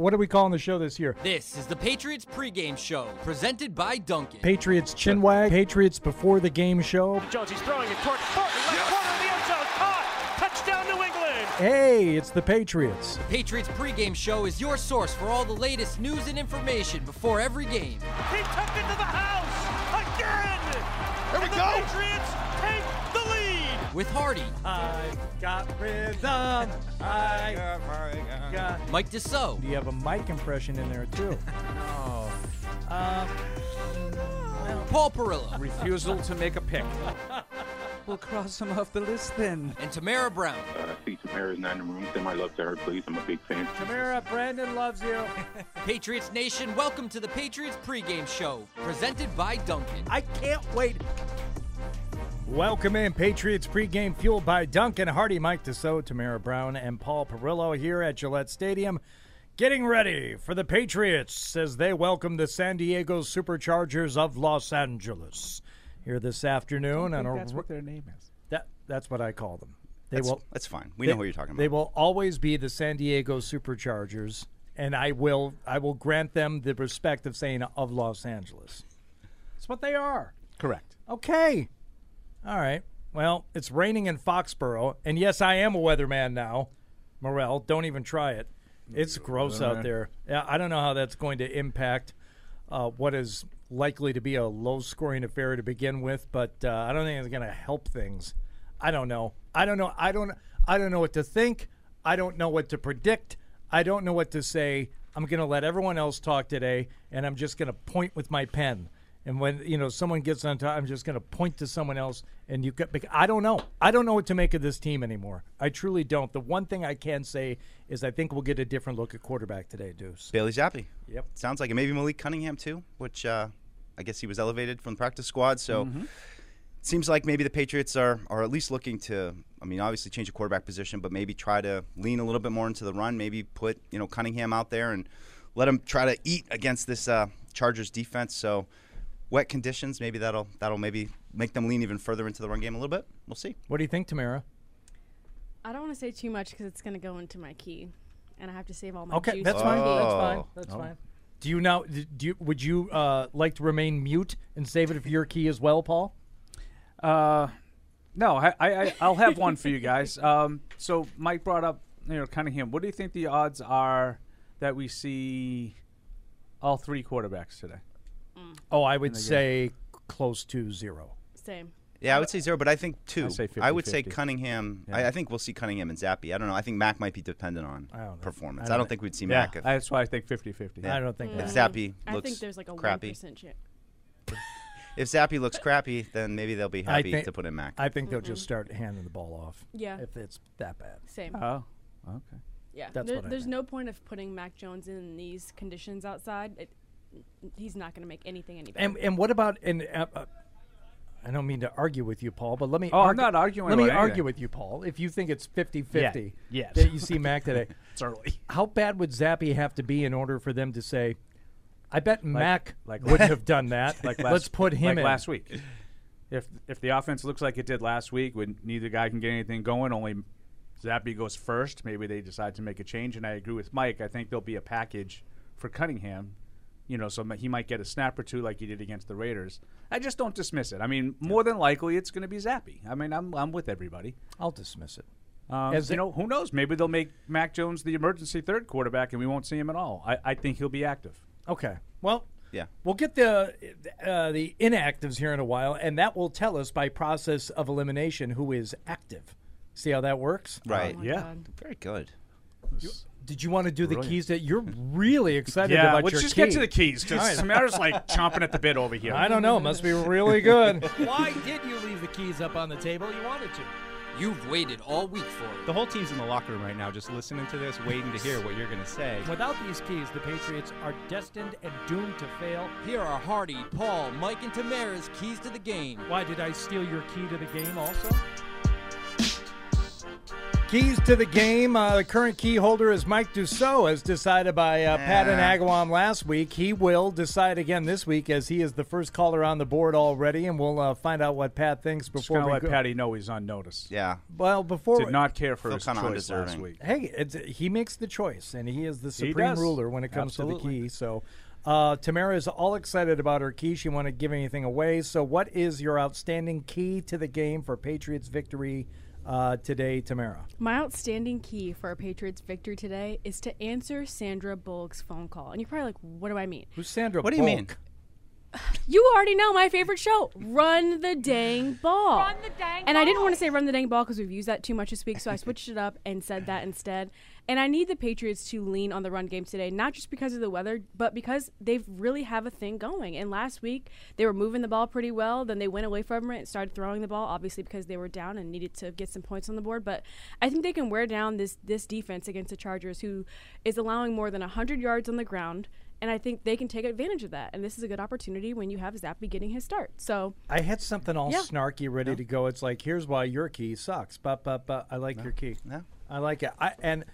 What are we calling the show this year? This is the Patriots pregame show, presented by Dunkin'. Patriots chinwag. Patriots before the game show. Jones, he's throwing it toward Thornton, left corner of the end zone, caught, touchdown New England. Hey, it's the Patriots. The Patriots pregame show is your source for all the latest news and information before every game. He tucked into the house again. Here we and go. Patriots take the lead. With Hardy, I got rhythm. I got. Mike Dussault, You have a mic impression in there too. oh. Uh, well, Paul Perillo, Refusal to make a pick. we'll cross him off the list then. and Tamara Brown. uh, see Tamara's not in the room. Send my love to her, please. I'm a big fan. Tamara, Brandon loves you. Patriots Nation, welcome to the Patriots pregame show, presented by Dunkin'. I can't wait. Welcome in, Patriots pregame fueled by Dunkin' Hardy, Mike Dussault, Tamara Brown, and Paul Perillo here at Gillette Stadium, getting ready for the Patriots as they welcome the San Diego Superchargers of Los Angeles here this afternoon. I on think a that's r- what their name is. that, that's what I call them. They That's, will. that's fine. We they- know who you're talking about. They will always be the San Diego Superchargers, and I will I will grant them the respect of saying of Los Angeles. That's what they are. Correct. Okay. All right. Well, it's raining in Foxborough, and yes, I am a weatherman now. Morel, don't even try it. It's gross out there. Yeah, I don't know how that's going to impact uh, what is likely to be a low-scoring affair to begin with, but uh, I don't think it's going to help things. I don't know. I don't know. I don't. I don't know what to think. I don't know what to predict. I don't know what to say. I'm going to let everyone else talk today, and I'm just going to point with my pen. And when you know someone gets on top, I'm just going to point to someone else, and you get. I don't know. I don't know what to make of this team anymore. I truly don't. The one thing I can say is I think we'll get a different look at quarterback today, Deuce. Bailey Zappe. Yep. Sounds like it. Maybe Malik Cunningham too, which uh, I guess he was elevated from the practice squad. So Mm-hmm. it seems like maybe the Patriots are are at least looking to. I mean, obviously change the quarterback position, but maybe try to lean a little bit more into the run. Maybe put you know Cunningham out there and let him try to eat against this uh, Chargers defense. So wet conditions, maybe that'll that'll maybe make them lean even further into the run game a little bit. We'll see. What do you think, Tamara? I don't want to say too much because it's going to go into my key, and I have to save all my Okay, juice that's for fine. me. That's Oh. fine. That's fine. Do you now? Do you? Would you uh, like to remain mute and save it for your key as well, Paul? Uh, no, I, I, I- I'll have one for you guys. Um, so Mike brought up, you know, Cunningham. What do you think the odds are that we see all three quarterbacks today? Oh, I would the game. say close to zero. Same. Yeah, I would say zero, but I think two. I say I would say 50-50. Cunningham. I, Yeah. I think we'll see Cunningham and Zappe. I don't know. I think Mac might be dependent on I don't know. performance. I I don't don't, think we'd see Yeah, Mac if, that's why I think 50-50. Yeah. I don't think mm. if that. Zappe I looks think there's like a crappy. 1% chance. If Zappe looks crappy, then maybe they'll be I happy think- to put in Mac. I think they'll just start handing the ball off. Yeah. If it's that bad. Same. Oh, okay. yeah. that's There- what I there's think. no point of putting Mac Jones in these conditions outside. It, he's not going to make anything any better. And and what about and uh, uh, I don't mean to argue with you, Paul, but let me. Oh, I'm argue, not arguing Let me about argue anything. with you, Paul. If you think it's 50-50 Yes. that you see Mac today, It's early. how bad would Zappe have to be in order for them to say, "I bet Mac like wouldn't have done that. Like last, Let's put him like in." last week. If if the offense looks like it did last week, when neither guy can get anything going, only Zappe goes first. Maybe they decide to make a change, and I agree with Mike. I think there'll be a package for Cunningham. You know, so he might get a snap or two like he did against the Raiders. I just don't dismiss it. I mean, more than likely, it's going to be Zappe. I mean, I'm I'm with everybody. I'll dismiss it. Um, As you know, who knows? Maybe they'll make Mac Jones the emergency third quarterback, and we won't see him at all. I, I think he'll be active. Okay. Well, Yeah. We'll get the uh, the inactives here in a while, and that will tell us by process of elimination who is active. See how that works? right. Oh yeah. God. Very good. Did you want to do the Brilliant. keys? That you're really excited Yeah, about let's your just key. get to the keys because Tamara's like chomping at the bit over here. I don't know. It must be really good. Why did you leave the keys up on the table? You wanted to. You've waited all week for it. The whole team's in the locker room right now, just listening to this, waiting to hear what you're going to say. Without these keys, the Patriots are destined and doomed to fail. Here are Hardy, Paul, Mike, and Tamara's keys to the game. Why did I steal your key to the game also? Keys to the game. Uh, the current key holder is Mike Dussault, as decided by uh, Pat and Agawam last week. He will decide again this week, as he is the first caller on the board already, and we'll uh, find out what Pat thinks before gonna we let go. Patty know he's on notice. Yeah. Well, before Did not care for Feel his kinda choice last week. Hey, it's, he makes the choice, and he is the supreme ruler when it comes to the key. So, uh, Tamara is all excited about her key. She want to give anything away. So, what is your outstanding key to the game for Patriots victory uh, today, Tamara? My outstanding key for a Patriots victory today is to answer Sandra Bullock's phone call. And you're probably like, what do I mean? Who's Sandra? What do you mean? You already know my favorite show, Run the Dang Ball. Run the Dang And I didn't want to say Run the Dang Ball because we've used that too much this week, so I switched it up and said that instead. And I need the Patriots to lean on the run game today, not just because of the weather, but because they really have a thing going. And last week, they were moving the ball pretty well. Then they went away from it and started throwing the ball, obviously because they were down and needed to get some points on the board. But I think they can wear down this, this defense against the Chargers, who is allowing more than 100 yards on the ground. And I think they can take advantage of that. And this is a good opportunity when you have Zappe getting his start. So I had something all Yeah. snarky ready to go. It's like, here's why your key sucks. But but but I like your key. Yeah. I like it. I and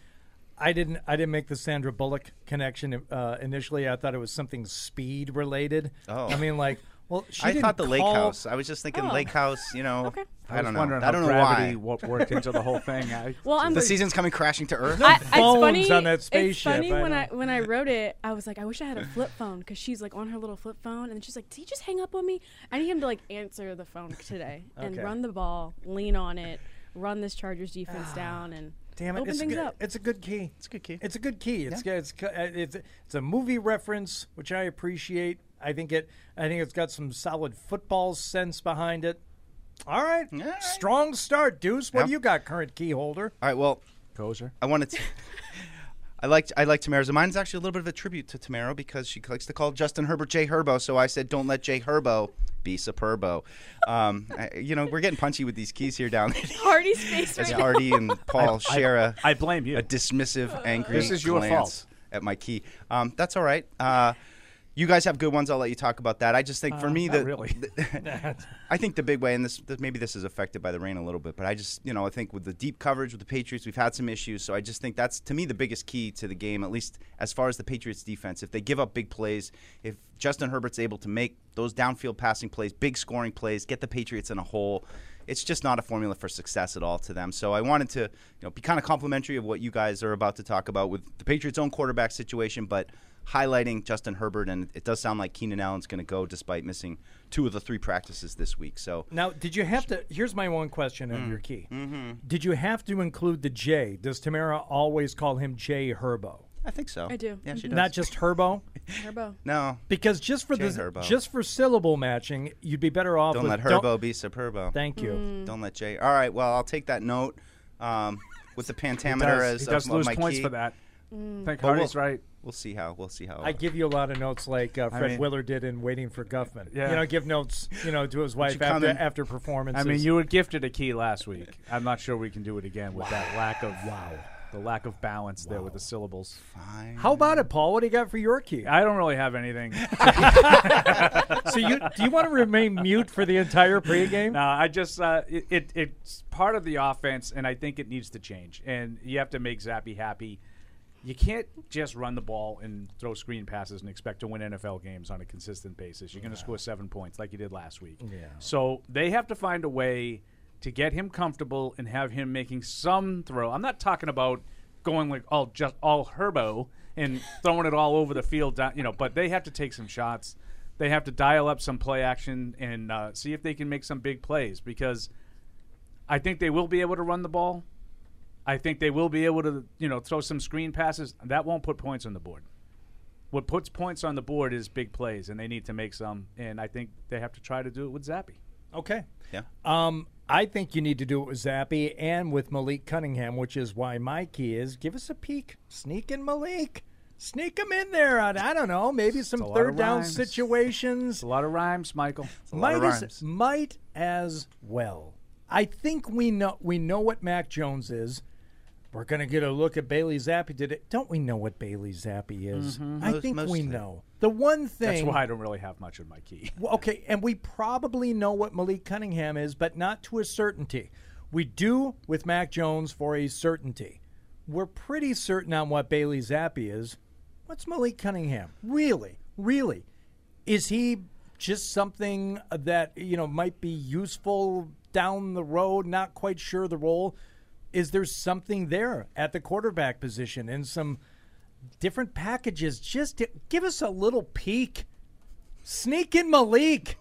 I didn't I didn't make the Sandra Bullock connection uh, initially. I thought it was something speed related. Oh. I mean, like, well, she I didn't thought the lake house. I was just thinking Oh. lake house. You know, Okay. I, was don't know. wondering I don't know gravity why. wo- worked into the whole thing. I, Well, I'm The season's coming crashing to earth. I, phones it's funny on that spaceship. It's funny I when know. I when I wrote it, I was like, I wish I had a flip phone because she's like on her little flip phone, and she's like, "Did he just hang up on me?" I need him to like answer the phone today and Okay. run the ball, lean on it, run this Chargers defense down, and Damn it! open it's things a good, up. It's a good key. It's a good key. It's a good key. It's it's co- uh, it's it's a movie reference, which I appreciate. I think it. I think it's got some solid football sense behind it. All right, All right. strong start, Deuce. What Yep. do you got, current key holder? All right. Well, Gozer. I wanted to. I like I like Tamara's. Mine's actually a little bit of a tribute to Tamara because she likes to call Justin Herbert Jay Herbo. So I said, don't let Jay Herbo be superbo. Um, I, you know, we're getting punchy with these keys here down there. Hardy's face As right now. Hardy and Paul share a, I blame you. a dismissive, angry This is your fault. at my key. Um, that's all right. Uh, you guys have good ones. I'll let you talk about that. I just think for Uh, me, the, really. the- I think the big way, and this, this maybe this is affected by the rain a little bit, but I just you know I think with the deep coverage with the Patriots, we've had some issues. So I just think that's to me the biggest key to the game, at least as far as the Patriots defense. If they give up big plays, if Justin Herbert's able to make those downfield passing plays, big scoring plays, get the Patriots in a hole. It's just not a formula for success at all to them. So I wanted to, you know, be kind of complimentary of what you guys are about to talk about with the Patriots' own quarterback situation, but highlighting Justin Herbert, and it does sound like Keenan Allen's going to go despite missing two of the three practices this week. So Now, did you have to? Here's my one question Mm. on your key. Mm-hmm. Did you have to include the J? Does Tamara always call him Jay Herbo, I think so. I do. Yeah, she Mhm. does. not just Herbo? Herbo. no. Because just for Jay the Herbo. just for syllable matching, you'd be better off. Don't with, let Herbo be superbo. Thank you. Mm. Don't let Jay. All right. Well, I'll take that note um, with the He pentameter does, as he does of, lose my points key. for that. Mm. think But Hardy's we'll- right. We'll see how. We'll see how. I give you a lot of notes like uh, I Fred mean- Willard did in Waiting for Guffman. Yeah. You know, give notes, you know, to his wife after, in- after performances. I mean, you were gifted a key last week. I'm not sure we can do it again with that lack of wow, the lack of balance there with the syllables. Fine. How about it, Paul? What do you got for your key? I don't really have anything. so you do you want to remain mute for the entire pregame? No, I just uh, it, it it's part of the offense, and I think it needs to change. And you have to make Zappe happy. You can't just run the ball and throw screen passes and expect to win NFL games on a consistent basis. You're going to score seven points like you did last week. Yeah. So they have to find a way to get him comfortable and have him making some throw. I'm not talking about going like all just all herbo and throwing it all over the field, down, you know. But they have to take some shots. They have to dial up some play action and uh, see if they can make some big plays because I think they will be able to run the ball. I think they will be able to, you know, throw some screen passes. That won't put points on the board. What puts points on the board is big plays, and they need to make some. And I think they have to try to do it with Zappe. Okay. Yeah. Um, I think you need to do it with Zappe and with Malik Cunningham, which is why my key is give us a peek, sneak in Malik, sneak him in there. On, I don't know, maybe some third down rhymes. situations. It's a lot of rhymes, Michael. lot might of as rhymes. might as well. I think we know we know what Mac Jones is. We're gonna get a look at Bailey Zappe. Did it? Don't we know what Bailey Zappe is? Mm-hmm. I Most- think we know. The one thing That's why I don't really have much in my key. well, okay, and we probably know what Malik Cunningham is, but not to a certainty. We do with Mac Jones for a certainty. We're pretty certain on what Bailey Zappe is. What's Malik Cunningham? Really? Really? Is he just something that, you know, might be useful down the road, not quite sure the role? Is there something there at the quarterback position and some different packages? Just to give us a little peek. Sneak in Malik.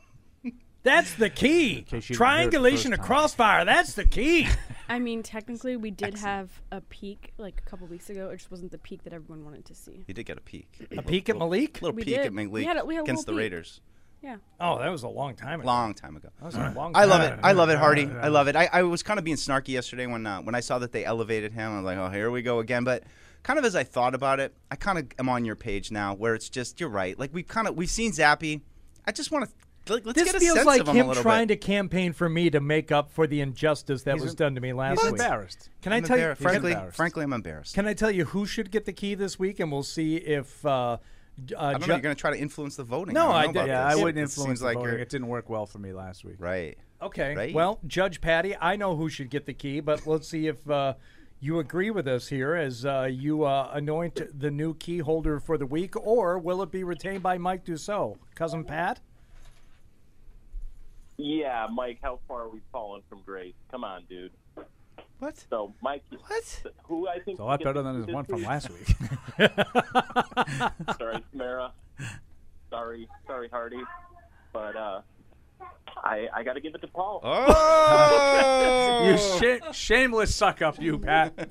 That's the key. case you didn't hear it the Triangulation first of crossfire. That's the key. I mean, technically, we did have a peak like a couple weeks ago. It just wasn't the peak that everyone wanted to see. He did get a peek. A peek at Malik? A little We peek did. at We Malik had a- we had a against the little peek. Raiders. Yeah. Oh, that was a long time ago. Long time ago. That was a long time. I love it. I love it. Hardy. I love it. I, I was kind of being snarky yesterday when uh, when I saw that they elevated him. I was like, oh, here we go again. But kind of as I thought about it, I kind of am on your page now, where it's just you're right. Like we've kind of we've seen Zappe. I just want to like, let's This get a feels sense like of him, him a trying bit. to campaign for me to make up for the injustice that He's was em- done to me last he's week. embarrassed. Can I I'm tell you? embarrassed. frankly, embarrassed. frankly, I'm embarrassed. Can I tell you who should get the key this week, and we'll see if. Uh, d- uh, I don't Ju- know. You're going to try to influence the voting. No, I, I don't did- Yeah, this. I wouldn't It influence seems the like voting. It didn't work well for me last week. right. Okay. Right? Well, Judge Patty, I know who should get the key, but let's see if uh, you agree with us here as uh, you uh, anoint the new key holder for the week, or will it be retained by Mike Dussault? Cousin Pat? Yeah, Mike, how far are we fallen from grace? Come on, dude. What? So, Mike, What? who I think It's a lot better than his one from last week. Sorry, Tamara. Sorry, sorry, Hardy. But uh, I I got to give it to Paul. Oh! you sh- shameless suck up, you Pat.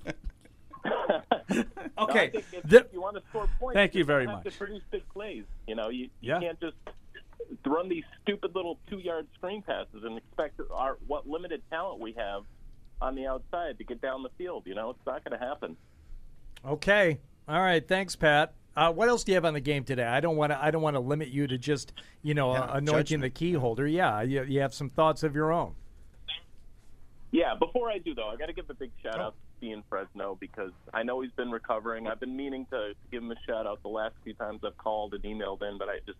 Okay. think if, The- if you want to score points, Thank you very have much. To produce big plays, you know, you, you Yeah. can't just run these stupid little two-yard screen passes and expect our what limited talent we have on the outside to get down the field. You know, it's not going to happen. Okay. All right. Thanks, Pat. Uh, what else do you have on the game today? I don't want to. I don't want to limit you to just you know Yeah, uh, anointing the key holder. Yeah, you, you have some thoughts of your own. Yeah, before I do though, I got to give a big shout out to Ian Fresno because I know he's been recovering. I've been meaning to, to give him a shout out the last few times I've called and emailed in, but I just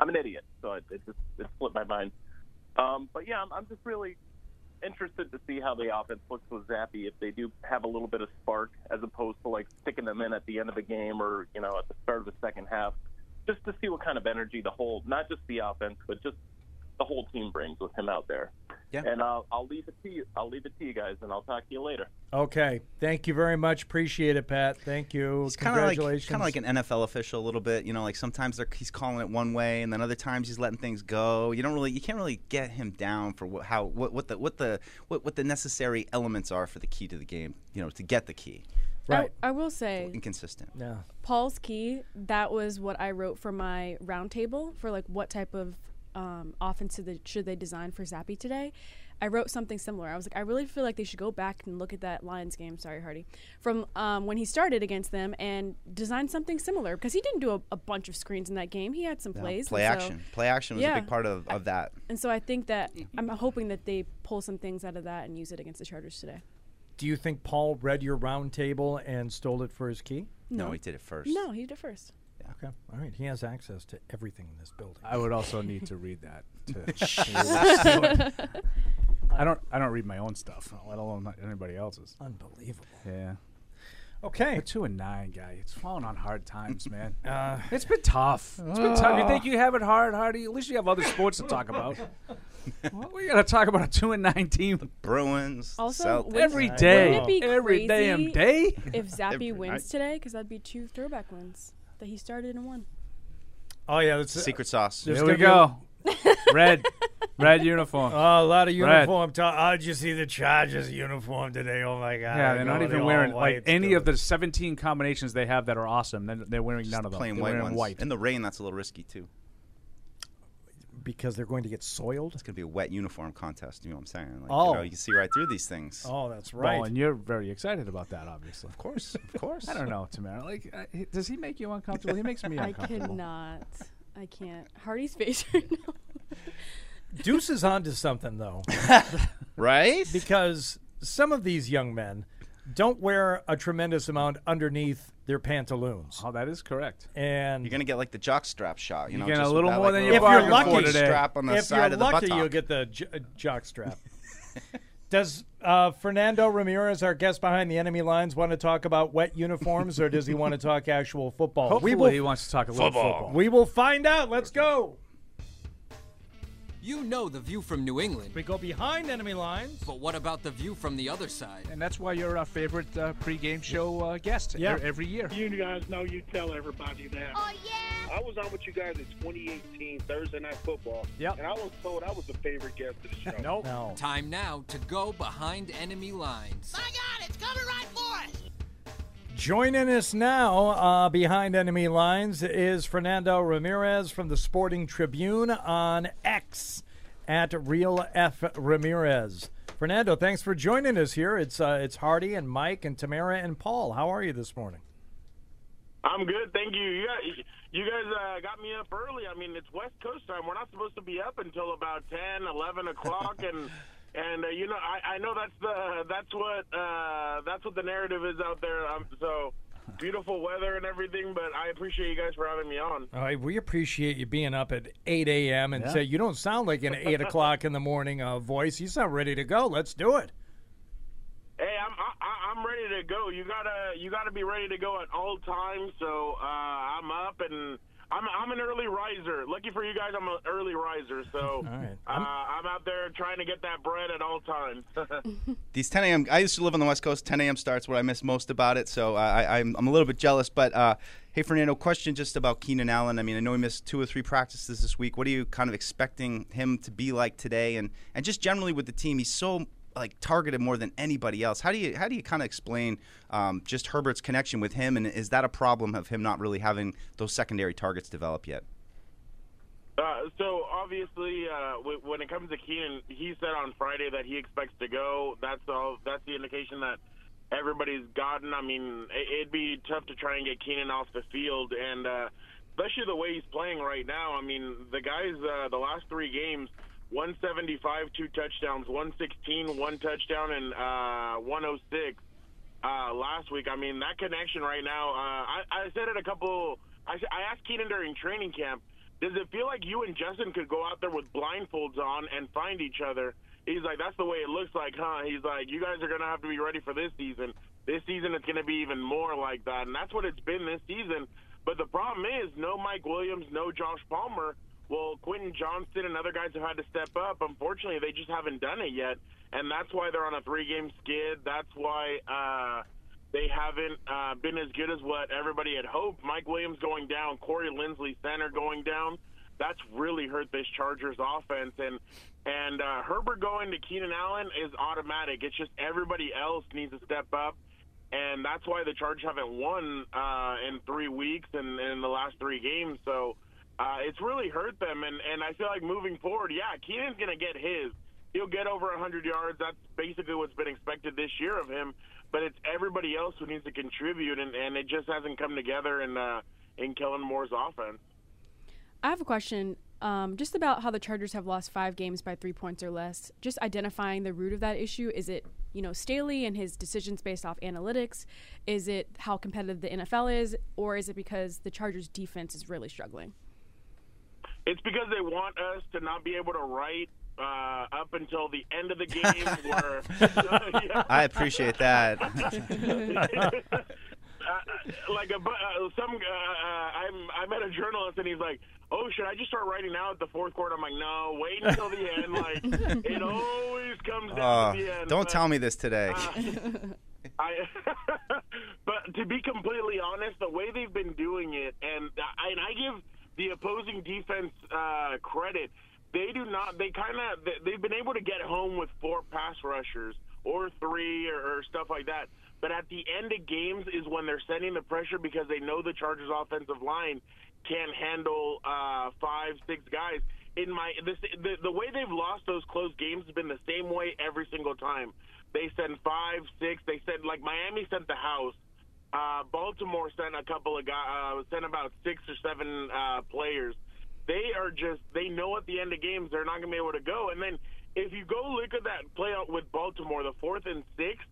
I'm an idiot, so it, it just it slipped my mind. Um, but yeah, I'm, I'm just really interested to see how the offense looks with Zappe if they do have a little bit of spark as opposed to like sticking them in at the end of the game or you know at the start of the second half, just to see what kind of energy the whole not just the offense but just the whole team brings with him out there. Yeah. And I'll, I'll leave it to you. I'll leave it to you guys, and I'll talk to you later. Okay. Thank you very much. Appreciate it, Pat. Thank you. He's kind of like Congratulations. kind of like an NFL official a little bit. You know, like sometimes they're, he's calling it one way, and then other times he's letting things go. You don't really, you can't really get him down for what, how what, what the what the what, what the necessary elements are for the key to the game. You know, to get the key. right. I, I will say, Inconsistent. Yeah. Paul's key, that was what I wrote for my roundtable for like what type of um, offense should they, should they design for Zappe today. I wrote something similar. I was like, I really feel like they should go back and look at that Lions game. Sorry, Hardy, from um, when he started against them and design something similar because he didn't do a, a bunch of screens in that game. He had some Yeah, plays. play and so- action. Play action was Yeah. a big part of, of that. And so I think that I'm hoping that they pull some things out of that and use it against the Chargers today. Do you think Paul read your round table and stole it for his key? No, he did it first. No, he did it first. Okay. All right. He has access to everything in this building. I would also need to read that. To I don't. I don't read my own stuff, let alone anybody else's. Unbelievable. Yeah. Okay. We're two and nine, guy. It's falling on hard times, man. Uh, It's been tough. It's been tough. You think you have it hard, Hardy? At least you have other sports to talk about. well, we got to talk about a two and nine team Bruins. Also, Celtics. wouldn't- every I day. know. Wouldn't it be Every damn day. if Zappe wins night. today, because that'd be two throwback wins that he started and won. oh yeah. That's uh, Secret sauce. There's Here we go. Red, red uniform. Oh, a lot of Red. uniform talk. Oh, did you see the Chargers uniform today? Oh my God! yeah, they're not even all wearing white. like any It's of the 17 combinations they have that are awesome. They're, they're wearing none of them. Plain they're white wearing ones. white. In the rain, that's a little risky too. Because they're going to get soiled. It's gonna be a wet uniform contest. You know what I'm saying? Like, Oh. you, know, you can see right through these things. Oh, that's Well, right. and you're very excited about that, obviously. Of course, of course. I don't know, Tamara. Like, uh, does he make you uncomfortable? He makes me uncomfortable. I cannot. I can't. Hardy's face right now. Deuce is onto something though, Right? because some of these young men don't wear a tremendous amount underneath their pantaloons, Oh, that is correct. and You're gonna get like the jock strap shot. You You're know, getting a just with little that, more like, than little you If you're lucky, strap on the if side you're of the lucky, buttock. you'll get the j- uh, jock strap. Does uh, Fernando Ramirez, our guest behind the enemy lines, want to talk about wet uniforms, or does he want to talk actual football? Hopefully, we will, he wants to talk a little football. we will find out. Let's go. You know the view from New England, We go behind enemy lines. but what about the view from the other side? And that's why you're our favorite uh, pregame show uh, guest Yeah. every year. You guys know you tell everybody that. Oh, yeah. I was on with you guys in 2018 Thursday Night Football. Yep. And I was told I was the favorite guest of the show. Nope. No. Time now to go behind enemy lines. My God, it's coming right for us. Joining us now uh, behind enemy lines is Fernando Ramirez from the Sporting Tribune on X at Real F Ramirez. Fernando, thanks for joining us here. It's uh, it's Hardy and Mike and Tamara and Paul. How are you this morning? I'm good, thank you. You guys, you guys uh, got me up early. I mean, it's West Coast time. We're not supposed to be up until about 10, 11 o'clock, and and uh, you know, I, I know that's the that's what uh, that's what the narrative is out there. Um, so beautiful weather and everything, but I appreciate you guys for having me on. All right, we appreciate you being up at 8 a.m. and say you don't sound like an 8 o'clock in the morning uh, voice. You sound ready to go. Let's do it. Hey, I'm I, I'm ready to go. You gotta you gotta be ready to go at all times. So uh, I'm up and I'm I'm an early riser. Lucky for you guys, I'm an early riser. So right. uh, I'm out there trying to get that bread at all times. These 10 a.m. I used to live on the West Coast. 10 a.m. starts what I miss most about it. So uh, I, I'm, I'm a little bit jealous. But uh, hey, Fernando, question just about Keenan Allen. I mean, I know he missed two or three practices this week. What are you kind of expecting him to be like today? And and just generally with the team, he's so like targeted more than anybody else. How do you how do you kind of explain um, just Herbert's connection with him? And is that a problem of him not really having those secondary targets develop yet? Uh, so obviously, uh, w- when it comes to Keenan, he said on Friday that he expects to go. That's all. That's the indication that everybody's gotten. I mean, it- it'd be tough to try and get Keenan off the field, and uh, especially the way he's playing right now. I mean, the guys, uh, the last three games, 175, two touchdowns, 116, one touchdown, and uh, 106 uh, last week. I mean, that connection right now. Uh, I, I said it a couple. I asked Keenan during training camp. Does it feel like you and Justin could go out there with blindfolds on and find each other? He's like, that's the way it looks like, huh? He's like, you guys are gonna have to be ready for this season. This season it's gonna be even more like that, and that's what it's been this season. But the problem is, no Mike Williams, no Josh Palmer. Well, Quentin Johnston and other guys have had to step up. Unfortunately, they just haven't done it yet, and that's why they're on a three-game skid. That's why uh, they haven't uh, been as good as what everybody had hoped. Mike Williams going down, Corey Linsley center going down. That's really hurt this Chargers offense, and and uh, Herbert going to Keenan Allen is automatic. It's just everybody else needs to step up, and that's why the Chargers haven't won uh, in three weeks and in the last three games. So uh, it's really hurt them, and and I feel like moving forward, yeah, Keenan's gonna get his. He'll get over 100 yards. That's basically what's been expected this year of him. But it's everybody else who needs to contribute, and, and it just hasn't come together in uh, in Kellen Moore's offense. I have a question um, just about how the Chargers have lost five games by three points or less. Just identifying the root of that issue. Is it, you know, Staley and his decisions based off analytics? Is it how competitive the NFL is? Or is it because the Chargers defense is really struggling? It's because they want us to not be able to write uh, up until the end of the game. where yeah. I appreciate that. uh, like a, uh, some, uh, uh, I'm, I met a journalist and he's like, "Oh, should I just start writing now at the fourth quarter?" I'm like, "No, wait until the end. Like it always comes down Oh, to the end." don't But, tell me this today. uh, I, but to be completely honest, the way they've been doing it, and I, and I give the opposing defense uh, credit. They do not. They kind of. They've been able to get home with four pass rushers or three or, or stuff like that. But at the end of games is when they're sending the pressure because they know the Chargers' offensive line can't handle uh, five, six guys. In my this, the the way they've lost those close games has been the same way every single time. They send five, six. They sent like Miami sent the house. Uh, Baltimore sent a couple of guys. Uh, sent about six or seven uh, players. They are just they know at the end of games they're not going to be able to go. And then if you go look at that play out with Baltimore, the fourth and sixth,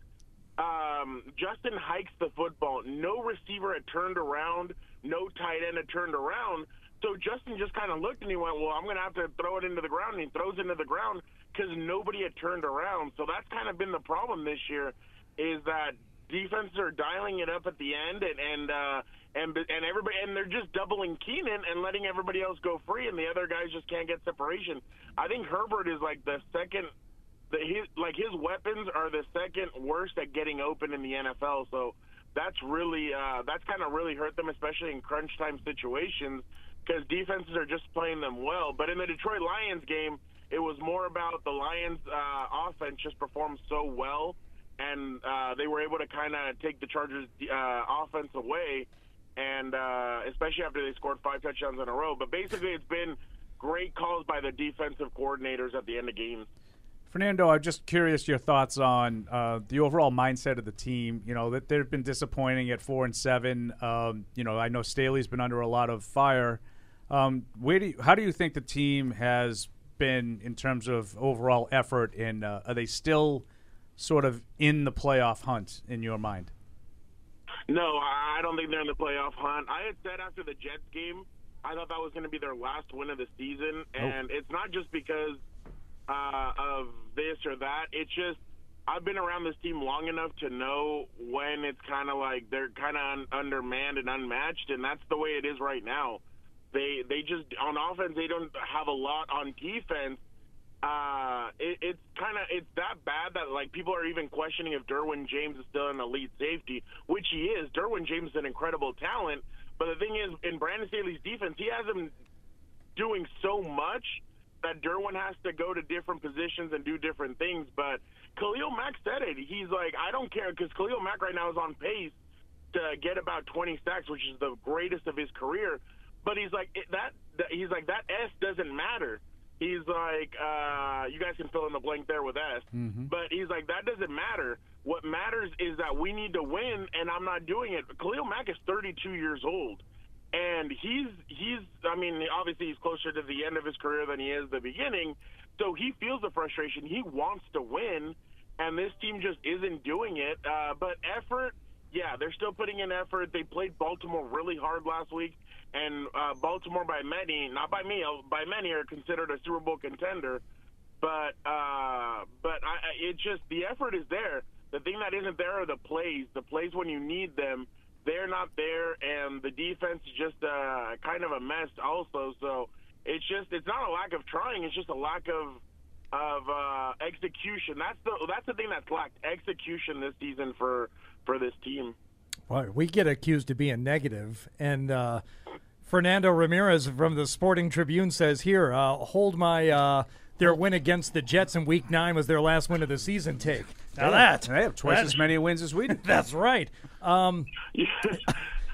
um, Justin hikes the football. No receiver had turned around. No tight end had turned around. So Justin just kind of looked and he went, "Well, I'm going to have to throw it into the ground." And he throws it into the ground. because nobody had turned around. So that's kind of been the problem this year, is that defenses are dialing it up at the end, and and uh, and and everybody and they're just doubling Keenan and letting everybody else go free, and the other guys just can't get separation. I think Herbert is like the second. The, his like his weapons are the second worst at getting open in the NFL. So that's really uh, that's kind of really hurt them, especially in crunch time situations, because defenses are just playing them well. But in the Detroit Lions game, it was more about the Lions' uh, offense just performed so well, and uh, they were able to kind of take the Chargers' uh, offense away, and uh, especially after they scored five touchdowns in a row. But basically, it's been great calls by the defensive coordinators at the end of games. Fernando, I'm just curious your thoughts on uh, the overall mindset of the team. You know that they've been disappointing at four and seven. Um, you know, I know Staley's been under a lot of fire. Um, where do you, how do you think the team has been in terms of overall effort? And uh, are they still sort of in the playoff hunt in your mind? No, I don't think they're in the playoff hunt. I had said after the Jets game, I thought that was going to be their last win of the season, and it's not just because uh, of this or that. It's just I've been around this team long enough to know when it's kind of like they're kind of un- undermanned and unmatched, and that's the way it is right now. They they just on offense they don't have a lot on defense. Uh, it, it's kind of it's that bad that like people are even questioning if Derwin James is still an elite safety, which he is. Derwin James is an incredible talent, but the thing is, in Brandon Staley's defense, he has him doing so much that Derwin has to go to different positions and do different things. But Khalil Mack said it. He's like, I don't care because Khalil Mack right now is on pace to get about 20 sacks, which is the greatest of his career. But he's like that, that. He's like that S doesn't matter. He's like, uh, you guys can fill in the blank there with S. Mm-hmm. But he's like, that doesn't matter. What matters is that we need to win, and I'm not doing it. Khalil Mack is 32 years old and he's he's I mean obviously he's closer to the end of his career than he is the beginning, so he feels the frustration. He wants to win, and this team just isn't doing it. Uh, but effort, yeah, they're still putting in effort. They played Baltimore really hard last week, and uh, Baltimore by many, not by me, uh, by many are considered a Super Bowl contender. But uh, but I, it just the effort is there. The thing that isn't there are the plays. The plays when you need them they're not there, and the defense is just uh, kind of a mess also. So it's just it's not a lack of trying; it's just a lack of of uh, execution. That's the that's the thing that's lacked execution this season for for this team. Well, we get accused of being negative, and uh, Fernando Ramirez from the Sporting Tribune says here, uh, hold my. Uh, their win against the Jets in Week Nine was their last win of the season. Take now They- that they have twice that- as many wins as we do. That's right. Um,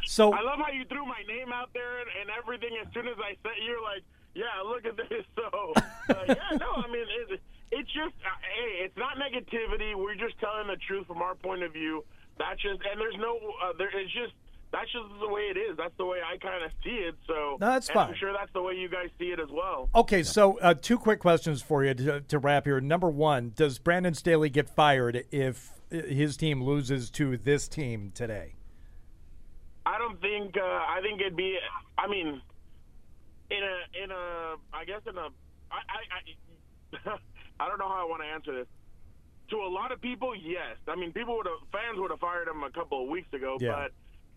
so I love how you threw my name out there and, and everything. As soon as I said, you're like, "Yeah, look at this." So, uh, yeah, no, I mean, it, it's just, uh, hey, it's not negativity. We're just telling the truth from our point of view. That's just, and there's no, uh, there, it's just. That's just the way it is. That's the way I kind of see it. So No, that's fine. I'm sure that's the way you guys see it as well. Okay, so uh, two quick questions for you to, to wrap here. Number one, does Brandon Staley get fired if his team loses to this team today? I don't think. Uh, I think it'd be. I mean, in a in a. I guess in a. I I. I, I don't know how I want to answer this. To a lot of people, yes. I mean, people would have fans would have fired him a couple of weeks ago, Yeah. but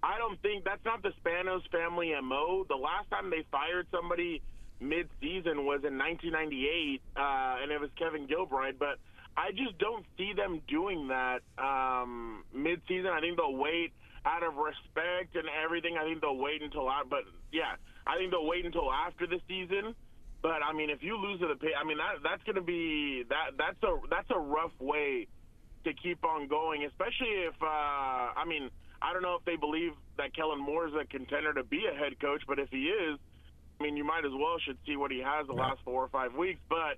I don't think that's not the Spanos family mo. The last time they fired somebody mid-season was in 1998, uh, and it was Kevin Gilbride. But I just don't see them doing that um, mid-season. I think they'll wait out of respect and everything. I think they'll wait until. I, but yeah, I think they'll wait until after the season. But I mean, if you lose to the I mean that that's going to be that that's a that's a rough way to keep on going, especially if uh, I mean I don't know if they believe that Kellen Moore is a contender to be a head coach, but if he is, I mean you might as well should see what he has the last four or five weeks. But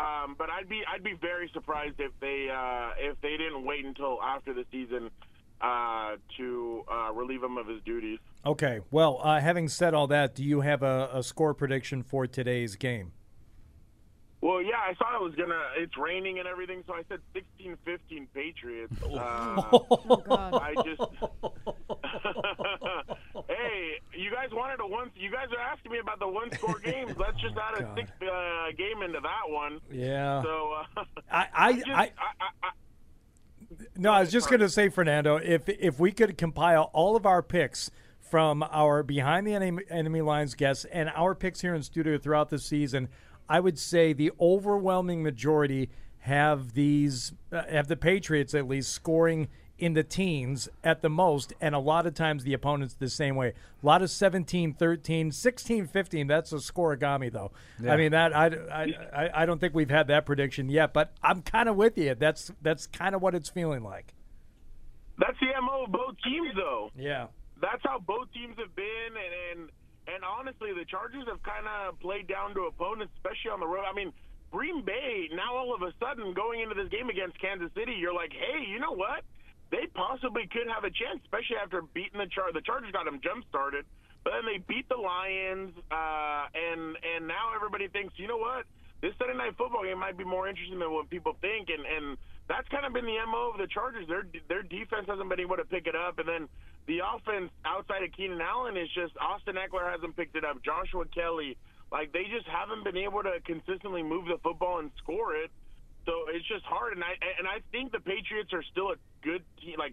um, but I'd be I'd be very surprised if they uh, if they didn't wait until after the season uh, to uh, relieve him of his duties. Okay, well, uh, having said all that, do you have a, a score prediction for today's game? Well, yeah, I thought it was gonna. It's raining and everything, so I said 16-15 Patriots. Uh, I just. hey, you guys guys wanted a one. You guys are asking me about the one score games. Let's just add a sixth uh, game into that one. Yeah. So uh, I, I, just- I, no, I was just going to say, Fernando, if if we could compile all of our picks from our behind the enemy, enemy lines guests and our picks here in studio throughout the season, I would say the overwhelming majority have these uh, have the Patriots at least scoring in the teens at the most and a lot of times the opponents the same way a lot of 17 13 16 15 that's a scorigami though Yeah. i mean that I, I, I, I don't think we've had that prediction yet but i'm kind of with you that's that's kind of what it's feeling like that's the mo of both teams, though. yeah That's how both teams have been, and and, and honestly, the Chargers have kind of played down to opponents, especially on the road. I mean. Green Bay now all of a sudden going into this game against Kansas City, you're like, hey, you know what? They possibly could have a chance, especially after beating the Char. The Chargers got them jump started, but then they beat the Lions, uh, and and now everybody thinks, you know what? This Sunday night football game might be more interesting than what people think, and and that's kind of been the mo of the Chargers. Their their defense hasn't been able to pick it up, and then the offense outside of Keenan Allen is just Austin Ekeler hasn't picked it up. Joshua Kelley, like they just haven't been able to consistently move the football and score it. So it's just hard, and I and I think the Patriots are still a good team. Like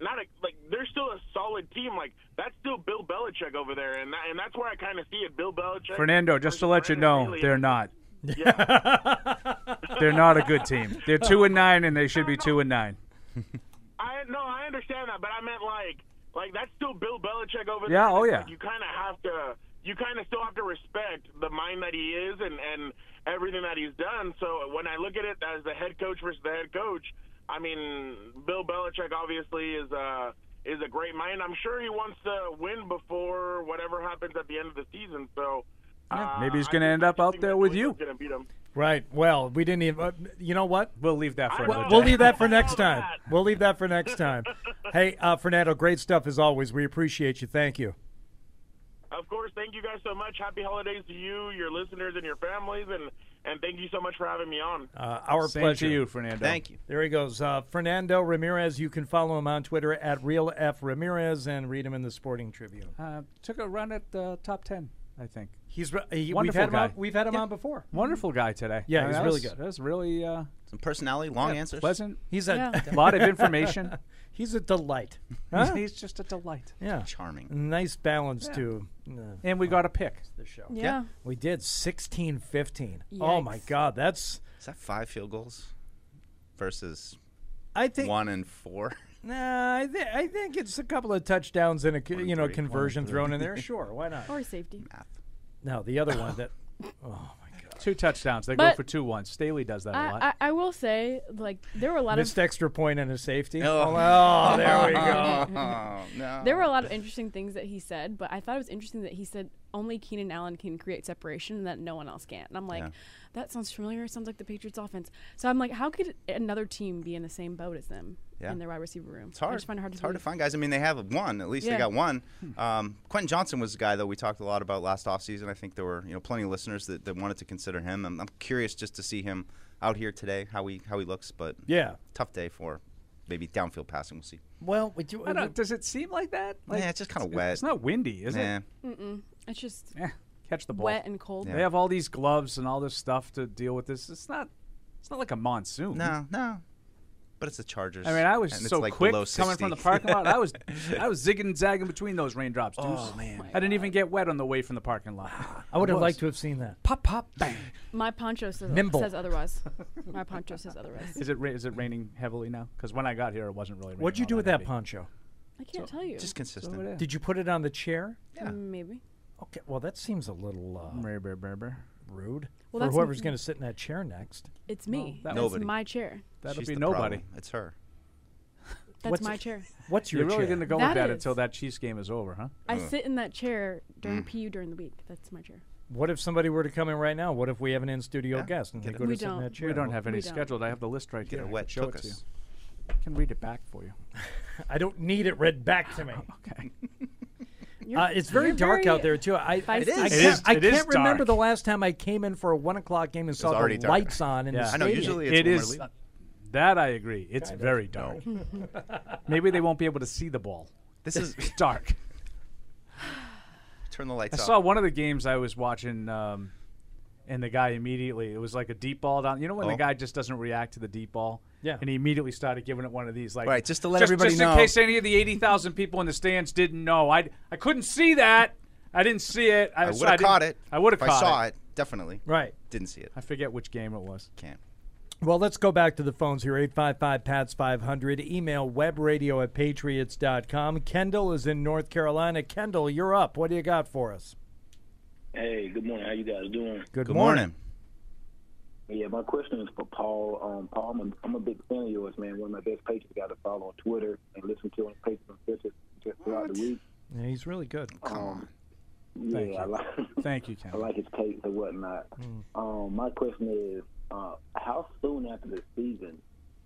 not a like they're still a solid team. Like that's still Bill Belichick over there, and that, and that's where I kind of see it. Bill Belichick. Fernando, just to let you know, Staley. they're not. Yeah. They're not a good team. They're two and nine, and they should be two and nine. I no, I understand that, but I meant like like that's still Bill Belichick over Yeah, there. Yeah, oh, yeah. like, you kind of have to you kind of still have to respect the mind that he is and and everything that he's done. So when I look at it as the head coach versus the head coach, I mean Bill Belichick obviously is a is a great mind. I'm sure he wants to win before whatever happens at the end of the season. So. uh, Maybe he's going to end up out there with you. Gonna beat him. right well we didn't even uh, you know what We'll leave that for We'll, another we'll day. leave that for next time we'll leave that for next time hey uh, fernando great stuff as always we appreciate you thank you Of course, thank you guys so much. Happy holidays to you, your listeners, and your families, and and thank you so much for having me on. Uh, our Same pleasure. to you, Fernando. Thank you. There he goes. Uh, Fernando Ramirez. You can follow him on Twitter at Real F Ramirez and read him in the Sporting Tribune. Uh, took a run at the top ten, I think. He's re- he, we've Wonderful had him guy. on, we've had him Yeah. on before. Wonderful guy today. Yeah, I mean, he's really was- good. That was really uh, Some personality, long yeah, answers. pleasant. He's a Yeah. Lot of information. He's a delight. Huh? He's just a delight. yeah, Charming. nice balance to uh, And we got a pick. the show. Yeah. We did 16-15. Oh my Yikes. God, that's Is that five field goals versus I think one and four? Nah, I, th- I think it's a couple of touchdowns and a co- you know three. conversion One thrown in there. Sure, why not? Or safety. Math. Now, the other one that. Oh my God! Two touchdowns. They go for two once. Staley does that a lot. I, I, I will say, like, there were a lot Missed of extra point and a safety. Oh. oh, oh there we go. Oh, no. there were a lot of interesting things that he said, but I thought it was interesting that he said only Keenan Allen can create separation and that no one else can. And I'm like, Yeah. that sounds familiar. It sounds like the Patriots offense. So I'm like, how could another team be in the same boat as them Yeah. in their wide receiver room? It's hard. I just find it hard to it's hard to find guys. I mean, they have one. At least Yeah. they got one. Um, Quentin Johnston was a guy that we talked a lot about last offseason. I think there were you know plenty of listeners that, that wanted to consider him. I'm, I'm curious just to see him out here today, how he how he looks. But Yeah. tough day for maybe downfield passing. We'll see. Well, we do. I don't, does it seem like that? Like, yeah, it's just kind of wet. It's not windy, is Nah. it? Mm-mm. It's just Yeah. Catch the ball. wet and cold. Yeah. They have all these gloves and all this stuff to deal with this. It's not. It's not like a monsoon. No, no. But it's the Chargers. I mean, I was it's so like quick coming from the parking lot. I was, I was zigging and zagging between those raindrops. Dude. Oh, man. Oh I didn't even get wet on the way from the parking lot. I would have liked to have seen that. Pop, pop, bang. My poncho says, Nimble. says otherwise. My poncho says otherwise. Is it ra- is it raining heavily now? Because when I got here, it wasn't really. raining What'd you all do with that heavy. poncho? I can't tell you. Just consistent. So. Did you put it on the chair? yeah. Mm, maybe. Okay. Well, that seems a little uh, Brr, brr, brr, brr. rude Well, for that's whoever's m- going to sit in that chair next. It's me. that- That's Nobody. my chair. That'll She's be nobody. problem. It's her. That's What's my it- chair. What's your chair? You're really chair? going to go That with that is. until that Chiefs game is over, huh? I sit in that chair during PU during the week. That's my chair. What if somebody were to come in right now? What if we have an in studio Yeah, guest and get they go to We sit in don't. that chair? We don't have any We don't. scheduled. I have the list right Get here. a wet Show it to you. I can read it back for you. I don't need it read back to me. Okay. You're- Uh, it's very dark very out there too. I, I, feisty. It I can't, It is- I can't remember dark. the last time I came in for a one o'clock game and saw the dark. lights on in Yeah. the I I know. Usually it's It when we're is. leaving. That I agree. It's Kind very dark. Maybe they won't be able to see the ball. This is dark. turn the lights I off. saw one of the games I was watching, um, and the guy immediately it was like a deep ball down. You know when Oh. the guy just doesn't react to the deep ball, Yeah. and he immediately started giving it one of these, like Right, just to let everybody just know. in case any of the eighty thousand people in the stands didn't know. I I couldn't see that. I didn't see it. I so would have didn't- caught it. I would have if caught I saw it. Definitely. Right. Didn't see it. I forget which game it was. Can't. Well, let's go back to the phones here 855 PATS 500. Email webradio at patriots.com. Kendall is in North Carolina. Kendall, you're up. What do you got for us? Hey, good morning. How you guys doing? Good, Good morning. Yeah, my question is for Paul. Um, Paul, I'm a, I'm a big fan of yours, man. One of my best Patriots got to follow on Twitter and listen to on Patriots and Pictures just throughout the week. Yeah, he's really good. Um, Thank yeah, I you. like Thank you, Ken. I like his takes and whatnot. Mm. Um, my question is, uh, how soon after the season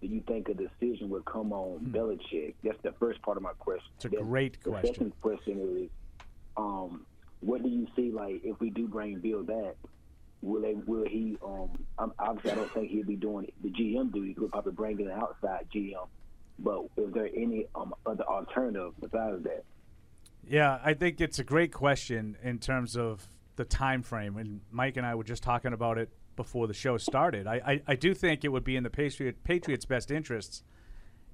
do you think a decision would come on Belichick? That's the first part of my question. It's a Then great the question. second question is, um, what do you see like if we do bring Bill back? Will they? Will he? Um, I'm, obviously, I don't think he'll be doing the GM duties. We'll probably bring in an outside GM. But is there any um, other alternative besides that? Yeah, I think it's a great question in terms of the time frame. And Mike and I were just talking about it before the show started. I, I, I do think it would be in the Patriot, Patriots' best interests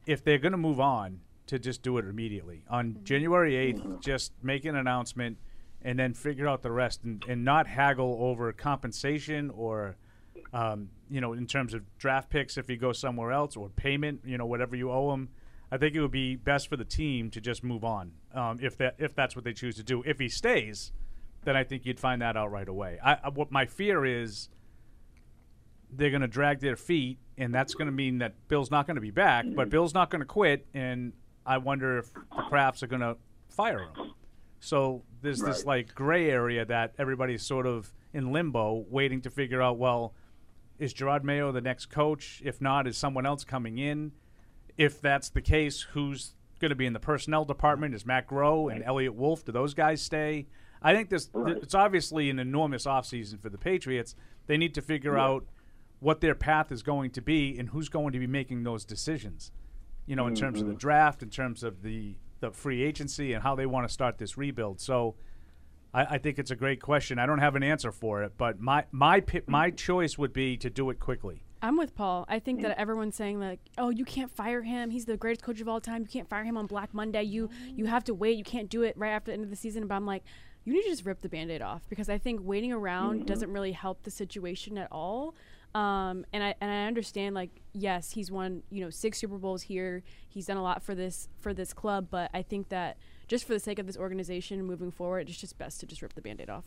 if they're going to move on to just do it immediately. On January 8th, just make an announcement and then figure out the rest and, and not haggle over compensation or, um, you know, in terms of draft picks if he goes somewhere else or payment, you know, whatever you owe him. I think it would be best for the team to just move on um, if that if that's what they choose to do. If he stays, then I think you'd find that out right away. I, I, what my fear is they're going to drag their feet, and that's going to mean that Bill's not going to be back. But Bill's not going to quit, and I wonder if the Krafts are going to fire him. So there's this like gray area that everybody's sort of in limbo, waiting to figure out. Well, is Jerod Mayo the next coach? If not, is someone else coming in? If that's the case, who's going to be in the personnel department? Is Matt Groh and Eliot Wolf? Do those guys stay? I think this. It's obviously an enormous offseason for the Patriots. They need to figure out what their path is going to be and who's going to be making those decisions. You know, in terms of the mm-hmm. draft, in terms of the the free agency, and how they want to start this rebuild. So, I, I think it's a great question. I don't have an answer for it, but my my pi- my choice would be to do it quickly. I'm with Paul. I think that everyone's saying like, "Oh, you can't fire him. He's the greatest coach of all time. You can't fire him on Black Monday. You you have to wait. You can't do it right after the end of the season." But I'm like, you need to just rip the band-aid off because I think waiting around mm-hmm. doesn't really help the situation at all. Um, and I and I understand like yes, he's won you know six Super Bowls here. He's done a lot for this for this club, but I think that just for the sake of this organization moving forward, it's just best to just rip the band-aid off.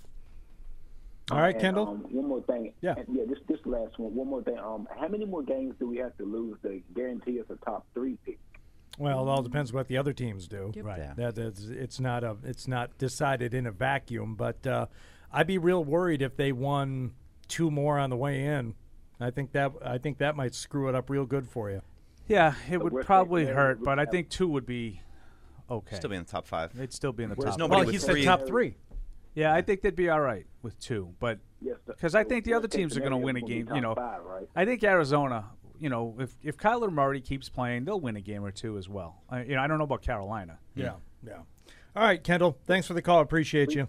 All right, And, Kendall. Um, one more thing. Yeah. And, yeah. This this last one. One more thing. Um, how many more games do we have to lose to guarantee us a top three pick? Well, it all depends what the other teams do. Yep. Right. Yeah. That is, it's not a, it's not decided in a vacuum. But uh, I'd be real worried if they won two more on the way in. I think that, I think that might screw it up real good for you. Yeah, it would probably case hurt, but I think two would be okay. Still be in the top five. They'd still be in the There's top. nobody Well, with he said three- top three. Yeah, I think they'd be all right with two, but Yes. because I think the other teams are going to win a is gonna be game. You know, five, right? I think Arizona. You know, if if Kyler Murray keeps playing, they'll win a game or two as well. I, you know, I don't know about Carolina. Yeah, yeah. All right, Kendall. Thanks for the call. Appreciate you.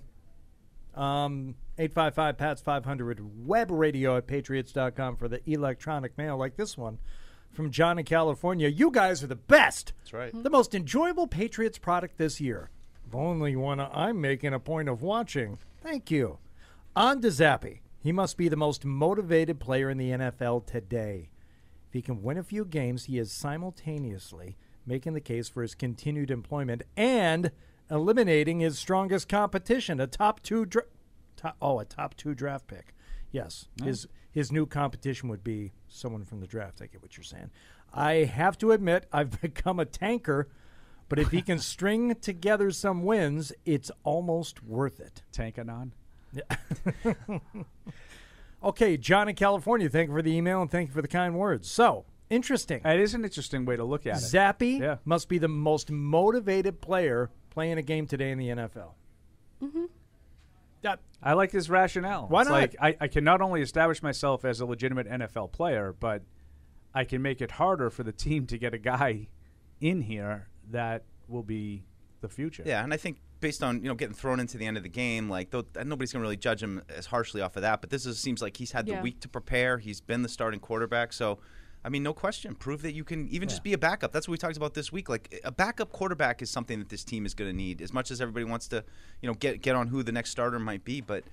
Um, 855 PATS 500 web radio at patriots.com for the electronic mail like this one from John in California. You guys are the best. That's right. The most enjoyable Patriots product this year. The only one I'm making a point of watching. Thank you. On to Zappe. He must be the most motivated player in the NFL today. If he can win a few games, he is simultaneously making the case for his continued employment and eliminating his strongest competition, a top two top, oh, a top two draft pick. Yes, his his new competition would be someone from the draft. I get what you're saying. I have to admit, I've become a tanker, but if he can string together some wins, it's almost worth it. Tankanon. Okay, John in California, thank you for the email and thank you for the kind words. So, interesting. It is an interesting way to look at it. Zappe Yeah. must be the most motivated player playing a game today in the NFL. Mm-hmm. That, I like his rationale. Why it's not? Like I, I can not only establish myself as a legitimate NFL player, but I can make it harder for the team to get a guy in here that will be the future. Yeah, and I think based on you know getting thrown into the end of the game, like though, nobody's gonna really judge him as harshly off of that. But this is, seems like he's had the week to prepare. He's been the starting quarterback, so. I mean, no question. Prove that you can even just be a backup. That's what we talked about this week. Like a backup quarterback is something that this team is going to need. As much as everybody wants to, you know, get get on who the next starter might be, but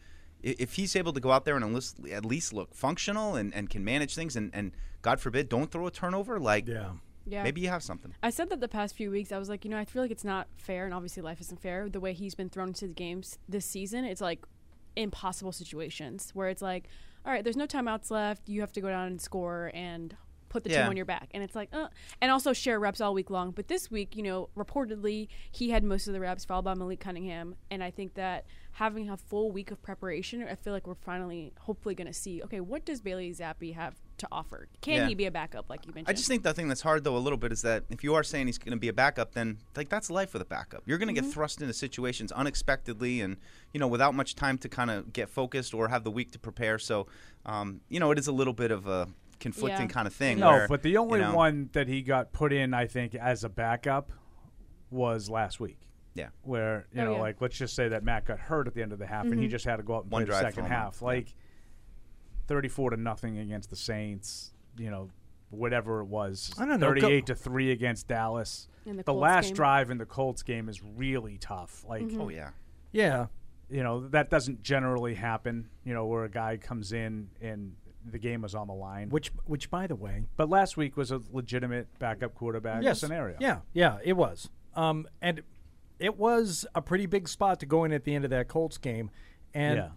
if he's able to go out there and at least, at least look functional and, and can manage things, and, and God forbid, don't throw a turnover, like yeah. Yeah. maybe you have something. I said that the past few weeks. I was like, you know, I feel like it's not fair, and obviously life isn't fair. The way he's been thrown into the games this season, it's like impossible situations where it's like, all right, there's no timeouts left. You have to go down and score and put the Yeah. team on your back, and it's like, uh, and also share reps all week long. But this week, you know, reportedly he had most of the reps, followed by Malik Cunningham, and I think that having a full week of preparation, I feel like we're finally, hopefully, going to see, okay, what does Bailey Zappe have to offer? Can Yeah. he be a backup, like you mentioned? I just think the thing that's hard though a little bit is that if you are saying he's going to be a backup, then like that's life with a backup. You're going to Mhm. get thrust into situations unexpectedly and you know without much time to kind of get focused or have the week to prepare. So um, you know it is a little bit of a conflicting kind of thing. No, where, but the only you know, one that he got put in, I think, as a backup was last week. Yeah. Where, you Oh, know, yeah. like, let's just say that Matt got hurt at the end of the half and he Mhm. just had to go out and One play the second for him. half. Yeah. Like, 34 to nothing against the Saints, you know, whatever it was. I don't know, go- 38 to 3 against Dallas. In the the last game. drive in the Colts game is really tough. Like, Mhm. Oh yeah. Yeah. you know that doesn't generally happen. You know where a guy comes in and the game was on the line. Which, which, by the way, but last week was a legitimate backup quarterback yes, scenario. Yeah, yeah, it was. Um, and it was a pretty big spot to go in at the end of that Colts game, and Yeah.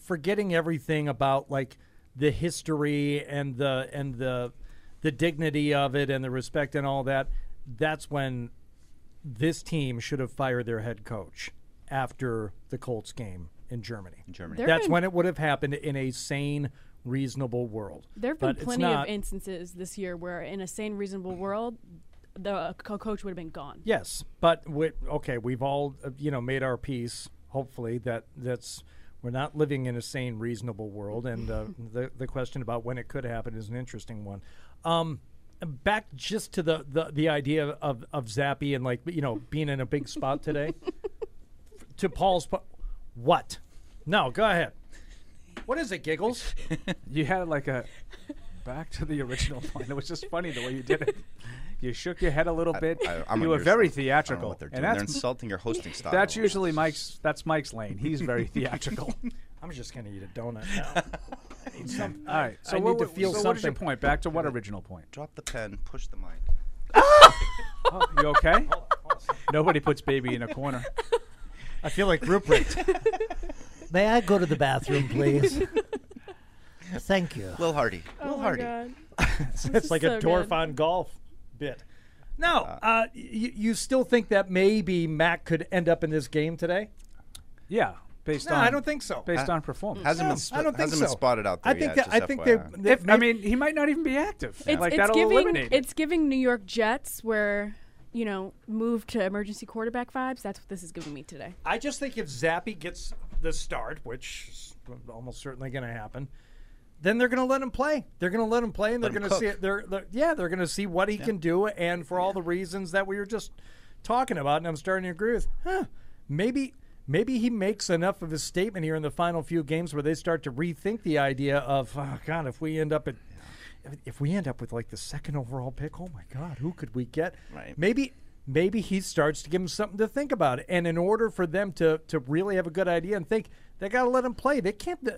forgetting everything about like the history and the and the the dignity of it and the respect and all that. That's when this team should have fired their head coach after the Colts game in Germany. In Germany. There That's been- when it would have happened in a sane, reasonable world. There have been But plenty of instances this year where, in a sane, reasonable world, the co- coach would have been gone. Yes, but we, okay, we've all uh, you know made our peace. Hopefully, that that's we're not living in a sane, reasonable world, and uh, the the question about when it could happen is an interesting one. Um, back just to the, the the idea of of Zappe and like you know being in a big spot today. to Paul's po- what? No, go ahead. What is it, giggles? You had like a back to the original point. It was just funny the way you did it. You shook your head a little bit. I- I'm you were very side. I don't know theatrical. what they're and doing. They're insulting your hosting style. That's usually Mike's. That's Mike's lane. He's very theatrical. I'm just gonna eat a donut now. I need some. All right. So I what, need to feel so what is your something. point? Back to what original point? Drop the pen. Push the mic. Oh, you okay? Nobody puts baby in a corner. I feel like Rupert. May I go to the bathroom, please? Thank you. Lil Hardy. Oh Lil Hardy. god. it's like is a so Dorf good. on golf bit. No, uh, you, you still think that maybe Mac could end up in this game today? Yeah, based No, on I don't think so. Based Ha- on performance. Hasn't No, been sp- I don't think hasn't been spotted out there I think yet, that I think they. If, I mean, he might not even be active. It's, like it's that'll giving eliminate. it. it's giving New York Jets where you know move to emergency quarterback vibes. That's what this is giving me today. I just think if Zappe gets the start, which is almost certainly going to happen, then they're going to let him play. They're going to let him play, and Let they're going to see it. They're, they're yeah, they're going to see what he can do, and for all the reasons that we were just talking about, and I'm starting to agree with. Huh? Maybe. Maybe he makes enough of a statement here in the final few games where they start to rethink the idea of, oh God, if we end up at, if we end up with like the second overall pick, oh my God, who could we get? Right. Maybe maybe he starts to give them something to think about. And in order for them to to really have a good idea and think, they got to let him play. They can't. uh,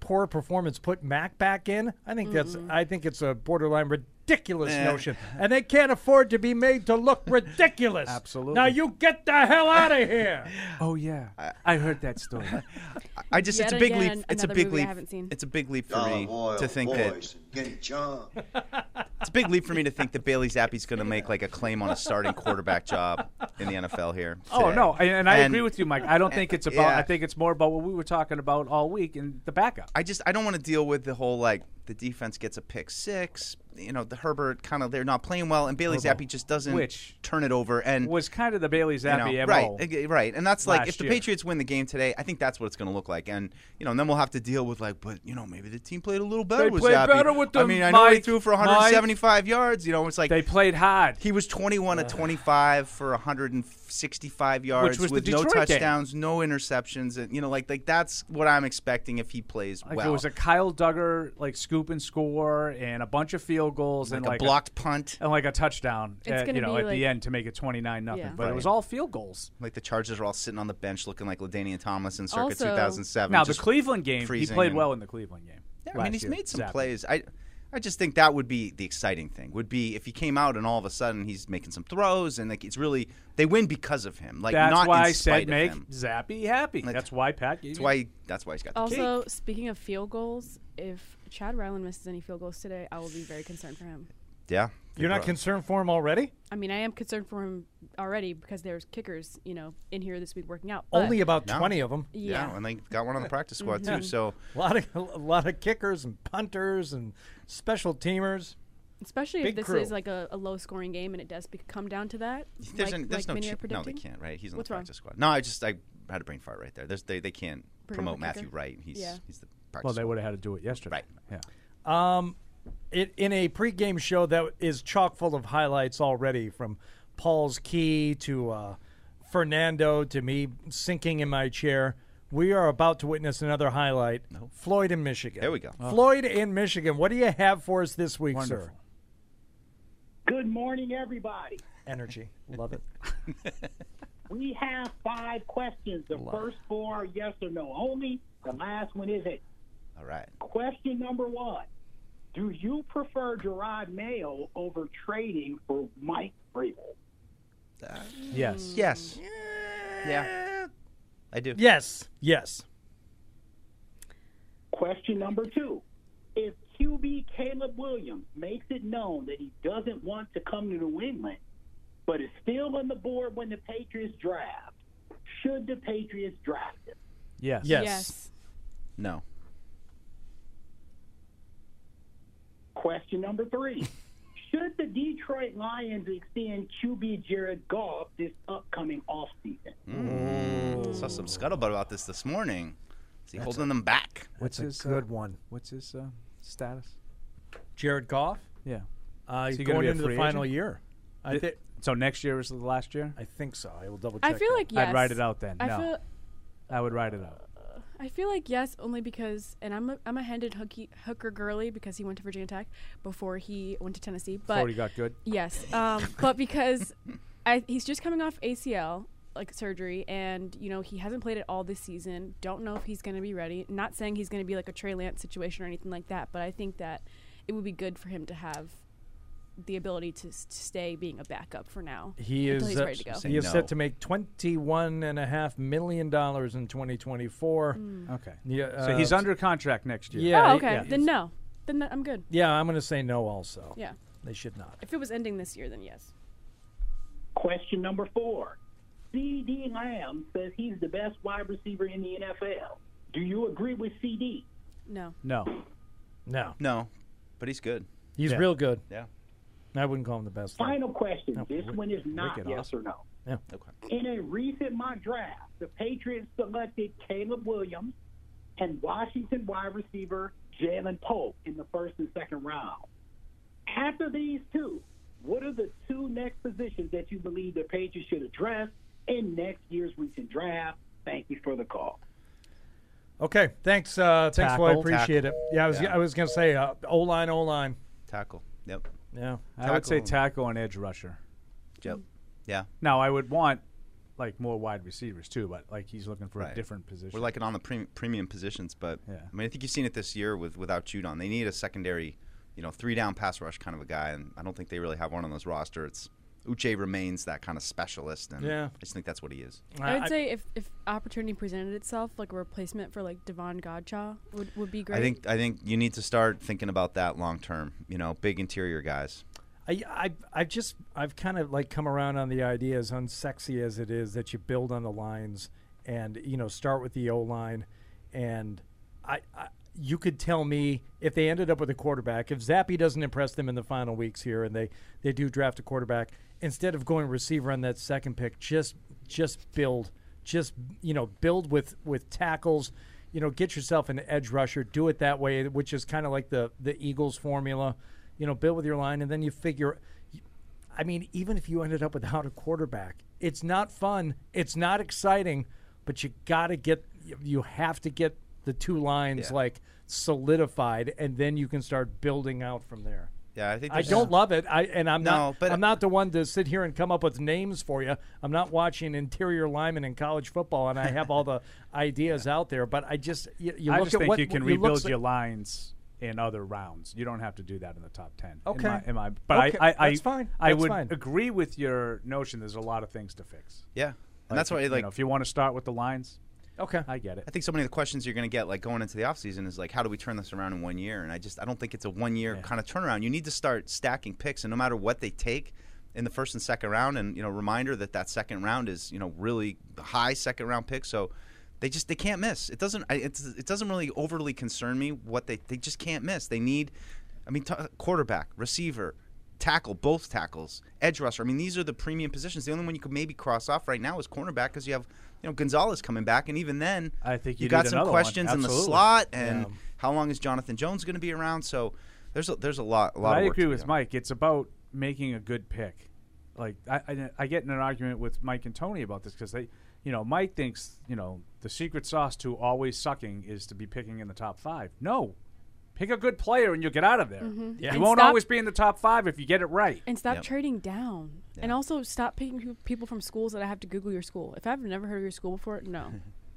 Poor performance. Put Mac back in. I think that's. I think it's a borderline ridiculous Eh. notion, and they can't afford to be made to look ridiculous. Absolutely. Now you get the hell out of here. Oh yeah, I heard that story. I just it's a big again, leap. It's a big movie I leap. haven't seen. It's a big leap for Dollar me oil, to think boys, that Getting John. it's a big leap for me to think that Bailey Zappe's going to make like a claim on a starting quarterback job in the NFL here. Oh no, and, and I And- agree with you, Mike. I don't think it's about. yeah. I think it's more about what we were talking about all week in the backup. I just I don't want to deal with the whole like the defense gets a pick six, you know the Herbert kind of they're not playing well, and Bailey Herbo. Zappe just doesn't Which turn it over. And was kind of the Bailey you know, Zappe right, right, and that's like if the year. Patriots win the game today, I think that's what it's going to look like, and you know, and then we'll have to deal with like, but you know, maybe the team played a little better. They with played Zappe. better with them. I mean, I know he threw for Mike. 175 yards. You know, it's like They played hard. he was 21 to 25 for 165 yards was the with no Detroit game. touchdowns, no interceptions, and you know, like like that's what I'm expecting if he plays Like well. it was a Kyle Dugger like scoop and score and a bunch of field goals and Like a like blocked punt. and like a touchdown. At, you know be at the end to make it twenty nine nothing. Yeah. But it was all field goals. like the Chargers are all sitting on the bench looking like Ladainian Thomas in circa Also- 2007. Now the Cleveland game, he played and- well in the Cleveland game. Yeah, I mean, he's year, made some Zappe. plays. I, I just think that would be the exciting thing. Would be if he came out and all of a sudden he's making some throws and like it's really they win because of him. Like That's not why in I said of make him. Zappe happy. Like, that's why Pat. Gave That's you- why. That's why he's got the Also, cake. speaking of field goals, if Chad Ryland misses any field goals today, I will be very concerned for him. Yeah, You're not concerned for him already? I mean, I am concerned for him already because there's kickers, you know, in here this week working out. Only about No. 20 of them. Yeah, Yeah. and they got one on the practice squad too. So A lot of a lot of kickers and punters and special teamers. Especially Big if this crew. is like a, a low scoring game and it does come down to that. there's, like, an, there's like no many ch- no, they can't. Right, he's on What's the wrong? practice squad. No, I just I had a brain fart right there. There's they they can't Bring promote Matthew? Wright. He's Yeah. he's the practice. Well, they would have had to do it yesterday. Right. Yeah. Um, it, in a pregame show that is chock full of highlights already, from Paul's key to uh, Fernando to me sinking in my chair. We are about to witness another highlight. Floyd in Michigan. There we go. Floyd in Michigan. What do you have for us this week, Wonderful. sir? Good morning, everybody. Energy. Love it. We have five questions. The first four are yes or no only. The last one is it. All right. Question number one Do you prefer Jerod Mayo over trading for Mike Vrabel? Uh, yes. Yes. Yeah. I do. Yes. Yes. Question number two If QB Caleb Williams makes it known that he doesn't want to come to New England, but is still on the board when the Patriots draft, should the Patriots draft him? Yes. Yes. Yes. No. Question number three. Should the Detroit Lions extend QB Jared Goff this upcoming offseason? Mm. Saw some scuttlebutt about this this morning. Is he holding them back? What's That's his a good uh, one. What's his uh, status? Jared Goff. Yeah. Uh, he's he gonna going be a into the final agent? year. I, Th- so next year is the last year. I think so. I will double check. I feel that. like yes. I'd write it out then. I no, feel I would write it out. I feel like yes, only because, and I'm a, I'm a handed hooky, hooker girly because he went to Virginia Tech before he went to Tennessee. But Before he got good. Yes, um, but because I, he's just coming off ACL like surgery, and you know he hasn't played it all this season. Don't know if he's going to be ready. Not saying he's going to be like a Trey Lance situation or anything like that, but I think that it would be good for him to have the ability to, s- to stay being a backup for now. He until is he's ready to go. he is no. set to make twenty one and a half million dollars in twenty twenty four. Okay. Yeah, so he's uh, under contract next year. Yeah. oh, okay. yeah. Then no. Then th- I'm good. Yeah, I'm going to say no. Also, Yeah. they should not. If it was ending this year, then yes. Question number four. CeeDee Lamb says he's the best wide receiver in the NFL. Do you agree with CeeDee? No. No. No, No, but he's good. he's Yeah. real good. Yeah. I wouldn't call him the best. though. Final question. No, this one is not Rick it yes or no. Yeah. Okay. In a recent mock draft, the Patriots selected Caleb Williams and Washington wide receiver Jalen Pope in the first and second round. After these two, what are the two next positions that you believe the Patriots should address in next year's recent draft? Thank you for the call. Okay, thanks. Uh, thanks, Floyd. Tackle. Appreciate it. Yeah, I was Yeah. I was going to say uh, O line, O line. Tackle. Yep. Yeah. I would say Tackle. tackle and edge rusher. Yep. Yeah. Now I would want like more wide receivers too, but like he's looking for a Right. different position. We're like it on the pre- premium positions, but Yeah. I mean, I think you've seen it this year with without Judon. They need a secondary, you know, three down pass rush kind of a guy, and I don't think they really have one on this roster. It's Uche remains that kind of specialist, and Yeah. I just think that's what he is. I would say if, if opportunity presented itself, like a replacement for like Davon Godchaux would, would be great. I think I think you need to start thinking about that long term. You know, big interior guys. I, I, I've just, I've kind of like come around on the idea, as unsexy as it is, that you build on the lines and, you know, start with the O line. And I, I, you could tell me if they ended up with a quarterback, if Zappe doesn't impress them in the final weeks here, and they they do draft a quarterback, instead of going receiver on that second pick, just just build, just you know, build with with tackles. You know, get yourself an edge rusher. Do it that way, which is kind of like the the Eagles formula. You know, build with your line, and then you figure. I mean, even if you ended up without a quarterback, it's not fun. It's not exciting, but you got to get. You have to get the two lines Yeah. like solidified, and then you can start building out from there. Yeah, I think I don't love it. I and I'm No, not. but- I'm not the one to sit here and come up with names for you. I'm not watching interior linemen in college football, and I have all the ideas out there. But I just you, you I look just at think what you can you rebuild so- your lines in other rounds. You don't have to do that in the top ten. Okay. In my, in my, but Okay, I, I, I, that's fine. I That's would fine. agree with your notion. There's a lot of things to fix. Yeah, and that's why you like know, if you want to start with the lines, okay, I get it. I think so many of the questions you're going to get, like going into the offseason, is like, how do we turn this around in one year? And I just, I don't think it's a one year kind of turnaround. You need to start stacking picks, and no matter what they take in the first and second round, and you know, reminder that that second round is, you know, really high second round pick. So they just they can't miss. It doesn't, it's, it doesn't really overly concern me what they they just can't miss. They need, I mean, t- quarterback, receiver. Tackle, both tackles, edge rusher. I mean, these are the premium positions. The only one you could maybe cross off right now is cornerback because you have, you know, Gonzalez coming back, and even then, I think you got some questions in the slot, and Yeah. how long is Jonathan Jones going to be around? So there's a, there's a lot a lot. I agree with. Mike. It's about making a good pick. Like I, I, I get in an argument with Mike and Tony about this because they, you know, Mike thinks you know the secret sauce to always sucking is to be picking in the top five. No, pick a good player and you'll get out of there. Mhm. You And won't stop- always be in the top five if you get it right. And stop trading down. And also stop picking people from schools that I have to Google your school. If I've never heard of your school before, no.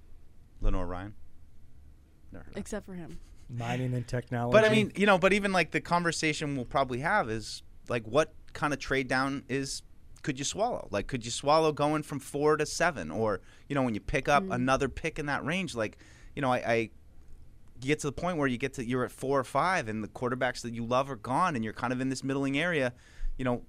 Lenore Ryan. Except for him. mining and technology. But I mean, you know, but even like the conversation we'll probably have is like, what kind of trade down is could you swallow? Like, could you swallow going from four to seven, or you know, when you pick up Mm. another pick in that range, like, you know, I. I you get to the point where you get to you're at four or five, and the quarterbacks that you love are gone, and you're kind of in this middling area. You know,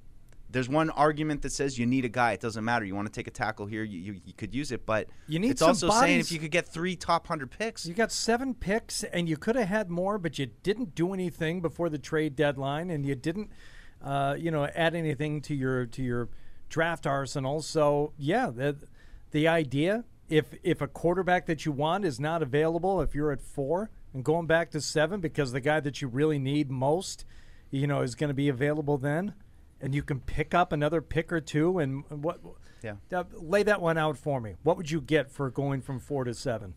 there's one argument that says you need a guy. It doesn't matter. You want to take a tackle here, you, you, you could use it, but You need it's also saying if you could get three top hundred picks, You got seven picks, and you could have had more, but you didn't do anything before the trade deadline, and you didn't, uh, you know, add anything to your to your draft arsenal. So yeah, the the idea if if a quarterback that you want is not available, if you're at four and going back to seven because the guy that you really need most, you know, is going to be available then, and you can pick up another pick or two, and what? Yeah. Uh, lay that one out for me. What would you get for going from four to seven?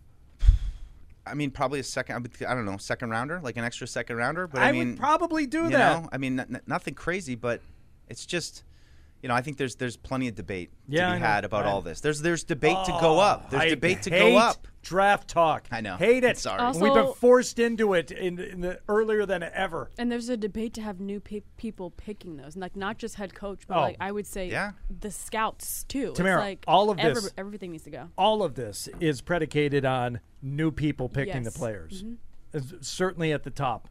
I mean, probably a second. I don't know, second rounder, like an extra second rounder. But I, I would mean, probably do that. Know? I mean, n- nothing crazy, but it's just, you know, I think there's there's plenty of debate Yeah, to be had about I- all this. There's there's debate to go up. There's I debate to hate go up. Draft talk. I know. Hate it. Sorry. Also- We've been forced into it in, in the earlier than ever. And there's a debate to have new pe- people picking those, like not just head coach, but Oh, like I would say yeah. the scouts too. Tamara, it's like all of every- this- everything needs to go. All of this is predicated on new people picking Yes. the players. Mhm. Certainly at the top.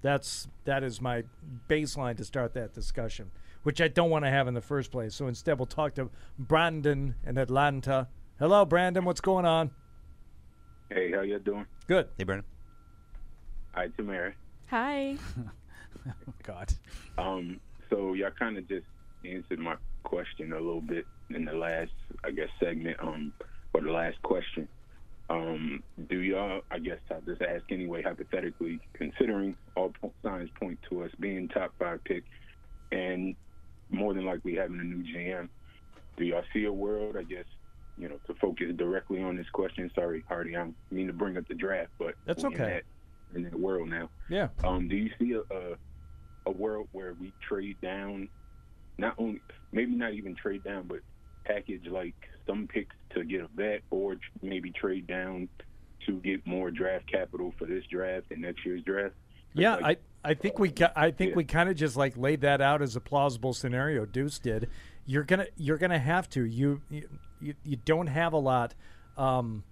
That's that is my baseline to start that discussion, which I don't want to have in the first place. So instead, we'll talk to Brandon in Atlanta. Hello, Brandon. What's going on? Hey, how you doing? Good. Hey, Brandon. Hi, Tamara. Hi. God. Um, so y'all kind of just answered my question a little bit in the last, I guess, segment. Um, or the last question. Um, do y'all? I guess I'll just ask anyway, hypothetically, considering all signs point to us being top five pick, and more than likely having a new GM. Do y'all see a world? I guess you know to focus directly on this question. Sorry, Hardy, I mean to bring up the draft, but That's we're in okay. that- In that world now. Yeah. Um, do you see a, a a world where we trade down, not only maybe not even trade down, but package like some picks to get a vet, or maybe trade down to get more draft capital for this draft and next year's draft? Yeah, Like, I, think we I think we kind of just like laid that out as a plausible scenario. Deuce did. You're gonna you're gonna have to. You you, you, you don't have a lot, um,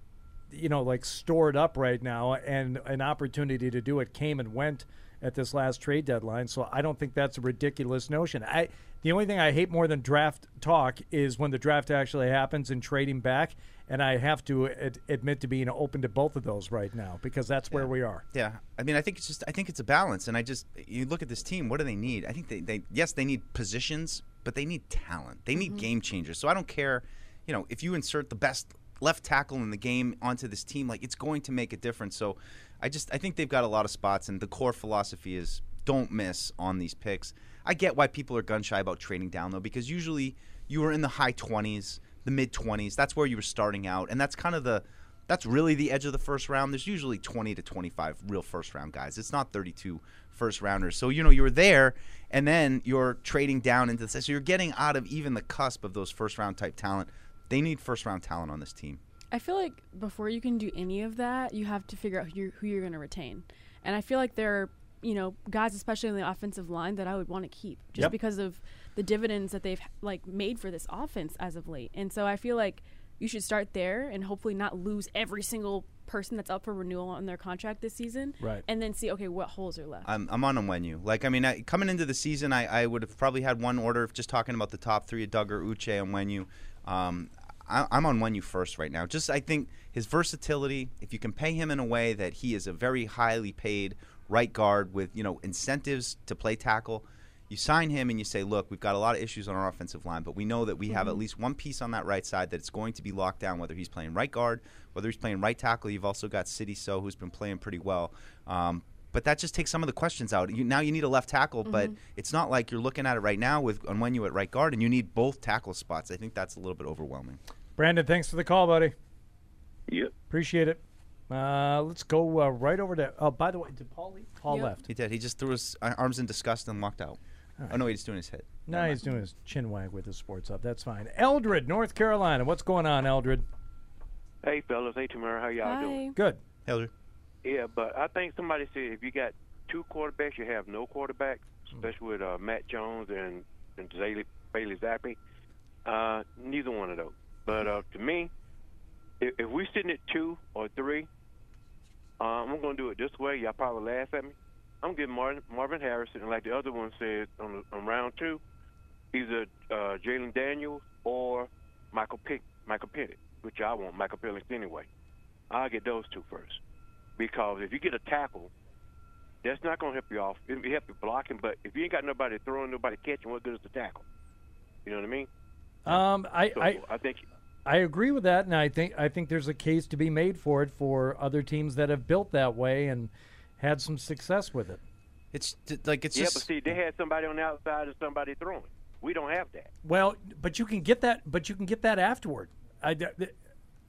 you know, like stored up right now, and an opportunity to do it came and went at this last trade deadline. So I don't think that's a ridiculous notion. I The only thing I hate more than draft talk is when the draft actually happens and trading back. And I have to ad- admit to being open to both of those right now because that's where we are. Yeah, I mean, I think it's just I think it's a balance, and I just you look at this team. What do they need? I think they, they yes they need positions, but they need talent. They need mm-hmm. game changers. So I don't care, you know, if you insert the best left tackle in the game onto this team, like it's going to make a difference. So I just I think they've got a lot of spots, and the core philosophy is don't miss on these picks. I get why people are gun shy about trading down though, because usually you were in the high twenties, the mid twenties. That's where you were starting out, and that's kind of the that's really the edge of the first round. There's usually 20 to 25 real first round guys. It's not 32 first rounders. So, you know, you're there and then you're trading down into this. So you're getting out of even the cusp of those first round type talent. They need first round talent on this team. I feel like before you can do any of that, you have to figure out who you're, who you're going to retain. And I feel like there are, you know, guys, especially in the offensive line, that I would want to keep just Yep. because of the dividends that they've like made for this offense as of late. And so I feel like you should start there and hopefully not lose every single person that's up for renewal on their contract this season. Right. And then see, okay, what holes are left. I'm, I'm on Onwenu. Like, I mean, I, coming into the season, I, I would have probably had one order, of just talking about the top three, Dugger, Uche, and Onwenu. Um, I, I'm on Onwenu first right now. Just, I think his versatility, if you can pay him in a way that he is a very highly paid right guard with, you know, incentives to play tackle, you sign him and you say, look, we've got a lot of issues on our offensive line, but we know that we have at Mhm. least one piece on that right side that's going to be locked down, whether he's playing right guard, whether he's playing right tackle. You've also got Sidy Sow, who's been playing pretty well. Um, but that just takes some of the questions out. You, now you need a left tackle, but Mhm. it's not like you're looking at it right now with Onwenu at right guard, and you need both tackle spots. I think that's a little bit overwhelming. Brandon, thanks for the call, buddy. Yep. Appreciate it. Uh, let's go uh, right over to. Oh, by the way, did Paul leave? Paul Yep. left. He did. He just threw his uh, arms in disgust and walked out. Oh no, he's doing his hit. No, he's doing his chin wag with his sports up. That's fine. Eldred, North Carolina. What's going on, Eldred? Hey, fellas. Hey, Tamara. How y'all doing? Good. Eldred. Yeah, but I think somebody said if you got two quarterbacks, you have no quarterback, especially with uh, Matt Jones and, and Bailey, Bailey Zappe. Uh, neither one of those. But uh, to me, if, if we're sitting at two or three, uh, I'm going to do it this way. Y'all probably laugh at me. I'm giving Marvin, Marvin Harrison, and like the other one said on, on round two, either uh, Jalen Daniels or Michael Pick, Michael Pittett, which I want Michael Penix anyway. I'll get those two first because if you get a tackle, that's not going to help you off. It'll help you blocking, but if you ain't got nobody throwing, nobody catching, what good is the tackle? You know what I mean? Um, I, So I, I think I agree with that, and I think I think there's a case to be made for it for other teams that have built that way and had some success with it. It's like it's yeah, just but see, they had somebody on the outside and somebody throwing. We don't have that. Well, but you can get that. But you can get that afterward. I,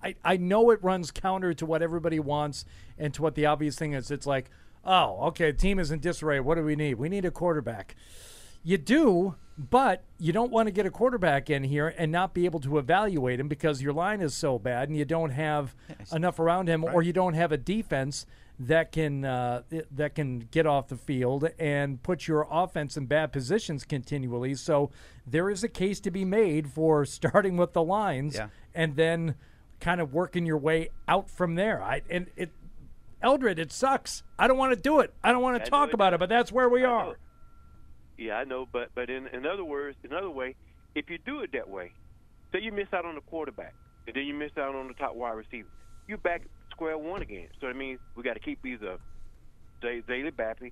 I, I know it runs counter to what everybody wants and to what the obvious thing is. It's like, oh, okay, the team is in disarray. What do we need? We need a quarterback. You do, but you don't want to get a quarterback in here and not be able to evaluate him because your line is so bad and you don't have enough around him, or you don't have a defense that can uh, that can get off the field and put your offense in bad positions continually. So there is a case to be made for starting with the lines Yeah. and then kind of working your way out from there. I and it. Eldred, it sucks. I don't want to do it. I don't want to know talk about it, but that's where we are. Yeah, I know, but but in, in other words, another way, if you do it that way, say you miss out on the quarterback, and then you miss out on the top wide receiver, you back square one again. So that means we got to keep either Zay- Zaylee Bappy,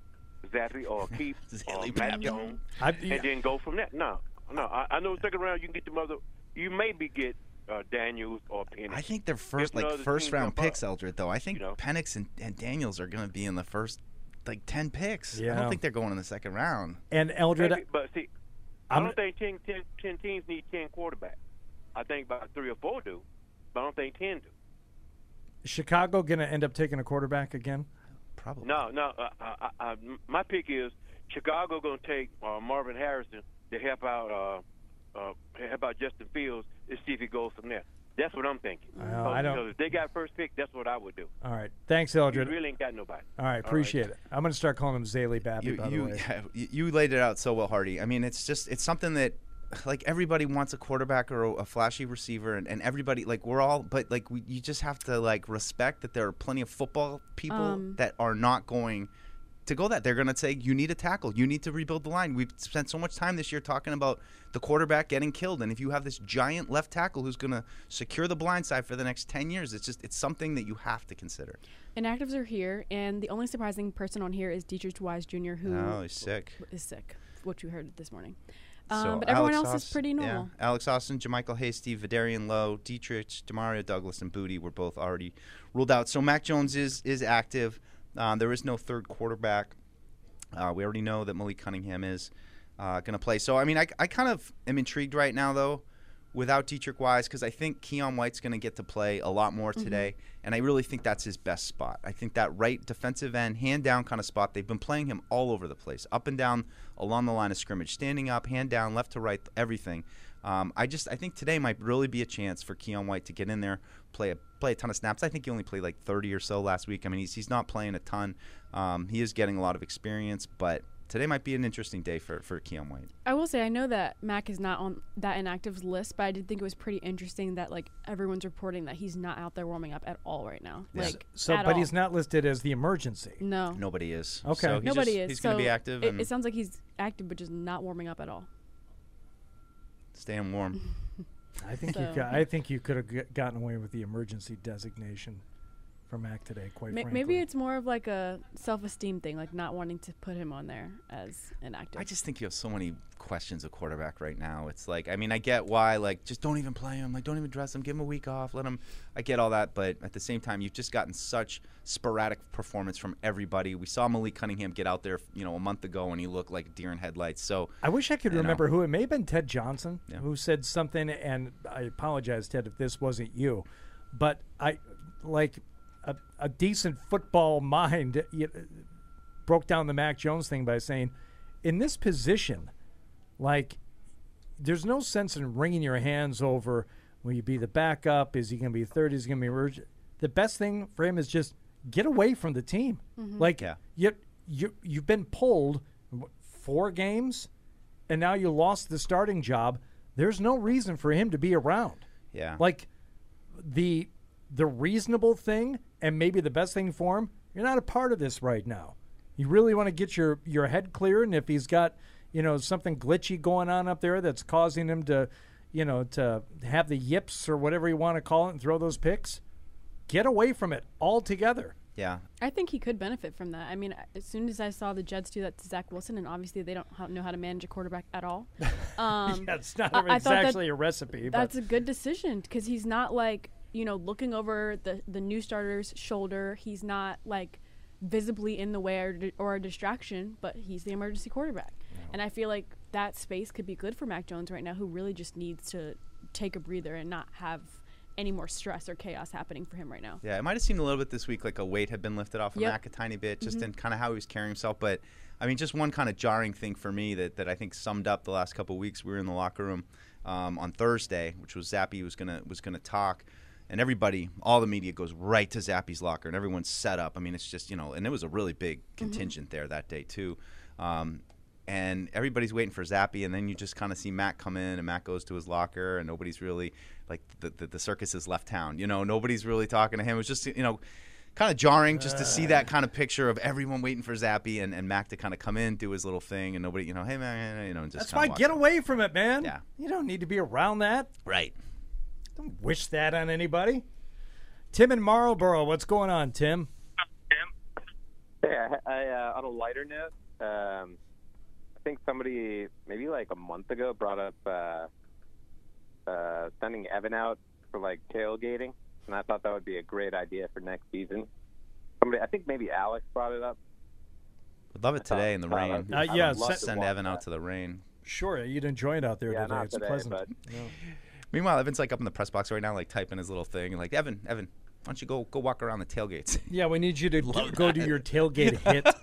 Zappe, or keep uh, Matt Jones, I- and then go from that. No, no, I, I know second round you can get the mother. You maybe get uh, Daniels or Penny. I think they're first If like first round jump up. picks, Eldred. Though I think Penix and, and Daniels are going to be in the first like ten picks. I don't think they're going in the second round. And Eldred, Maybe, but see, I I'm- don't think 10, 10, 10 teams need 10 quarterbacks. I think about three or four do, but I don't think 10 do. Chicago going to end up taking a quarterback again? Probably. No, no. Uh, uh, uh, my pick is Chicago going to take uh, Marvin Harrison to help out uh, uh, help out Justin Fields and see if he goes from there. That's what I'm thinking. Well, I don't- Because if they got first pick, that's what I would do. All right. Thanks, You Eldred. really ain't got nobody. All right, appreciate it. I'm going to start calling him Zaylee Babby, You, by the way. yeah, you you laid it out so well, Hardy. I mean, it's just it's something that like everybody wants a quarterback or a, a flashy receiver, and, and everybody like we're all, but like we, you just have to like respect that there are plenty of football people Um, that are not going to go that. They're going to say you need a tackle. You need to rebuild the line. We've spent so much time this year talking about the quarterback getting killed, and if you have this giant left tackle who's going to secure the blind side for the next ten years, it's just it's something that you have to consider. Inactives are here, and the only surprising person on here is Deatrich Wise Jr., who Oh, he's sick. Is sick, what you heard this morning. So Um, but everyone Alex else is Aus- pretty yeah. normal. Alex Austin, JaMycal Hasty, Vederian Lowe, Deatrich, Demario Douglas, and Booty were both already ruled out. So Mac Jones is is active. Um, there is no third quarterback. Uh, we already know that Malik Cunningham is uh, going to play. So I mean, I, I kind of am intrigued right now though, without Deatrich Wise, because I think Keion White's going to get to play a lot more Mhm. today, and I really think that's his best spot. I think that right defensive end, hand down kind of spot. They've been playing him all over the place, up and down along the line of scrimmage, standing up, hand down, left to right, everything. Um, I just I think today might really be a chance for Keion White to get in there, play a play a ton of snaps. I think he only played like 30 or so last week. I mean, he's he's not playing a ton. Um, he is getting a lot of experience, but today might be an interesting day for for Keion White. I will say I know that Mac is not on that inactives list, but I did think it was pretty interesting that like everyone's reporting that he's not out there warming up at all right now. Yeah. Like So, at but all. he's not listed as the emergency. No. Nobody is. Okay. So he's Nobody just- is. He's going to be active It, and it sounds like he's active, but just not warming up at all. Staying warm. I think you. So- Got, I think you could have g- gotten away with the emergency designation for Mac today. Quite Ma- frankly. maybe it's more of like a self-esteem thing, like not wanting to put him on there as an actor. I just think you have so many questions of quarterback right now. It's like, I mean, I get why, like, just don't even play him, like, don't even dress him, give him a week off, let him. I get all that, but at the same time, you've just gotten such sporadic performance from everybody. We saw Malik Cunningham get out there, you know, a month ago, and he looked like a deer in headlights. So I wish I could you know. remember who it may have been. Ted Johnson, Yeah. who said something, and I apologize, Ted, if this wasn't you, but I like a, a decent football mind you, broke down the Mac Jones thing by saying, in this position, like there's no sense in wringing your hands over will you be the backup? Is he going to be third? Is he going to be emergent? The best thing for him is just get away from the team. Mhm. Like Yeah. you, you you've been pulled four games, and now you lost the starting job. There's no reason for him to be around. Yeah. Like the the reasonable thing and maybe the best thing for him. You're not a part of this right now. You really want to get your your head clear, and if he's got you know something glitchy going on up there that's causing him to you know to have the yips or whatever you want to call it and throw those picks, get away from it altogether. yeah, I think he could benefit from that. I mean, as soon as I saw the Jets do that to Zach Wilson, and obviously they don't know how to manage a quarterback at all. Um, yeah, it's not I- I thought that a recipe. But That's a good decision because he's not like you know looking over the the new starter's shoulder. He's not like visibly in the way or, or a distraction, but he's the emergency quarterback. And I feel like that space could be good for Mac Jones right now, who really just needs to take a breather and not have any more stress or chaos happening for him right now. Yeah, it might have seemed a little bit this week like a weight had been lifted off of Yep. Mac a tiny bit, just Mhm. in kind of how he was carrying himself. But I mean, just one kind of jarring thing for me that, that I think summed up the last couple of weeks. We were in the locker room um, on Thursday, which was Zappe was gonna was gonna talk, and everybody, all the media goes right to Zappe's locker, and everyone's set up. I mean, it's just you know, and it was a really big contingent there that day too. Um, and everybody's waiting for Zappe, and then you just kind of see Matt come in, and Matt goes to his locker, and nobody's really like the, the the circus has left town. You know, nobody's really talking to him. It was just you know, kind of jarring just to see that kind of picture of everyone waiting for Zappe and, and Mac to kind of come in, do his little thing, and nobody, you know, hey man, you know, and just that's why get away from it, man. Yeah. You don't need to be around that. Right. Don't wish that on anybody. Tim in Marlboro, what's going on, Tim? Hey, I, I uh, on a lighter note, um, I think somebody maybe like a month ago brought up uh, uh, sending Evan out for like tailgating, and I thought that would be a great idea for next season. Somebody, I think maybe Alex brought it up. Would love it today in the rain. Uh, yeah, I'd love to send- send watch Evan out to the rain. Sure, you'd enjoy it out there Yeah, today. not it's today, pleasant. but- Yeah. Meanwhile, Evan's like up in the press box right now, like typing his little thing, and like Evan, Evan, why don't you go go walk around the tailgates? Yeah, we need you to Love go do your tailgate hit.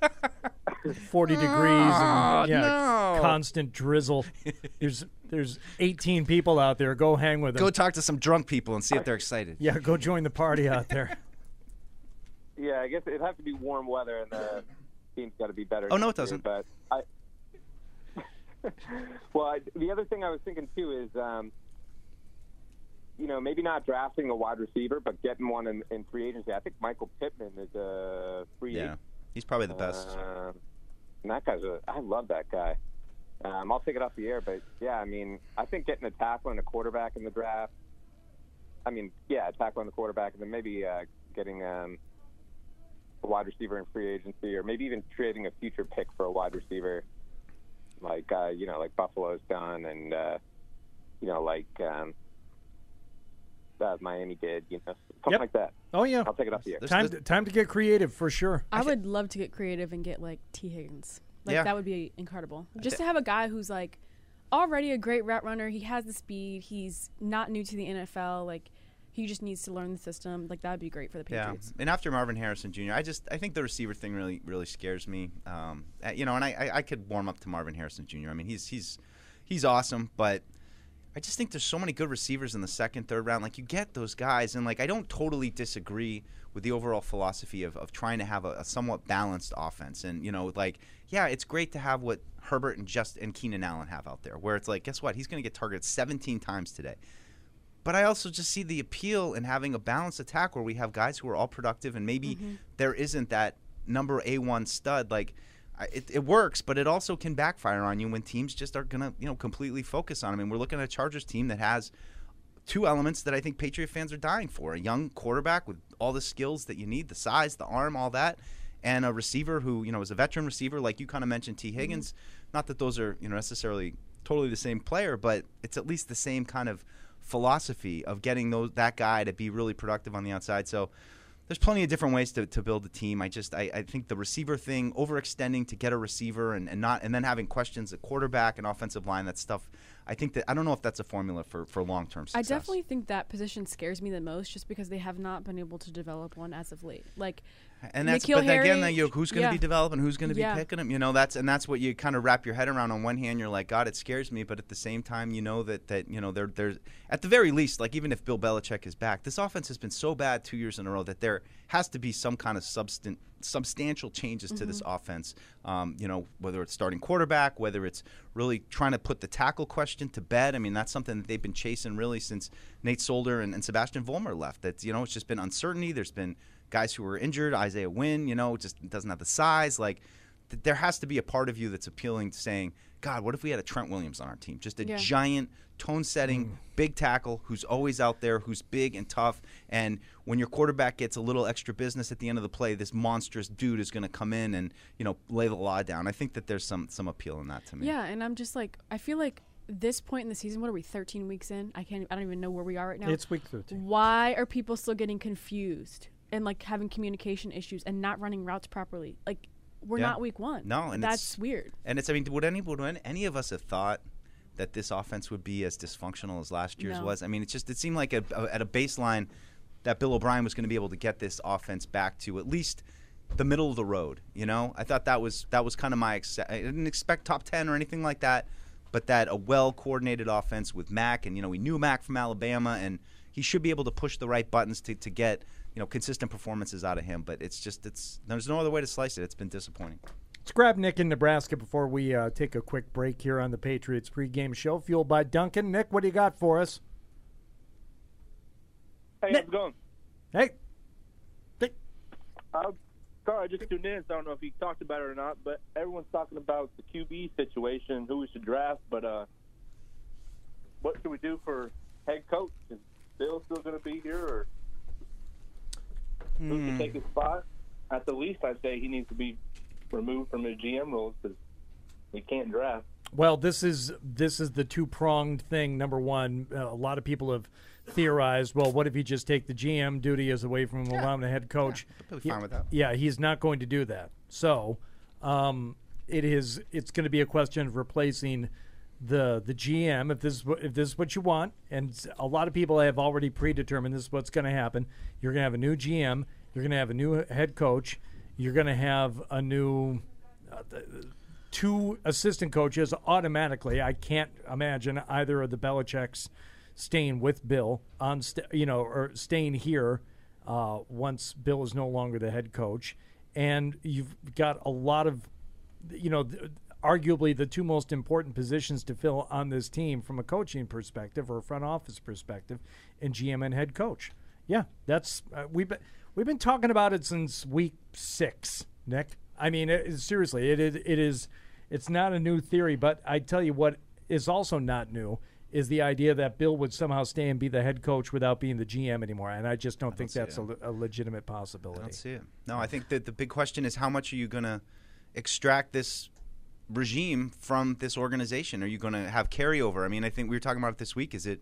40 degrees and yeah, no. constant drizzle. There's there's 18 people out there. Go hang with them. go talk to some drunk people and see if they're excited. yeah, go join the party out there. Yeah, I guess it'd have to be warm weather, and the team's got to be better. Oh, no, it doesn't. year, But I, well, I, the other thing I was thinking too is, um, you know, maybe not drafting a wide receiver, but getting one in, in free agency. I think Michael Pittman is a free Yeah. agent. He's probably the best. Um, and that guy's a. I love that guy. Um, I'll take it off the air, but yeah, I mean, I think getting a tackle and a quarterback in the draft. I mean, yeah, a tackle and the quarterback, and then maybe uh, getting um, a wide receiver in free agency, or maybe even trading a future pick for a wide receiver, like uh, you know, like Buffalo's done, and uh, you know, like um, that Miami did, you know, something Yep. like that. Oh yeah, I'll take it off the air. Time to, time to get creative for sure. I would love to get creative and get like Tee Higgins. Like Yeah. that would be incredible. Just to have a guy who's like already a great route runner. He has the speed. He's not new to the NFL. Like he just needs to learn the system. Like that would be great for the Patriots. Yeah, and after Marvin Harrison Jr., I just I think the receiver thing really really scares me. Um, uh, you know, and I, I I could warm up to Marvin Harrison Jr. I mean, he's he's he's awesome, but I just think there's so many good receivers in the second, third round. Like you get those guys, and like I don't totally disagree with the overall philosophy of, of trying to have a, a somewhat balanced offense. And you know, like yeah, it's great to have what Herbert and just and Keenan Allen have out there, where it's like, guess what? He's going to get targeted 17 times today. But I also just see the appeal in having a balanced attack where we have guys who are all productive, and maybe Mm-hmm. there isn't that number A one stud. Like it, it works, but it also can backfire on you when teams just are gonna you know completely focus on him. And we're looking at a Chargers team that has two elements that I think Patriot fans are dying for: a young quarterback with all the skills that you need, the size, the arm, all that. And a receiver who, you know, is a veteran receiver, like you kind of mentioned, T. Mm-hmm. Higgins. Not that those are, you know, necessarily totally the same player, but it's at least the same kind of philosophy of getting those that guy to be really productive on the outside. So there's plenty of different ways to, to build a team. I just I, I think the receiver thing, overextending to get a receiver and, and not and then having questions at quarterback and offensive line, that stuff. I think that I don't know if that's a formula for, for long term success. I definitely think that position scares me the most, just because they have not been able to develop one as of late. Like, and that's N'Keal but Harry, again, then you who's going to yeah. be developing, who's going to be Yeah. picking them. You know, that's and that's what you kind of wrap your head around. On one hand, you're like, God, it scares me, but at the same time, you know that that you know there there's at the very least, like even if Bill Belichick is back, this offense has been so bad two years in a row that there has to be some kind of substan- substantial changes to this offense. Um, you know, whether it's starting quarterback, whether it's really trying to put the tackle question to bed. I mean, that's something that they've been chasing really since Nate Solder and, and Sebastian Vollmer left. That you know, it's just been uncertainty. There's been guys who were injured. Isaiah Wynn, you know, just doesn't have the size. Like, th- there has to be a part of you that's appealing to saying, God, what if we had a Trent Williams on our team? Just a Yeah. giant, tone setting, Mm. big tackle who's always out there, who's big and tough. And when your quarterback gets a little extra business at the end of the play, this monstrous dude is going to come in and, you know, lay the law down. I think that there's some, some appeal in that to me. yeah, and I'm just like, I feel like this point in the season, what are we, 13 weeks in? I can't, I don't even know where we are right now. It's week 13. Why are people still getting confused and like having communication issues and not running routes properly? Like, we're Yeah. not week one. No, and that's weird. And it's, I mean, would any would any of us have thought that this offense would be as dysfunctional as last year's No. was? I mean, it just it seemed like a, a, at a baseline that Bill O'Brien was going to be able to get this offense back to at least the middle of the road. You know, I thought that was that was kind of my. Ex- I didn't expect top ten or anything like that, but that a well coordinated offense with Mac, and you know, we knew Mac from Alabama, and he should be able to push the right buttons to, to get you know consistent performances out of him. But it's just it's there's no other way to slice it. It's been disappointing. Let's grab Nick in Nebraska before we uh, take a quick break here on the Patriots pregame show, fueled by Dunkin'. Nick, what do you got for us? Hey, how's it going? Hey. Uh, sorry, I just tuned in, so I don't know if you talked about it or not, but everyone's talking about the QB situation, who we should draft, but uh, what should we do for head coach? Is Bill still going to be here, or who Hmm. can take his spot? At the least, I'd say he needs to be removed from his GM roles because he can't draft. Well, this is this is the two pronged thing. Number one, uh, a lot of people have theorized. Well, what if you just take the GM duty as away from him, allow him to head coach? totally fine with that. Yeah, he's not going to do that. So, um, it is. It's going to be a question of replacing the the GM if this is what, if this is what you want. And a lot of people have already predetermined this is what's going to happen. You're going to have a new GM. You're going to have a new head coach. You're going to have a new uh, two assistant coaches automatically. I can't imagine either of the Belichick's staying with Bill on, st- you know, or staying here uh, once Bill is no longer the head coach. And you've got a lot of, you know, arguably the two most important positions to fill on this team from a coaching perspective or a front office perspective, and GM and head coach. Yeah, that's uh, we've been we've been talking about it since week six, Nick. I mean, it, seriously, it is. It is. It's not a new theory, but I tell you what is also not new is the idea that Bill would somehow stay and be the head coach without being the GM anymore, and I just don't think that's a, a legitimate possibility. I don't see it. No, I think that the big question is how much are you going to extract this regime from this organization? Are you going to have carryover? I mean, I think we were talking about it this week. Is it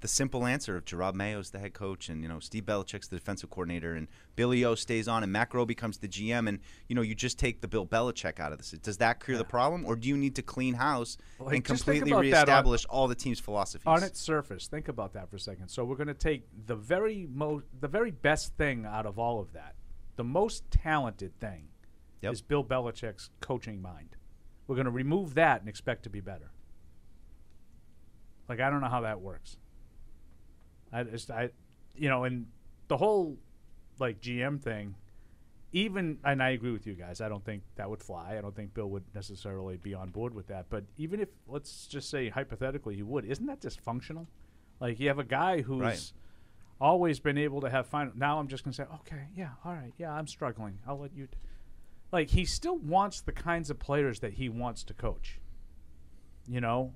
the simple answer of Jerod Mayo's the head coach and you know Steve Belichick's the defensive coordinator and Billy O stays on and Matt Groh becomes the GM and you know you just take the Bill Belichick out of this? Does that clear the problem, or do you need to clean house Like, and completely that on- reestablish all the team's philosophies? on its surface, think about that for a second. So we're going to take the very most the very best thing out of all of that. The most talented thing is Bill Belichick's coaching mind. We're going to remove that and expect to be better. Like I don't know how that works. I just I you know, and the whole like GM thing even and I agree with you guys. I don't think that would fly. I don't think Bill would necessarily be on board with that. But even if let's just say hypothetically he would, isn't that dysfunctional? Like you have a guy who's Right. always been able to have fun. Now I'm just gonna say, okay, yeah, all right, yeah, I'm struggling. I'll let you. Like he still wants the kinds of players that he wants to coach. You know,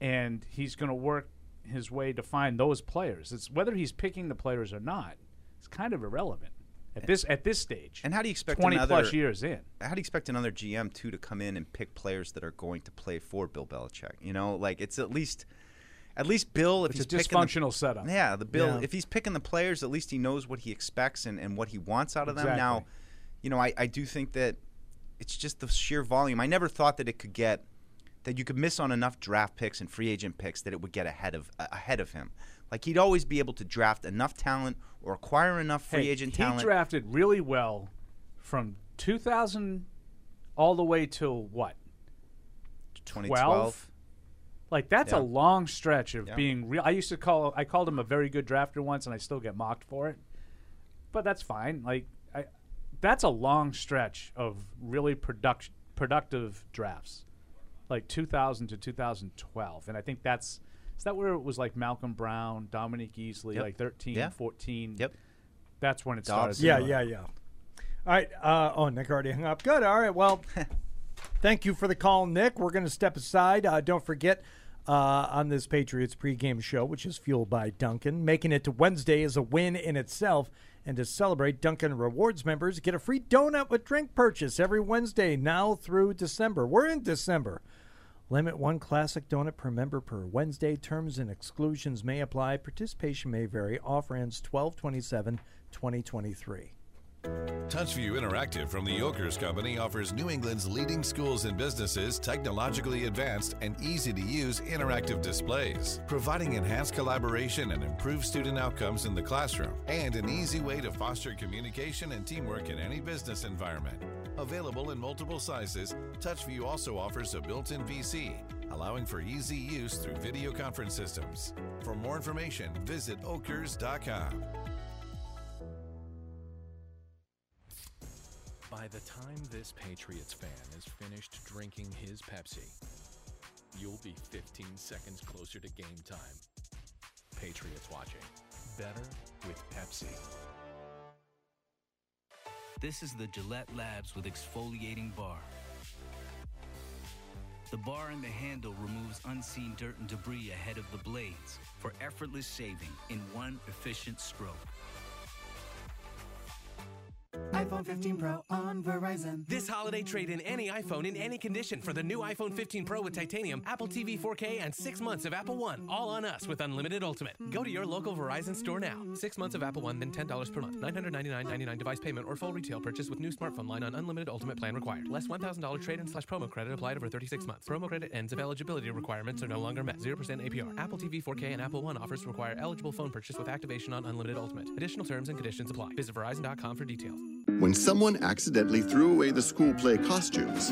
and he's gonna work his way to find those players. It's whether he's picking the players or not. It's kind of irrelevant at this at this stage. And how do you expect twenty another, plus years in? How do you expect another GM too to come in and pick players that are going to play for Bill Belichick? You know, like it's at least, at least Bill. If It's he's a picking the- dysfunctional setup. Yeah, the Bill. Yeah. If he's picking the players, at least he knows what he expects and, and what he wants out of them. Exactly. Now, you know, I, I do think that it's just the sheer volume. I never thought that it could get that you could miss on enough draft picks and free agent picks that it would get ahead of uh, ahead of him. Like he'd always be able to draft enough talent or acquire enough free Hey, agent he talent. He drafted really well from 2000 all the way till what? 2012. Like that's Yeah. a long stretch of Yeah. being real. I used to call I called him a very good drafter once, and I still get mocked for it. But that's fine. Like that's a long stretch of really production productive drafts, like 2000 to 2012, and I think that's is that where it was like Malcolm Brown, Dominique Easley, Yep. like 13, Yeah. 14. Yep. That's when it started. Yeah, yeah, yeah. All right. Uh, oh, Nick already hung up. Good. All right. Well, thank you for the call, Nick. We're going to step aside. Uh, don't forget uh, on this Patriots pregame show, which is fueled by Dunkin', making it to Wednesday is a win in itself. And to celebrate, Dunkin' Rewards members get a free donut with drink purchase every Wednesday now through December. We're in December. Limit one classic donut per member per Wednesday. Terms and exclusions may apply. Participation may vary. Offer ends 12 27 2023. TouchView Interactive from the Yokers Company offers New England's leading schools and businesses technologically advanced and easy to use interactive displays, providing enhanced collaboration and improved student outcomes in the classroom, and an easy way to foster communication and teamwork in any business environment. Available in multiple sizes, TouchView also offers a built in VC, allowing for easy use through video conference systems. For more information, visit okers.com. By the time this Patriots fan is finished drinking his Pepsi, you'll be 15 seconds closer to game time. Patriots watching. Better with Pepsi. This is the Gillette Labs with exfoliating bar. The bar and the handle removes unseen dirt and debris ahead of the blades for effortless shaving in one efficient stroke. iPhone 15 Pro on Verizon. This holiday, trade in any iPhone in any condition for the new iPhone 15 Pro with titanium, Apple TV 4K, and six months of Apple One. All on us with unlimited Ultimate. Go to your local Verizon store now. Six months of Apple One, then $10 per month. $999.99 device payment or full retail purchase with new smartphone line on unlimited Ultimate plan required. Less $1,000 trade in slash promo credit applied over 36 months. Promo credit ends if eligibility requirements are no longer met. 0% APR. Apple TV 4K and Apple One offers require eligible phone purchase with activation on unlimited Ultimate. Additional terms and conditions apply. Visit Verizon.com for details. When someone accidentally threw away the school play costumes,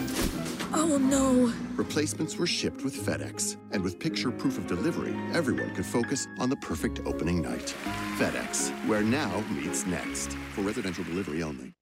Oh no. replacements were shipped with FedEx. And with picture proof of delivery, everyone could focus on the perfect opening night. FedEx, where now meets next. For residential delivery only.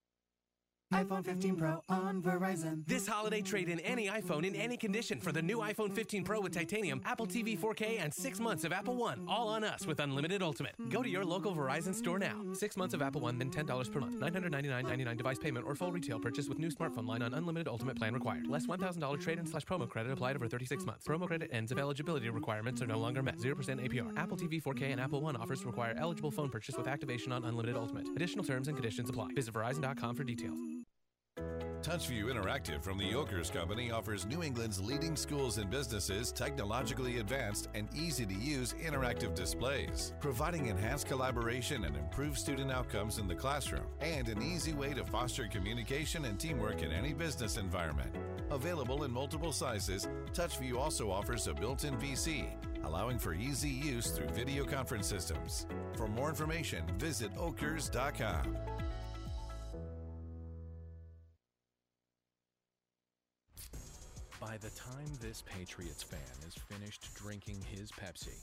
iPhone 15 Pro on Verizon. This holiday, trade in any iPhone in any condition for the new iPhone 15 Pro with titanium, Apple TV 4K, and six months of Apple One. All on us with unlimited Ultimate. Go to your local Verizon store now. Six months of Apple One, then $10 per month. $999.99 device payment or full retail purchase with new smartphone line on unlimited Ultimate plan required. Less $1,000 trade in slash promo credit applied over 36 months. Promo credit ends if eligibility requirements are no longer met. 0% APR. Apple TV 4K and Apple One offers require eligible phone purchase with activation on unlimited Ultimate. Additional terms and conditions apply. Visit Verizon.com for details. TouchView Interactive from the Yokers Company offers New England's leading schools and businesses technologically advanced and easy to use interactive displays, providing enhanced collaboration and improved student outcomes in the classroom, and an easy way to foster communication and teamwork in any business environment. Available in multiple sizes, TouchView also offers a built in VC, allowing for easy use through video conference systems. For more information, visit okers.com. By the time this Patriots fan is finished drinking his Pepsi,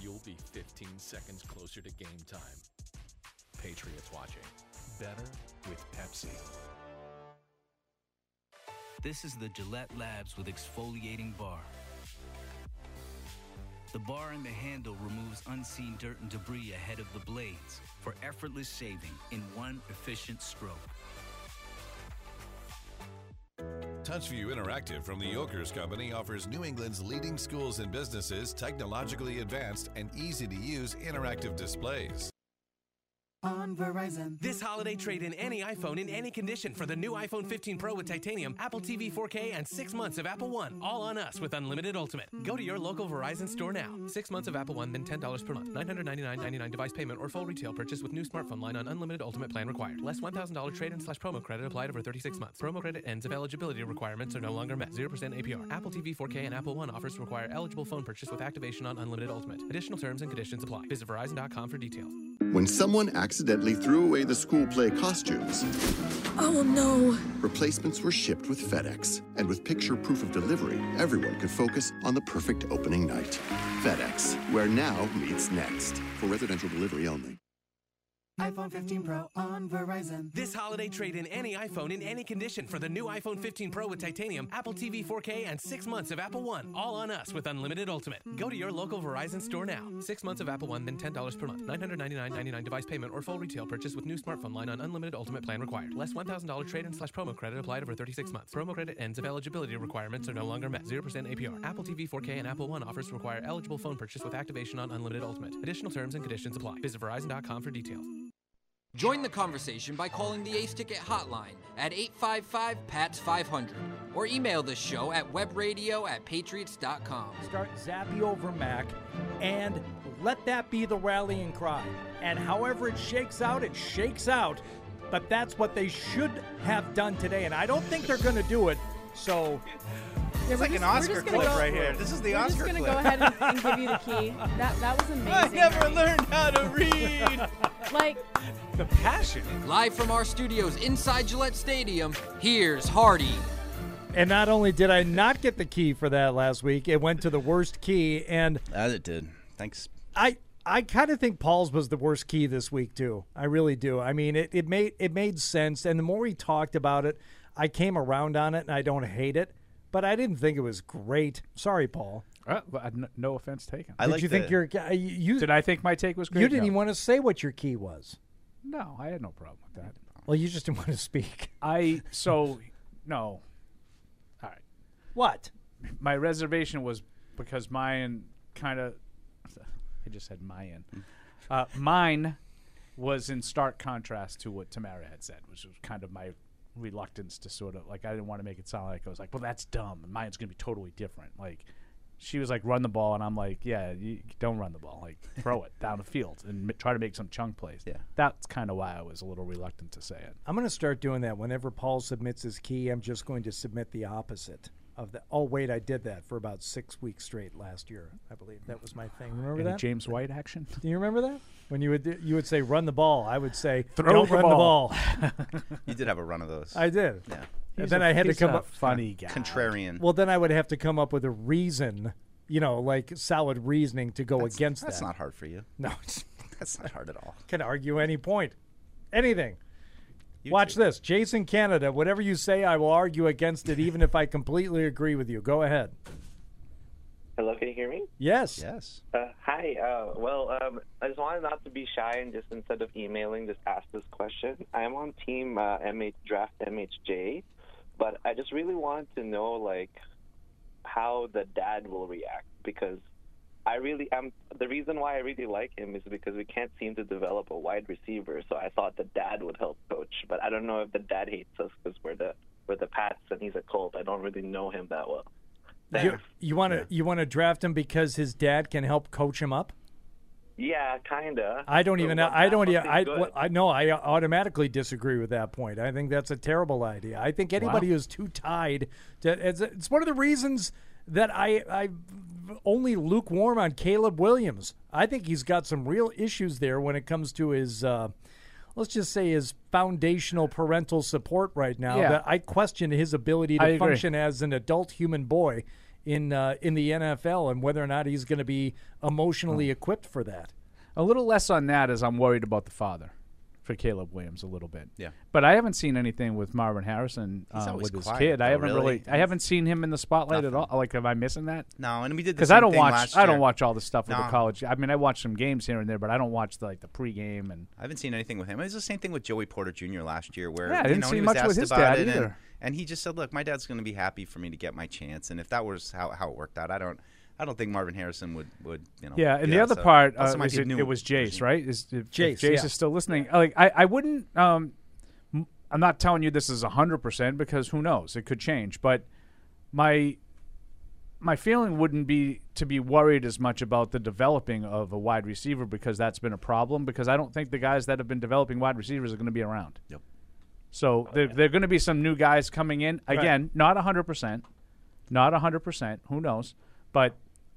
you'll be 15 seconds closer to game time. Patriots watching. Better with Pepsi. This is the Gillette Labs with exfoliating bar. The bar and the handle removes unseen dirt and debris ahead of the blades for effortless shaving in one efficient stroke. TouchView Interactive from the Yokers Company offers New England's leading schools and businesses technologically advanced and easy to use interactive displays. On Verizon. This holiday, trade in any iPhone in any condition for the new iPhone 15 Pro with titanium, Apple TV 4K, and six months of Apple One. All on us with unlimited Ultimate. Go to your local Verizon store now. Six months of Apple One, then $10 per month. $999.99 device payment or full retail purchase with new smartphone line on unlimited Ultimate plan required. Less $1,000 trade in slash promo credit applied over 36 months. Promo credit ends if eligibility requirements are no longer met. 0% APR. Apple TV 4K and Apple One offers require eligible phone purchase with activation on unlimited Ultimate. Additional terms and conditions apply. Visit Verizon.com for details. When someone accidentally threw away the school play costumes, Oh no. replacements were shipped with FedEx. And with picture proof of delivery, everyone could focus on the perfect opening night. FedEx, where now meets next. For residential delivery only. iPhone 15 Pro on Verizon. This holiday, trade in any iPhone in any condition for the new iPhone 15 Pro with titanium, Apple TV 4K, and six months of Apple One. All on us with unlimited Ultimate. Go to your local Verizon store now. Six months of Apple One, then $10 per month. $999.99 device payment or full retail purchase with new smartphone line on unlimited Ultimate plan required. Less $1,000 trade in slash promo credit applied over 36 months. Promo credit ends if eligibility requirements are no longer met. 0% APR. Apple TV 4K and Apple One offers require eligible phone purchase with activation on unlimited Ultimate. Additional terms and conditions apply. Visit Verizon.com for details. Join the conversation by calling the Ace Ticket hotline at 855 PATS 500 or email the show at webradio at patriots.com. Start Zappe over Mac and let that be the rallying cry. And however it shakes out, it shakes out. But that's what they should have done today. And I don't think they're going to do it. So. It's like an Oscar clip right here. This is the Oscar clip. We're just gonna go ahead and, and give you the key. That that was amazing. I never Hardy. learned how to read. Like the passion. Live from our studios inside Gillette Stadium, here's Hardy. And not only did I not get the key for that last week, it went to the worst key. And As it did. Thanks. I I kind of think Paul's was the worst key this week too. I really do. I mean, it, it made it made sense, and the more he talked about it, I came around on it, and I don't hate it, but I didn't think it was great. Sorry, Paul. Uh, but I- n- no offense taken. Did you think your uh, you Did I think my take was great? you didn't No. even want to say what your key was? No, I had no problem with that. Well, you just didn't want to speak. I so no. All right. What? My reservation was because mine kind of. I just said mine. Uh, mine was in stark contrast to what Tamara had said, which was kind of my reluctance to sort of like I didn't want to make it sound like I was like, well, that's dumb. and Mine's going to be totally different. Like she was like, run the ball, and I'm like, yeah, you don't run the ball. Like throw it down the field and m- try to make some chunk plays. Yeah, that's kind of why I was a little reluctant to say it. I'm going to start doing that. Whenever Paul submits his key, I'm just going to submit the opposite of the. Oh wait, I did that for about six weeks straight last year. I believe that was my thing. Remember Any that? James White action? Do you remember that? When you would you would say run the ball, I would say Throw don't the run ball." the ball. You did have a run of those. I did. Yeah. And then a- I had to come up funny guy. Contrarian. Well, then I would have to come up with a reason, you know, like solid reasoning to go against That's that. That's not hard for you. No, it's, That's not hard at all. can argue any point, anything. Watch this. Jason Canada, whatever you say, I will argue against it, even if I completely agree with you. Go ahead. Hello, can you hear me? Yes. Yes. Uh, hi. Uh, well, um, I just wanted not to be shy and just instead of emailing, just ask this question. I am on team uh, MH draft MHJ, but I just really wanted to know like how the dad will react because I really am. The reason why I really like him is because we can't seem to develop a wide receiver. So I thought the dad would help coach, but I don't know if the dad hates us because we're the we're the Pats and he's a Colt. I don't really know him that well. You, you want to you want to draft him because his dad can help coach him up? Yeah, kinda. I don't So even know. I don't. must even- I, I know. I automatically disagree with that point. I think that's a terrible idea. I think anybody Wow. who's too tied to it's, it's one of the reasons that I I only lukewarm on Caleb Williams. I think he's got some real issues there when it comes to his. Uh, Let's just say his foundational parental support right now. Yeah. That I question his ability to function as an adult human boy in uh, in the NFL and whether or not he's going to be emotionally equipped for that. A little less on that as I'm worried about the father for Caleb Williams a little bit. Yeah. But I haven't seen anything with Marvin Harrison uh, with his quiet, kid. I haven't really. really. I haven't seen him in the spotlight at all. Like, am I missing that? No, and we did because I don't watch. I don't watch all the stuff with the college. I mean, I watch some games here and there, but I don't watch the, like the pregame and. I haven't seen anything with him. It was the same thing with Joey Porter Jr. last year, where Yeah, I didn't know, see he much with his dad it, and, either. and he just said, "Look, my dad's going to be happy for me to get my chance." And if that was how, how it worked out, I don't, I don't think Marvin Harrison would would you know. Yeah, and the other So, part uh, it, it was Jace, right? Is if, if Jace, Jace yeah. is still listening. Like I, I wouldn't. Um, I'm not telling you this is hundred percent because who knows? It could change. But my my feeling wouldn't be to be worried as much about the developing of a wide receiver because that's been a problem. Because I don't think the guys that have been developing wide receivers are going to be around. Yep. So there, there are going to be some new guys coming in. Right. Again, not 100%. Not 100%. Who knows? But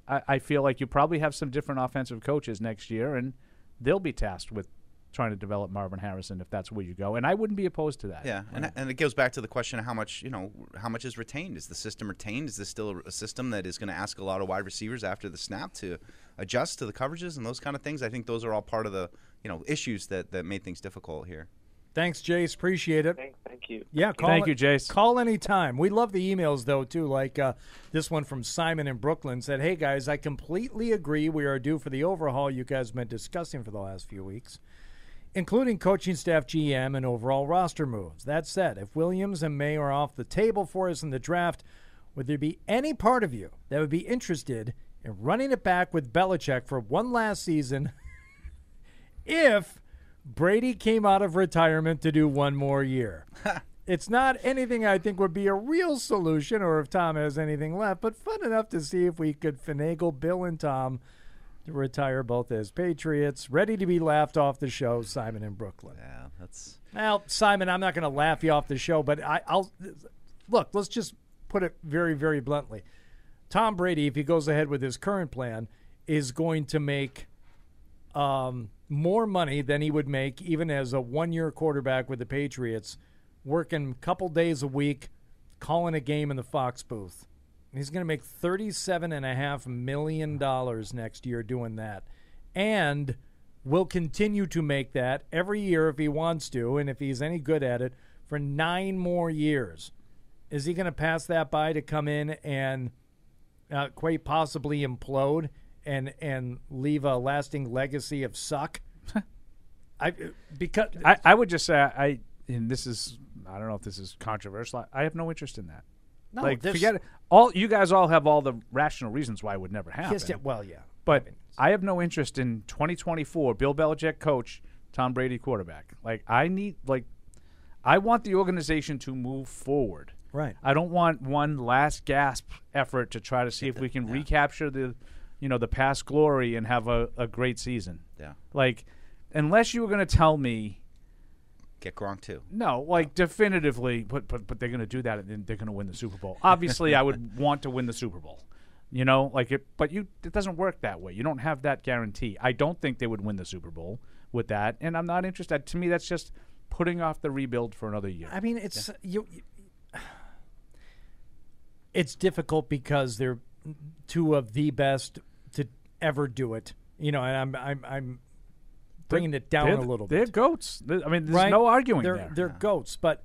I, I feel like you probably have some different offensive coaches next year, and they'll be tasked with trying to develop Marvin Harrison if that's where you go. And I wouldn't be opposed to that. Yeah, and, and it goes back to the question of how much you know, how much is retained? Is the system retained? Is this still a, a system that is going to ask a lot of wide receivers after the snap to adjust to the coverages and those kind of things? I think those are all part of the you know issues that that made things difficult here. Thanks, Jace. Appreciate it. Thank, thank you. Yeah, call Thank it- you, Jace. Call anytime. We love the emails though too. Like uh, this one from Simon in Brooklyn said, "Hey guys, I completely agree. We are due for the overhaul you guys have been discussing for the last few weeks, including coaching staff, GM, and overall roster moves. That said, if Williams and Maye are off the table for us in the draft, would there be any part of you that would be interested in running it back with Belichick for one last season?" if Brady came out of retirement to do one more year. it's not anything I think would be a real solution or if Tom has anything left, but fun enough to see if we could finagle Bill and Tom to retire both as Patriots. Ready to be laughed off the show, Simon in Brooklyn. Yeah, that's. Well, Simon, I'm not going to laugh you off the show, but I, I'll look. Let's just put it very, very bluntly. Tom Brady, if he goes ahead with his current plan, is going to make um, more money than he would make even as a one-year quarterback with the Patriots, working a couple days a week, calling a game in the Fox booth. He's going to make thirty-seven and a half million dollars next year doing that, and will continue to make that every year if he wants to, and if he's any good at it, for nine more years. Is he going to pass that by to come in and uh, quite possibly implode and and leave a lasting legacy of suck? I because I, I would just say I and this is I don't know if this is controversial. I, I have no interest in that. No, like there's- forget it. All you guys all have all the rational reasons why it would never happen. Yes, yeah, well, yeah. But I have no interest in 2024 Bill Belichick coach, Tom Brady quarterback. Like I need like I want the organization to move forward. Right. I don't want one last gasp effort to try to see if we can recapture the you know the past glory and have a, a great season. Yeah. Like unless you were going to tell me Get Gronk too. no, like definitively, but but but they're going to do that, and then they're going to win the Super Bowl. Obviously, I would want to win the Super Bowl, you know, like it. But you, it doesn't work that way. You don't have that guarantee. I don't think they would win the Super Bowl with that, and I'm not interested. To me, that's just putting off the rebuild for another year. I mean, it's you, you- It's difficult because they're two of the best to ever do it. You know, and I'm I'm I'm bringing it down a little they're bit. goats. Th- I mean, there's right? no arguing they're, there. They're goats, but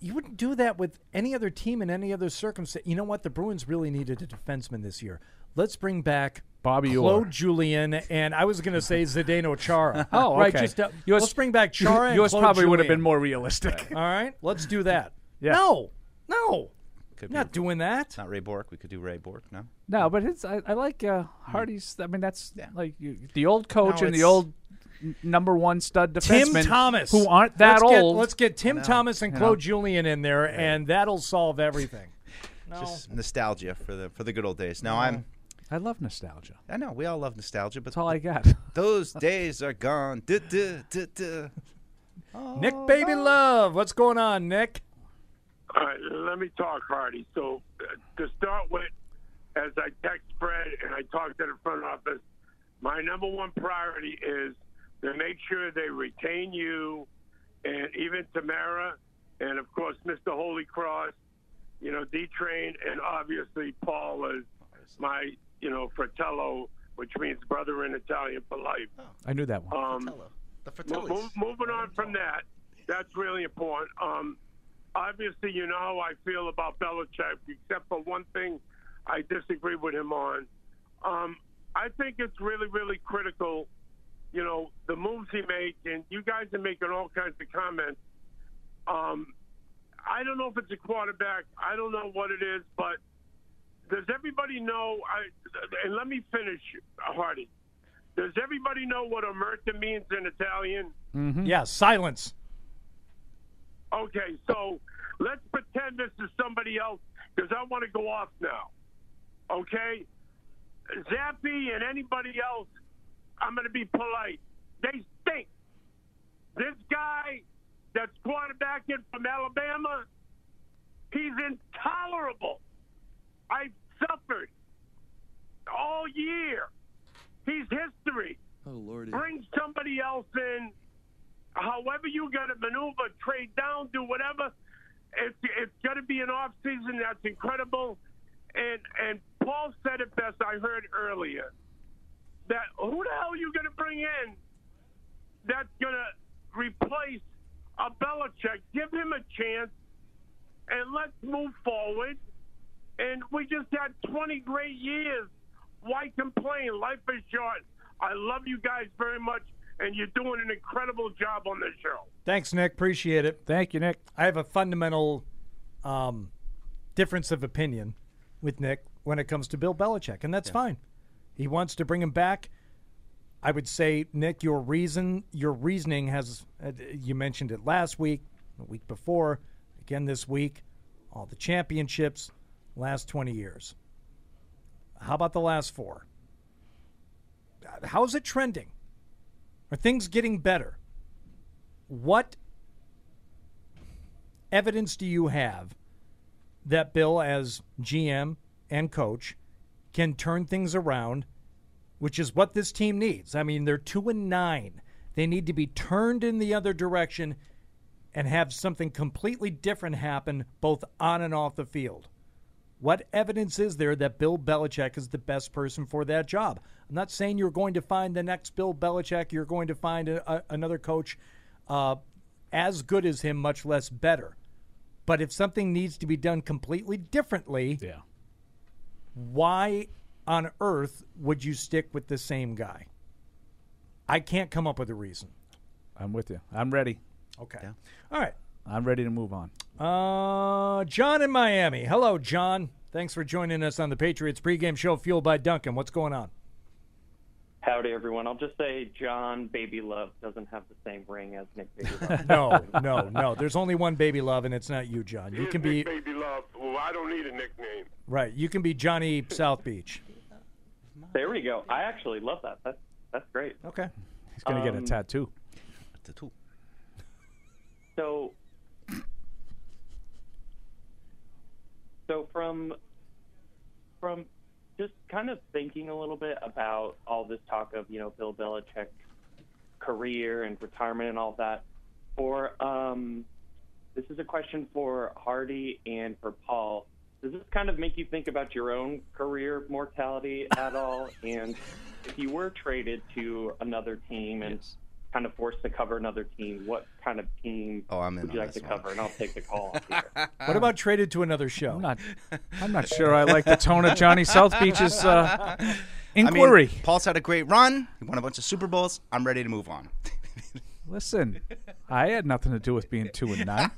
you wouldn't do that with any other team in any other circumstance. You know what? The Bruins really needed a defenseman this year. Let's bring back Bobby Claude Orr. Julien, and I was going to say Zdeno Chara. Oh, right. okay. Just uh, let's bring back Chara. yours probably would have been more realistic. All right, let's do that. Yeah. No, no, Could not doing that. Not Ray Bourque. We could do Ray Bourque. No. No, but it's I, I like uh, Hardy's. I mean, that's like you, the old coach No, and the old n- number one stud defenseman, Tim Thomas, who aren't that let's get- old. let's get Tim. Thomas and Claude. Julien in there, and that'll solve everything. No. Just nostalgia for the for the good old days. Now I'm. I love nostalgia. I know we all love nostalgia, but That's all I got. those days are gone. Duh, duh, duh. Nick Baby Love, what's going on, Nick? All right, let me talk, Hardy. So, uh, to start with, as I text Fred and I talk to the front office, my number one priority is to make sure they retain you and even Tamara and, of course, Mr. Holy Cross, you know, D Train, and obviously Paul is my, you know, fratello, which means brother in Italian for life. I knew that one. Um, mo- mo- moving on from that, that's really important. Um, obviously, you know how I feel about Belichick, except for one thing I disagree with him on. Um, I think it's really, really critical, you know, the moves he makes, and you guys are making all kinds of comments. Um, I don't know if it's a quarterback. I don't know what it is, but does everybody know? I, and let me finish, Hardy. Does everybody know what omerta means in Italian? Mm-hmm. Yeah, silence. Okay, so let's pretend this is somebody else because I want to go off now. Okay? Zappe and anybody else, I'm going to be polite. They stink. This guy that's quarterbacking from Alabama, he's intolerable. I've suffered all year. He's history. Oh, Lordy. Bring somebody else in. However you got to maneuver, trade down, do whatever. It's it's going to be an off season that's incredible. And and Paul said it best. I heard earlier that who the hell are you going to bring in that's going to replace a Belichick? Give him a chance, and let's move forward. And we just had 20 great years. Why complain? Life is short. I love you guys very much, and you're doing an incredible job on this show. Thanks, Nick. Appreciate it. Thank you, Nick. I have a fundamental um, difference of opinion with Nick when it comes to Bill Belichick, and that's fine. He wants to bring him back. I would say, Nick, your reason, your reasoning has. Uh, you mentioned it last week, the week before, again this week. All the championships, last twenty years. How about the last four? How's it trending? Are things getting better? What evidence do you have that Bill, as GM and coach, can turn things around, which is what this team needs? I mean, they're two and nine. They need to be turned in the other direction and have something completely different happen both on and off the field. What evidence is there that Bill Belichick is the best person for that job? I'm not saying you're going to find the next Bill Belichick. You're going to find a, a, another coach uh, as good as him, much less better. But if something needs to be done completely differently, yeah. why on earth would you stick with the same guy? I can't come up with a reason. I'm with you. I'm ready. Okay. All right. I'm ready to move on. Uh, John in Miami. Hello, John. Thanks for joining us on the Patriots pregame show, fueled by Dunkin'. What's going on? Howdy, everyone. I'll just say John Baby Love doesn't have the same ring as Nick Baby Love. no, no, no. There's only one baby love, and it's not you, John. You Here's can be Nick Baby Love. Well, I don't need a nickname. right. You can be Johnny South Beach. There we go. I actually love that. That's that's great. Okay. He's gonna get a Um, tattoo. Tattoo. So, so from from just kind of thinking a little bit about all this talk of you know Bill Belichick's career and retirement and all that. For um, this is a question for Hardy and for Paul. Does this kind of make you think about your own career mortality at all? And if you were traded to another team and kind of forced to cover another team, what kind of team Oh, I'm in would you like to one. cover? And I'll take the call. here. What about traded to another show? I'm not. I'm not sure I like the tone of Johnny South Beach's uh, I inquiry. mean, Paul's had a great run. He won a bunch of Super Bowls. I'm ready to move on. Listen, I had nothing to do with being two and nine.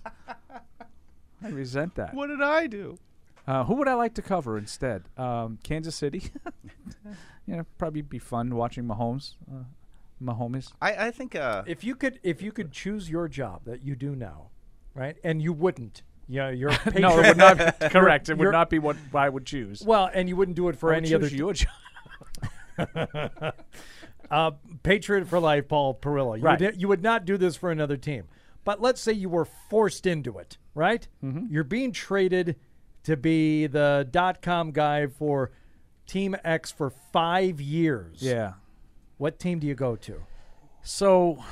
I resent that. What did I do? Uh, who would I like to cover instead? Um, Kansas City. yeah, probably be fun watching Mahomes. Uh, Mahomes. I, I think uh, if you could if you could choose your job that you do now, right? And you wouldn't. Yeah, you're a no, it would not. correct. It would You're- not be what I would choose. Well, and you wouldn't do it for I would any other choose your job. uh, Patriot for life, Paul Perillo. You, Right. would, you would not do this for another team. But let's say you were forced into it, right? Mm-hmm. You're being traded to be the dot com guy for Team X for five years. Yeah. What team do you go to? So,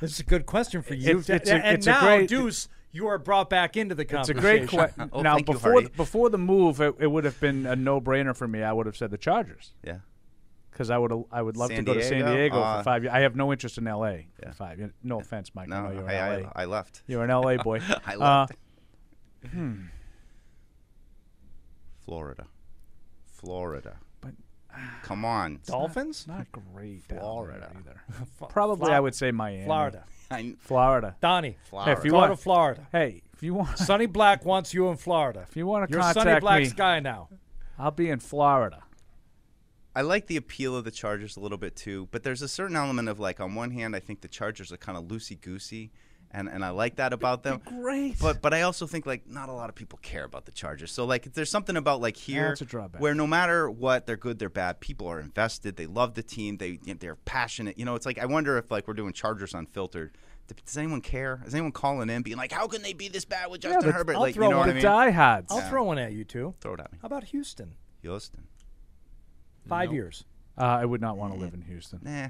this is a good question for you. It's- it's a- and it's a now, great- Deuce, you are brought back into the conversation. It's a great question. Oh, now, thank you, before before the move, it, it would have been a no brainer for me. I would have said the Chargers. Yeah. Because I would I would love San to go to San Diego? Diego Uh, for five years. I have no interest in L.A. Yeah. for five. years. No offense, Mike. I No, know you're I- in I- I left. You're an L.A. boy. I Uh, left. hmm. Florida. Florida. But come on. Dolphins? Not great. down there Florida. either. Probably, Flo- I would say Miami. Florida. I- Florida. Donnie. Hey, if you go want to Florida. Hey, if you want, Sonny Black wants you in Florida. if you want to You're contact Sonny Black's me, guy now. I'll be in Florida. I like the appeal of the Chargers a little bit too, but there's a certain element of like on one hand, I think the Chargers are kind of loosey goosey, and and I like that about them. Great. But but I also think like not a lot of people care about the Chargers. So like there's something about like here a drawback. where no matter what, they're good, they're bad. People are invested. They love the team. They they're passionate. You know, it's like I wonder if like we're doing Chargers Unfiltered. Does anyone care? Is anyone calling in, being like, "How can they be this bad with Justin but Herbert?" I'll like, throw you know one what I mean? diehards. I'll Yeah. throw one at you too. Throw it at me. How about Houston? Houston. Five years. Uh, I would not want to live in Houston. Nah.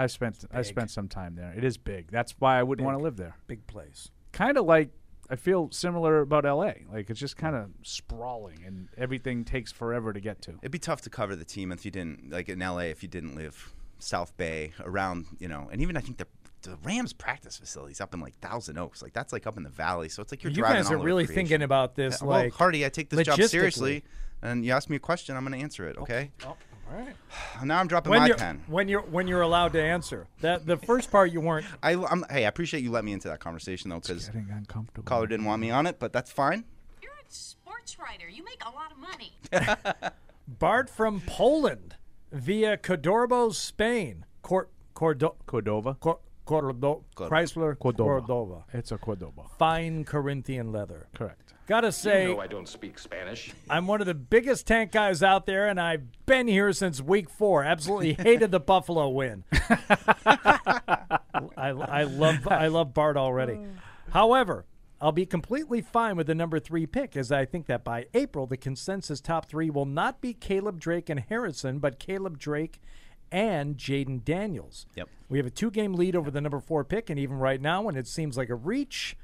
I've spent I spent some time there. It is big. That's why I wouldn't want to live there. Big place. Kind of like I feel similar about L.A. Like it's just kind of sprawling and everything takes forever to get to. It'd be tough to cover the team if you didn't like in LA if you didn't live South Bay around, you know, and even I think the the Rams practice facilities up in like Thousand Oaks, like that's like up in the valley. So it's like you're You driving guys are all really creation. thinking about this, Yeah, well, like, Hardy, I take this job seriously, and you ask me a question, I'm going to answer it. Okay. Oh, all right. Now I'm dropping When my you're, pen. when you're when you're allowed to answer that, the first part you weren't. I, I'm, hey, I appreciate you let me into that conversation though, because Getting uncomfortable. caller didn't want me on it, but that's fine. You're a sports writer. You make a lot of money. Bart from Poland via Cordova, Spain. Cor, Cordo, Cordova. Cor, Cordo, Chrysler Cordova. Cordova. It's a Cordoba. Fine Corinthian leather. Correct. Gotta say, you know I don't speak Spanish. I'm one of the biggest tank guys out there, and I've been here since week four. Absolutely hated the Buffalo win. I, I love I love Bart already. Oh. However, I'll be completely fine with the number three pick, as I think that by April the consensus top three will not be Caleb Drake and Harrison, but Caleb Drake and Jaden Daniels. Yep. We have a two game lead over the number four pick, and even right now, when it seems like a reach,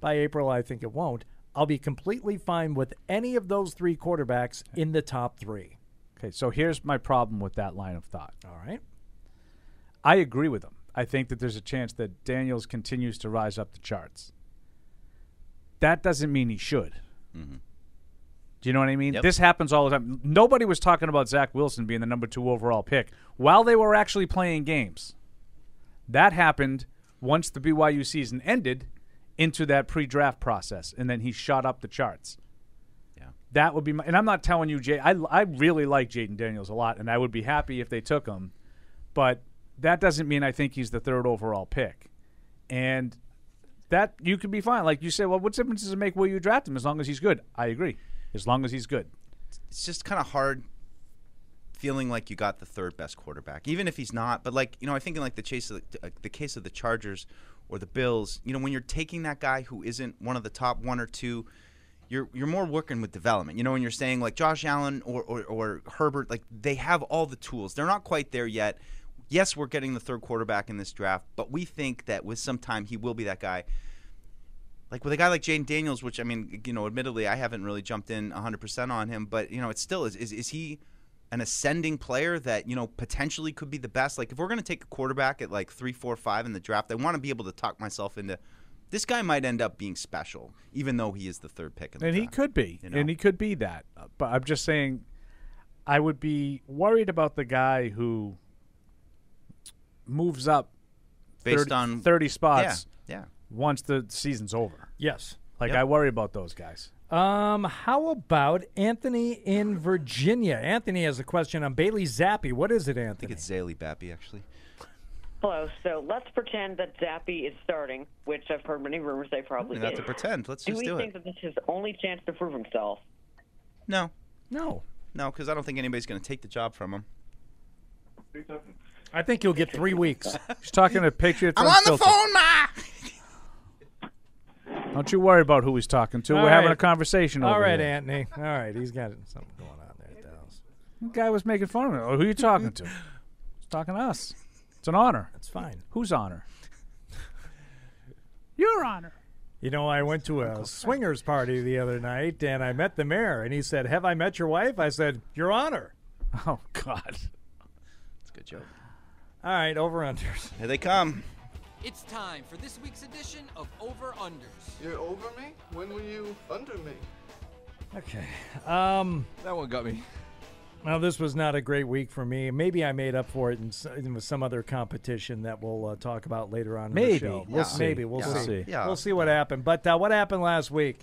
by April I think it won't. I'll be completely fine with any of those three quarterbacks in the top three. Okay, so here's my problem with that line of thought. All right. I agree with him. I think that there's a chance that Daniels continues to rise up the charts. That doesn't mean he should. Mm-hmm. Do you know what I mean? Yep. This happens all the time. Nobody was talking about Zach Wilson being the number two overall pick while they were actually playing games. That happened once the BYU season ended into that pre-draft process, and then he shot up the charts. Yeah, that would be. My, and I'm not telling you, Jay. I I really like Jayden Daniels a lot, and I would be happy if they took him, but that doesn't mean I think he's the third overall pick, and that you could be fine. Like you say, well, what difference does it make where you draft him as long as he's good? I agree, as long as he's good. It's just kind of hard feeling like you got the third best quarterback, even if he's not. But like you know, I think in like the chase of the, uh, the case of the Chargers or the Bills, you know, when you're taking that guy who isn't one of the top one or two, you're you're more working with development. You know, when you're saying like Josh Allen or, or, or Herbert, like they have all the tools. They're not quite there yet. Yes, we're getting the third quarterback in this draft, but we think that with some time he will be that guy. Like with a guy like Jayden Daniels, which I mean, you know, admittedly I haven't really jumped in 100% on him, but you know, it's still is is, is he an ascending player that you know potentially could be the best. Like if we're going to take a quarterback at like three, four, five in the draft, I want to be able to talk myself into this guy might end up being special, even though he is the third pick in the and he could be, you know? and he could be that. Uh, But I'm just saying, I would be worried about the guy who moves up Based 30, on- 30 spots. Yeah. Once the season's over. Yes. Like Yep. I worry about those guys. Um, how about Anthony in Virginia? Anthony has a question on Bailey Zappe. What is it, Anthony? I think it's Zaley Bappy, actually. Hello. So let's pretend that Zappe is starting, which I've heard many rumors they probably Not to pretend. Let's do just we do think it. that this is his only chance to prove himself? No, no, no, because I don't think anybody's going to take the job from him. I think you'll get three weeks. He's talking to Patriots. I'm on the Unfiltered. phone, ma. Don't you worry about who he's talking to. All We're having a conversation All over right, here. Anthony. All right, he's got something going on there. Dallas. The house. The guy was making fun of me. Oh, who are you talking to? He's talking to us. It's an honor. That's fine. Whose honor? Your honor. You know, I went to a swingers party the other night, and I met the mayor, and he said, "Have I met your wife?" I said, "Your Honor." Oh God. It's a good joke. All right, over unders. Here they come. It's time for this week's edition of Over Unders. You're over me? When were you under me? Okay. Um, that one got me. Well, this was not a great week for me. Maybe I made up for it in, in with some other competition that we'll uh, talk about later on. in the Maybe. show. We'll see. Maybe we'll Yeah. see. Yeah. We'll see what happened. But uh, what happened last week?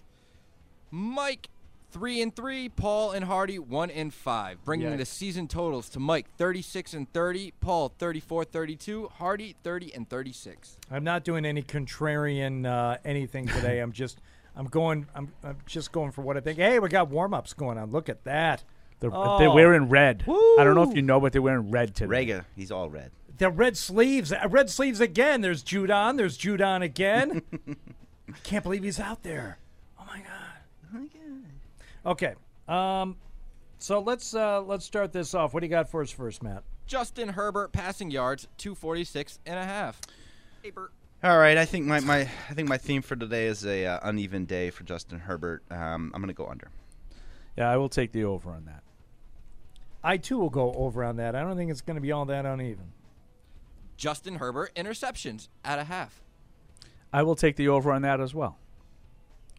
Mike, three and three. Paul and Hardy, one and five, bringing Yikes. the season totals to Mike, 36 and 30. Paul, 34, 32. Hardy, 30 and 36. I'm not doing any contrarian uh, anything today. I'm just I'm going I'm, I'm just going for what I think. Hey, we got warm ups going on. Look at that. They're, Oh. they're wearing red. I don't know if you know, but they're wearing red today. Rega, he's all red. The red sleeves, uh, red sleeves again. There's Judon. There's Judon again. I can't believe he's out there. Oh my god. My god. Okay. Um, so let's uh, let's start this off. What do you got for us first, Matt? Justin Herbert passing yards, 246 and a half. Hey, Bert. All right, I think my, my I think my theme for today is a uh, uneven day for Justin Herbert. Um, I'm going to go under. Yeah, I will take the over on that. I too will go over on that. I don't think it's going to be all that uneven. Justin Herbert interceptions at a half. I will take the over on that as well.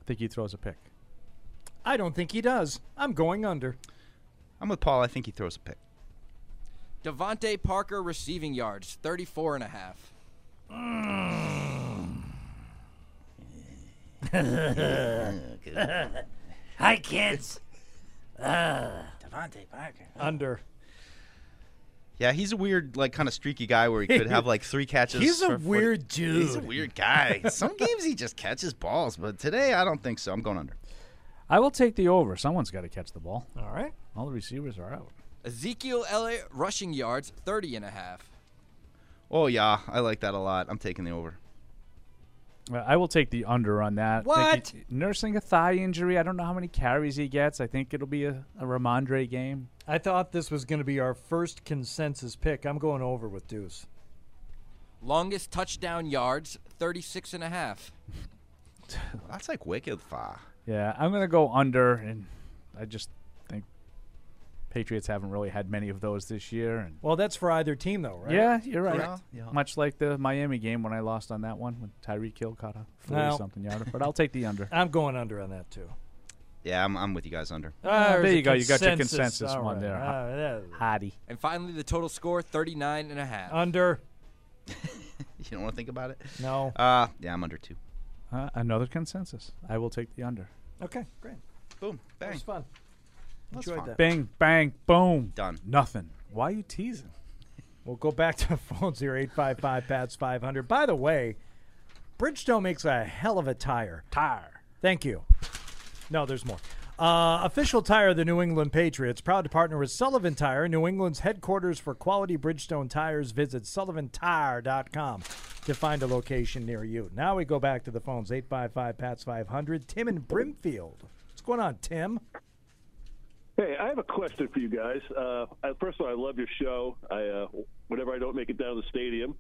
I think he throws a pick. I don't think he does. I'm going under. I'm with Paul. I think he throws a pick. DeVante Parker receiving yards, 34 and a half. Mm. Hi, kids. Uh, DeVante Parker. Under. Yeah, he's a weird, like, kind of streaky guy where he could have like three catches. He's a weird 40 weird He's a weird guy. Some games he just catches balls, but today I don't think so. I'm going under. I will take the over. Someone's got to catch the ball. All right. All the receivers are out. Ezekiel Elliott rushing yards, 30 and a half. Oh yeah, I like that a lot. I'm taking the over. Uh, I will take the under on that. What? he- nursing a thigh injury. I don't know how many carries he gets. I think it'll be a, a Rhamondre game. I thought this was going to be our first consensus pick. I'm going over with Deuce. Longest touchdown yards, 36 and a half. That's like wicked far. Yeah, I'm going to go under, and I just think Patriots haven't really had many of those this year. And Well, that's for either team, though, right? Yeah, you're right. Correct. Much like the Miami game when I lost on that one when Tyreek Hill caught a 40 Well, something yarder. But I'll take the under. I'm going under on that too. Yeah, I'm, I'm with you guys under. Ah, there you a go. You got your consensus. consensus All one right. there. That- Hottie. And finally, the total score, 39 and a half. Under. You don't want to think about it? No. Uh, yeah, I'm under two. Uh, another consensus. I will take the under. Okay, great. Boom, That bang. was fun. That's Enjoyed fun. that. Bing, bang, boom. Done. Nothing. Why are you teasing? We'll go back to the phones here 855 PATS 500. By the way, Bridgestone makes a hell of a tire. Tire. Thank you. No, there's more. Uh, official tire of the New England Patriots. Proud to partner with Sullivan Tire, New England's headquarters for quality Bridgestone tires. Visit sullivantire.com to find a location near you. Now we go back to the phones 855 PATS 500. Tim in Brimfield. What's going on, Tim? Hey, I have a question for you guys. Uh, first of all, I love your show. I uh, whenever I don't make it down to the stadium,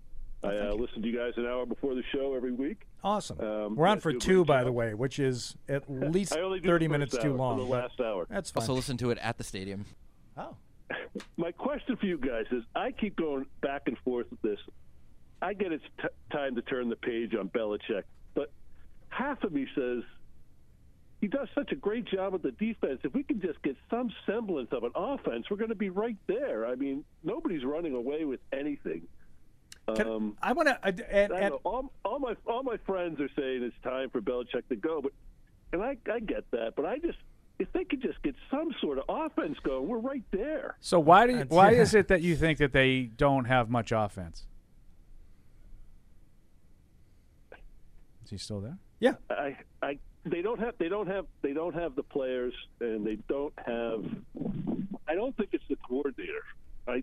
I uh, listen to you guys an hour before the show every week. Awesome. Um, We're on you for two, by job. the way, which is at least I only do 30 first minutes hour, too long. the last hour. That's fine. Also listen to it at the stadium. Oh. my question for you guys is: I keep going back and forth with this. I get it's t- time to turn the page on Belichick, but half of me says he does such a great job with the defense. If we can just get some semblance of an offense, we're going to be right there. I mean, nobody's running away with anything. Um, I want to. I don't all, all my all my friends are saying it's time for Belichick to go, but and I I get that, but I just if they could just get some sort of offense going, we're right there. So why do you, why yeah. is it that you think that they don't have much offense? Is he still there? Yeah. I I they don't have they don't have they don't have the players and they don't have I don't think it's the coordinator. I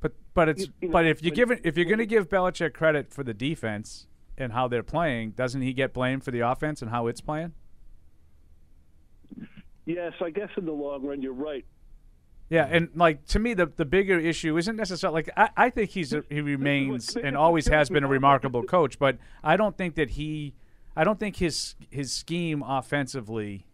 But but it's You- you know, but if you give it if you're going to give Belichick credit for the defense and how they're playing, doesn't he get blamed for the offense and how it's playing? yes, I guess in the long run you're right. Yeah, and like to me, the the bigger issue isn't necessarily like I, I think he's a, he remains and always has been a remarkable coach, but I don't think that he, I don't think his his scheme offensively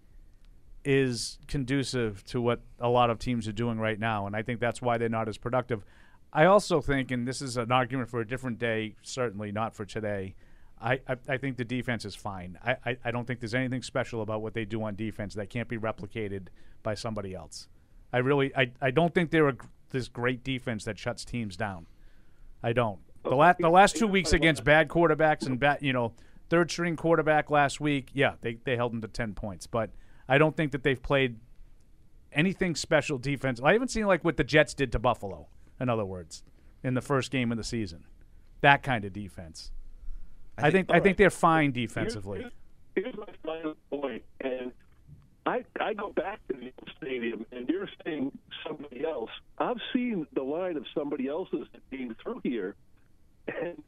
is conducive to what a lot of teams are doing right now, and I think that's why they're not as productive. I also think, and this is an argument for a different day, certainly not for today. I, I, I think the defense is fine. I, I, I don't think there's anything special about what they do on defense that can't be replicated by somebody else. I really I, I don't think they're a, this great defense that shuts teams down. I don't. The last the last two weeks against bad quarterbacks and bad you know third string quarterback last week, yeah, they they held them to ten points, but I don't think that they've played anything special defense. I haven't seen like what the Jets did to Buffalo. In other words, in the first game of the season, that kind of defense. I think I think they're fine defensively. Here's my final point, and I I go back to the stadium, and you're seeing somebody else. I've seen the line of somebody else's came through here, and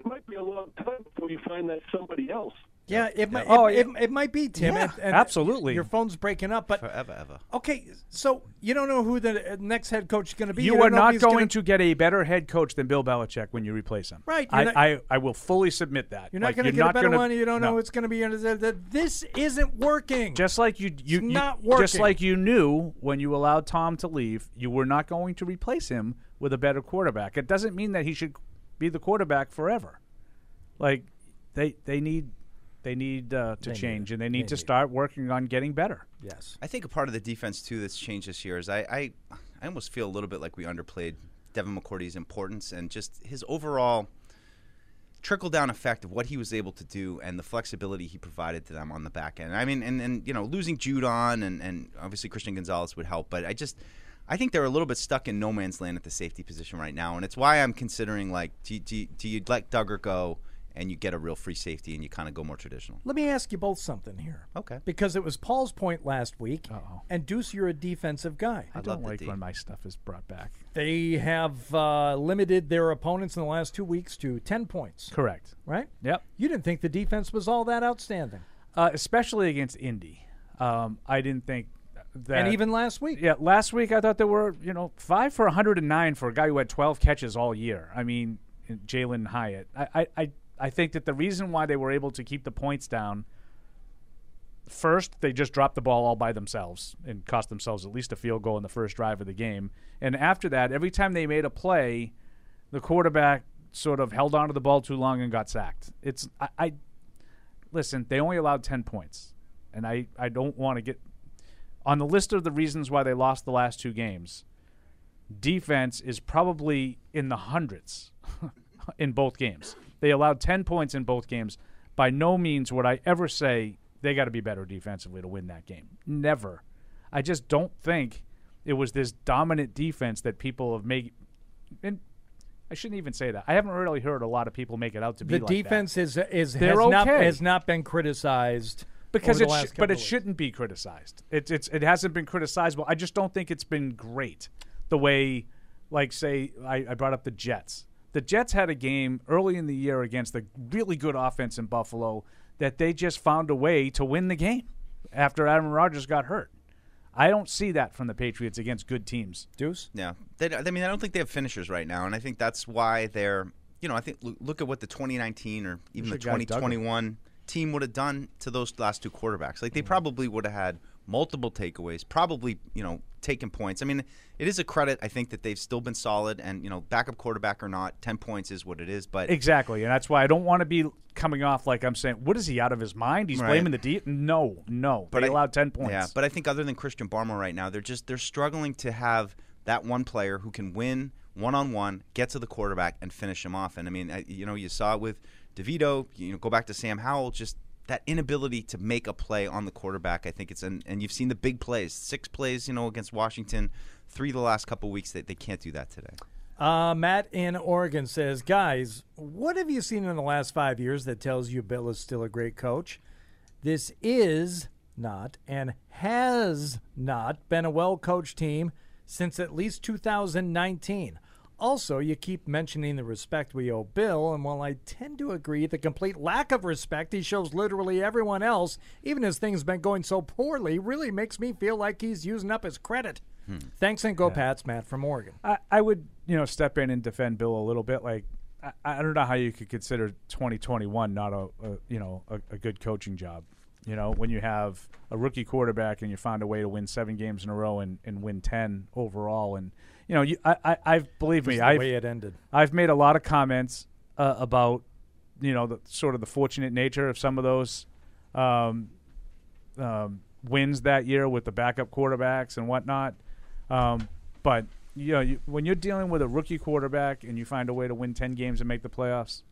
it might be a long time before you find that somebody else. Yeah, it might. Oh, it, it, it might be Tim. Yeah, and- and absolutely. Your phone's breaking up, but forever, ever. okay. So you don't know who the uh, next head coach is going to be. You, don't are not going gonna- to get a better head coach than Bill Belichick when you replace him. Right, I, not- I, I will fully submit that. You're not Like, going to get a better gonna- one. You don't know no. what's going to be. under This isn't working. Just like you, you, It's you- not working. Just like you knew when you allowed Tom to leave, you were not going to replace him with a better quarterback. It doesn't mean that he should be the quarterback forever. Like they they need they need uh, to They change it. and they need They to need it. start working on getting better. Yes. I think a part of the defense too that's changed this year is I, I, I almost feel a little bit like we underplayed Devin McCourty's importance and just his overall trickle down effect of what he was able to do and the flexibility he provided to them on the back end. I mean, and, and you know, losing Judon and, and obviously Christian Gonzalez would help, but I just I think they're a little bit stuck in no man's land at the safety position right now, and it's why I'm considering like do, you- do, you- do you let Dugger go and you get a real free safety and you kind of go more traditional? Let me ask you both something here. Okay. Because it was Paul's point last week, and Deuce, you're a defensive guy. I don't like when my stuff is brought back. They have uh, limited their opponents in the last two weeks to 10 points. Correct. Right? Yep. You didn't think the defense was all that outstanding. uh, especially against Indy. Um, I didn't think that. And even last week. Yeah, last week I thought there were you know five for 109 for a guy who had 12 catches all year. I mean, Jalin Hyatt. I, I, I, I think that the reason why they were able to keep the points down. First, they just dropped the ball all by themselves and cost themselves at least a field goal in the first drive of the game. And after that, every time they made a play, the quarterback sort of held onto the ball too long and got sacked. It's I, I listen, they only allowed 10 points. And I, I don't want to get on the list of the reasons why they lost the last two games. Defense is probably in the hundreds in both games. They allowed 10 points in both games. By no means would I ever say they got to be better defensively to win that game. Never. I just don't think it was this dominant defense that people have made. And I shouldn't even say that. I haven't really heard a lot of people make it out to be The like defense is is has They're not okay. has not been criticized because over it sh- but it of shouldn't be criticized. It's it's it hasn't been criticizable. I just don't think it's been great the way, like say I, I brought up the Jets. The Jets had a game early in the year against a really good offense in Buffalo that they just found a way to win the game after Aaron Rodgers got hurt. I don't see that from the Patriots against good teams. Deuce? Yeah, they, I mean, I don't think they have finishers right now, and I think that's why they're. You know, I think look, look at what the 2019 or even the Should've got Dugger. 2021 team would have done to those last two quarterbacks. Like they mm-hmm. probably would have had multiple takeaways, probably you know taken points. I mean, it is a credit. I think that they've still been solid, and you know, backup quarterback or not, ten points is what it is. But Exactly, and that's why I don't want to be coming off like I'm saying, "What is he out of his mind? He's Right. blaming the D." No, no, but they I- allowed ten points. Yeah, but I think other than Christian Barmore right now, they're just they're struggling to have that one player who can win one on one, get to the quarterback, and finish him off. And I mean, I- you know, you saw it with DeVito. You know, go back to Sam Howell, just that inability to make a play on the quarterback. I think it's and and you've seen the big plays, six plays, you know, against Washington, three the last couple weeks. That they can't do that today. Uh, Matt in Oregon says, guys, what have you seen in the last five years that tells you Bill is still a great coach? This is not and has not been a well coached team since at least 2019. Also, you keep mentioning the respect we owe Bill, and while I tend to agree the complete lack of respect he shows literally everyone else, even as things have been going so poorly, really makes me feel like he's using up his credit. Hmm. Thanks and go Yeah. Pats, Matt from Oregon. I, I would, you know, step in and defend Bill a little bit. Like, I, I don't know how you could consider 2021 not a, a you know, a, a good coaching job. You know, when you have a rookie quarterback and you find a way to win seven games in a row and, and win ten overall, and you know, you, I, I, I've believe me, the I've, way it ended. I've made a lot of comments uh, about, you know, the sort of the fortunate nature of some of those um, um, wins that year with the backup quarterbacks and whatnot. Um, but you know, you, when you're dealing with a rookie quarterback and you find a way to win ten games and make the playoffs,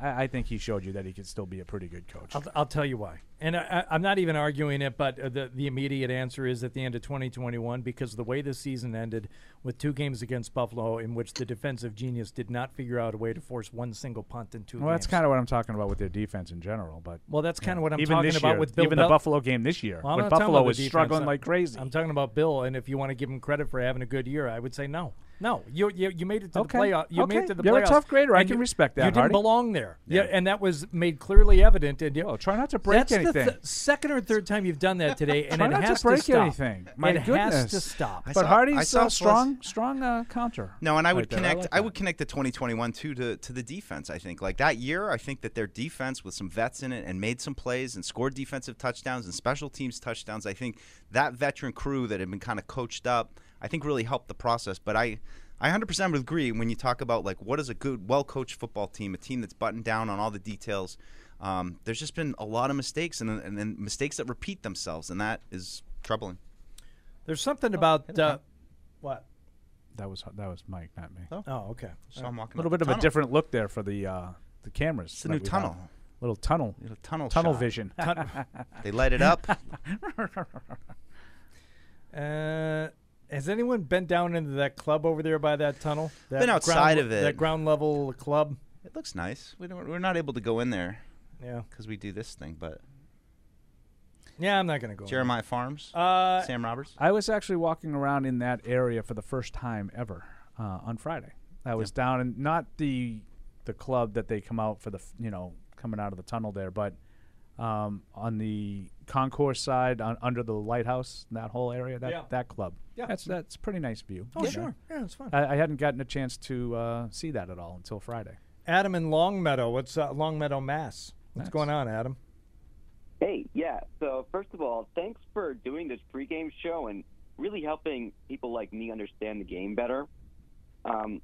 I, I think he showed you that he could still be a pretty good coach. I'll, I'll tell you why. And I, I- I'm not even arguing it, but the, the immediate answer is at the end of 2021 because the way the season ended with two games against Buffalo in which the defensive genius did not figure out a way to force one single punt in two well, games. that's kind of what I'm talking about with their defense in general. But Well, that's kind of what I'm even talking about year, with Bill even Bel- the Buffalo game this year Well, when Buffalo was defense. struggling I'm- like crazy. I'm talking about Bill, and if you want to give him credit for having a good year, I would say no. No, you you, you made it to Okay. the playoff. You made it to the You're a tough grader. I can you- respect that, You didn't Hardy. belong there. Yeah. Yeah. and that was made clearly evident. And you, try not to break that's anything. The th- second or third time you've done that today, and Try it not has to break stop. anything. My it goodness. has to stop. But Hardy's uh, strong, strong uh, counter. No, and I would right there. connect. like I, would connect the 2021 too to to the defense. I think like that year, I think that their defense with some vets in it and made some plays and scored defensive touchdowns and special teams touchdowns. I think that veteran crew that had been kind of coached up, I think really helped the process. But I. I 100% would agree when you talk about like what is a good, well-coached football team, a team that's buttoned down on all the details. Um, there's just been a lot of mistakes and and then mistakes that repeat themselves, and that is troubling. There's something about uh, what? That was that was Mike, not me. Oh, okay. So I'm walking A little bit the of a different look there for the uh, the cameras. It's a new we have. tunnel. Little tunnel. Little tunnel Tunnel shot. vision. Tun- They light it up. Uh, has anyone been down into that club over there by that tunnel? That Been outside ground- of it. That ground level club. It looks nice. We don't, we're not able to go in there. Yeah. Because we do this thing, but Yeah, I'm not going to go. in Jeremiah Farms, Uh, Sam Roberts. I was actually walking around in that area for the first time ever uh, on Friday. I was down in not the the club that they come out for the you know coming out of the tunnel there, but um, on the concourse side on, under the lighthouse, that whole area, that Yeah. that club. Yeah. that's that's a pretty nice view. Oh, sure. Yeah, it's fun. I, I hadn't gotten a chance to uh, see that at all until Friday. Adam in Longmeadow. What's uh, Longmeadow, Mass? What's Nice. going on, Adam? Hey, yeah. So first of all, thanks for doing this pregame show and really helping people like me understand the game better. Um,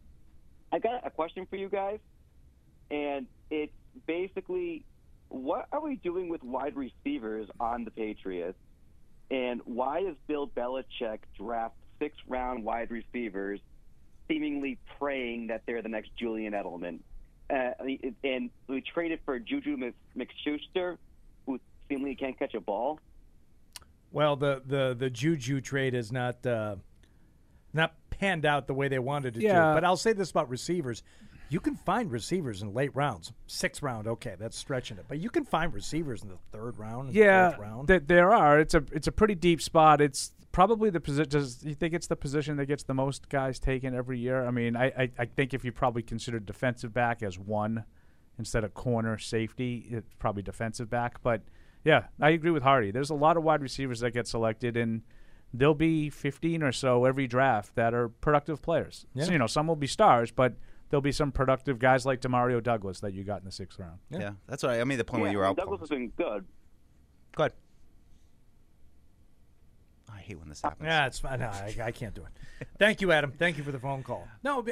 I got a question for you guys, and it's basically, what are we doing with wide receivers on the Patriots, and why does Bill Belichick draft six-round wide receivers, seemingly praying that they're the next Julian Edelman? Uh, and we traded for Juju Mc- McSchuster, who seemingly can't catch a ball. Well, the the the Juju trade is not uh, not panned out the way they wanted it to. But I'll say this about receivers: you can find receivers in late rounds. Sixth round, okay, that's stretching it, but you can find receivers in the third round, and Yeah, round. th- there are. It's a it's a pretty deep spot. It's probably the position. Does you think it's the position that gets the most guys taken every year? I mean, I, I, I think if you probably consider defensive back as one instead of corner safety, it's probably defensive back. But yeah, I agree with Hardy. There's a lot of wide receivers that get selected, and there'll be 15 or so every draft that are productive players. Yeah. So, you know, some will be stars, but there'll be some productive guys like Demario Douglas that you got in the sixth round. Yeah, that's what I, I made the point yeah, when you were out. Douglas has been good. Go ahead. Oh, hate when this happens. Yeah, it's fine. No, I, I can't do it. Thank you, Adam. Thank you for the phone call. No,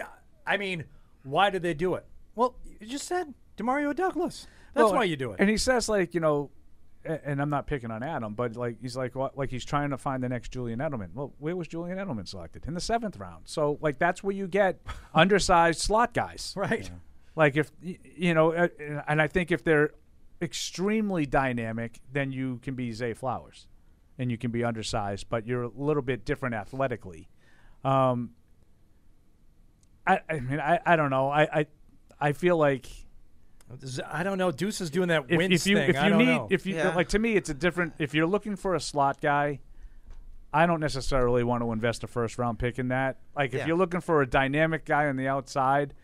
I mean, why did they do it? Well, you just said Demario Douglas. That's Well, why you do it. And he says like you know, a- and I'm not picking on Adam, but like he's like what, like he's trying to find the next Julian Edelman. Well, where was Julian Edelman selected in the seventh round? So like that's where you get undersized slot guys, right? Like if you know, uh, and I think if they're extremely dynamic, then you can be Zay Flowers, and you can be undersized, but you're a little bit different athletically. Um, I, I mean, I, I don't know. I, I, I feel like I don't know. Deuce is doing that if, wins if you thing. if I you don't need know. if you like to me it's a different if you're looking for a slot guy I don't necessarily want to invest a first round pick in that like if Yeah. you're looking for a dynamic guy on the outside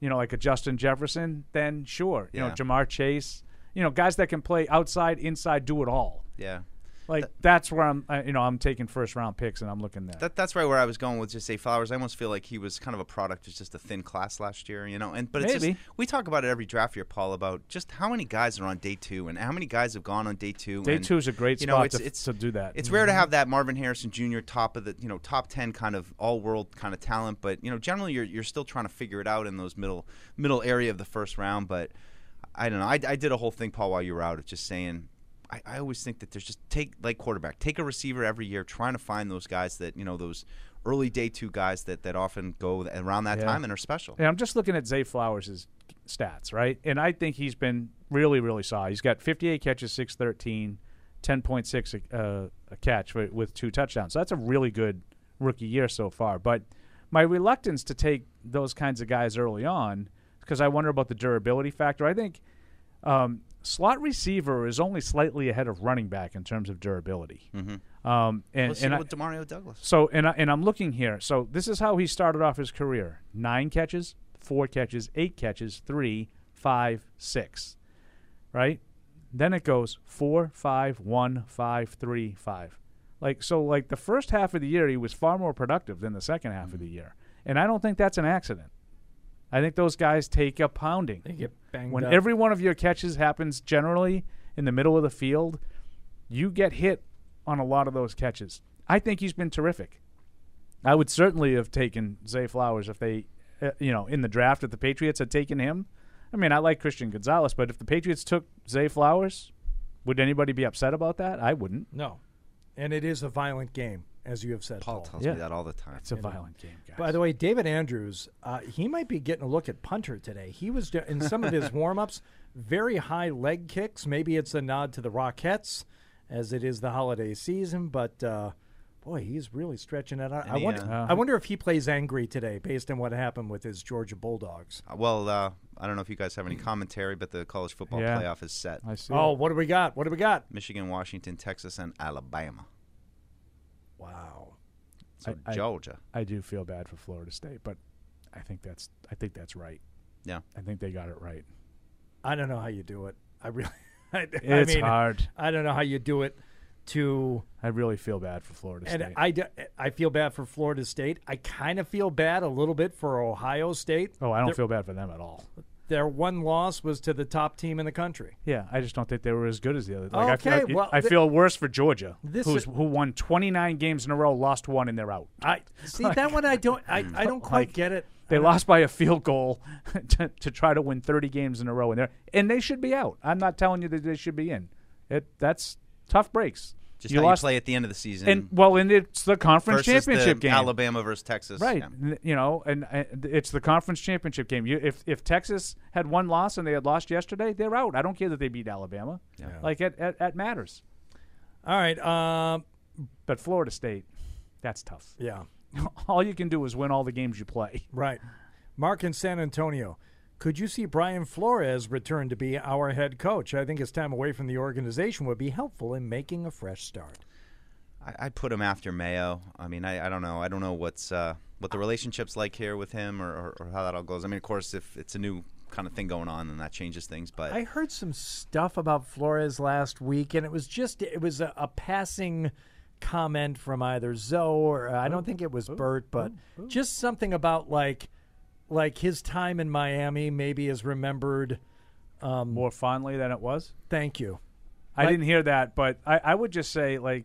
you know like a Justin Jefferson then sure you know Ja'Marr Chase you know guys that can play outside inside do it all Yeah. Like that's where I'm uh, you know I'm taking first round picks and I'm looking there That, that's right where I was going with just Zay Flowers. I almost feel like he was kind of a product of just a thin class last year, you know. And but it's Maybe. just we talk about it every draft year, Paul, about just how many guys are on day two and how many guys have gone on day two. Day and, two is a great you know, spot it's, to- it's, to do that. It's rare to Mhm. have that Marvin Harrison Jr. top of the you know top ten kind of all world kind of talent, but you know generally you're you're still trying to figure it out in those middle middle area of the first round. But I don't know. I, I did a whole thing, Paul, while you were out, of just saying. I, I always think that there's just take like quarterback, take a receiver every year, trying to find those guys that you know those early day two guys that that often go around that Yeah. time and are special. Yeah, I'm just looking at Zay Flowers' stats, right? And I think he's been really, really solid. He's got 58 catches, 613, 10.6 a, uh, a catch with, with two touchdowns. So that's a really good rookie year so far. But my reluctance to take those kinds of guys early on because I wonder about the durability factor. I think um, slot receiver is only slightly ahead of running back in terms of durability. Mhm. Um, and Let's see and I- with Demario Douglas. so, and I, and I'm looking here. So this is how he started off his career: nine catches, four catches, eight catches, three, five, six. Right. Then it goes four, five, one, five, three, five. Like so, like the first half of the year, he was far more productive than the second half of the year, and I don't think that's an accident. I think those guys take a pounding. They get banged when up. every one of your catches happens generally in the middle of the field, you get hit on a lot of those catches. I think he's been terrific. I would certainly have taken Zay Flowers if they, uh, you know, in the draft if the Patriots had taken him. I mean, I like Christian Gonzalez, but if the Patriots took Zay Flowers, would anybody be upset about that? I wouldn't. No. And it is a violent game, as you have said. Paul, tells me that all the time. It's a You know. violent game, guys. By the way, David Andrews, uh, he might be getting a look at punter today. He was do- in some of his warm-ups, very high leg kicks. Maybe it's a nod to the Rockettes, as it is the holiday season. But uh, boy, he's really stretching it out. I Any, wonder. uh, I wonder if he plays angry today, based on what happened with his Georgia Bulldogs. Uh, Well, uh, I don't know if you guys have any commentary, but the college football Yeah. playoff is set. I see. Oh, what do we got? What do we got? Michigan, Washington, Texas, and Alabama. Wow. So I- I- Georgia. I do feel bad for Florida State, but I think that's I think that's right. Yeah. I think they got it right. I don't know how you do it. I really. I, I It's mean, hard. I don't know how you do it. To I really feel bad for Florida and State. I feel bad for Florida State. I kind of feel bad a little bit for Ohio State. oh, I don't Their- feel bad for them at all. Their one loss was to the top team in the country. Yeah, I just don't think they were as good as the other. Like, I, Okay, feel, well, I feel worse for Georgia, This who's, is- who won 29 games in a row, lost one, and they're out. I see that one. I don't. I, I don't quite Like, get it. They lost by a field goal to, to try to win 30 games in a row, and they and they should be out. I'm not telling you that they should be in. It that's tough breaks. Just how you lost play at the end of the season. and well, and it's the conference championship the game. Alabama versus Texas. Right. Yeah. You know, and uh, it's the conference championship game. You, if if Texas had one loss and they had lost yesterday, they're out. I don't care that they beat Alabama. Yeah. Like it, it, it matters. All right. Um, but Florida State, that's tough. Yeah. all you can do is win all the games you play. Right. Mark in San Antonio. Could you see Brian Flores return to be our head coach? I think his time away from the organization would be helpful in making a fresh start. I, I'd put him after Mayo. I mean, I, I don't know. I don't know what's uh, what the relationship's like here with him or, or, or how that all goes. I mean, of course, if it's a new kind of thing going on, then that changes things. But I heard some stuff about Flores last week, and it was just it was a, a passing comment from either Zoe or I don't think it was Bert, but just something about like like his time in Miami maybe is remembered um, more fondly than it was. Thank you. I Like- didn't hear that, but I, I would just say like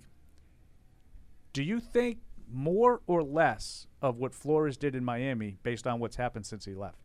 Do you think more or less of what Flores did in Miami based on what's happened since he left?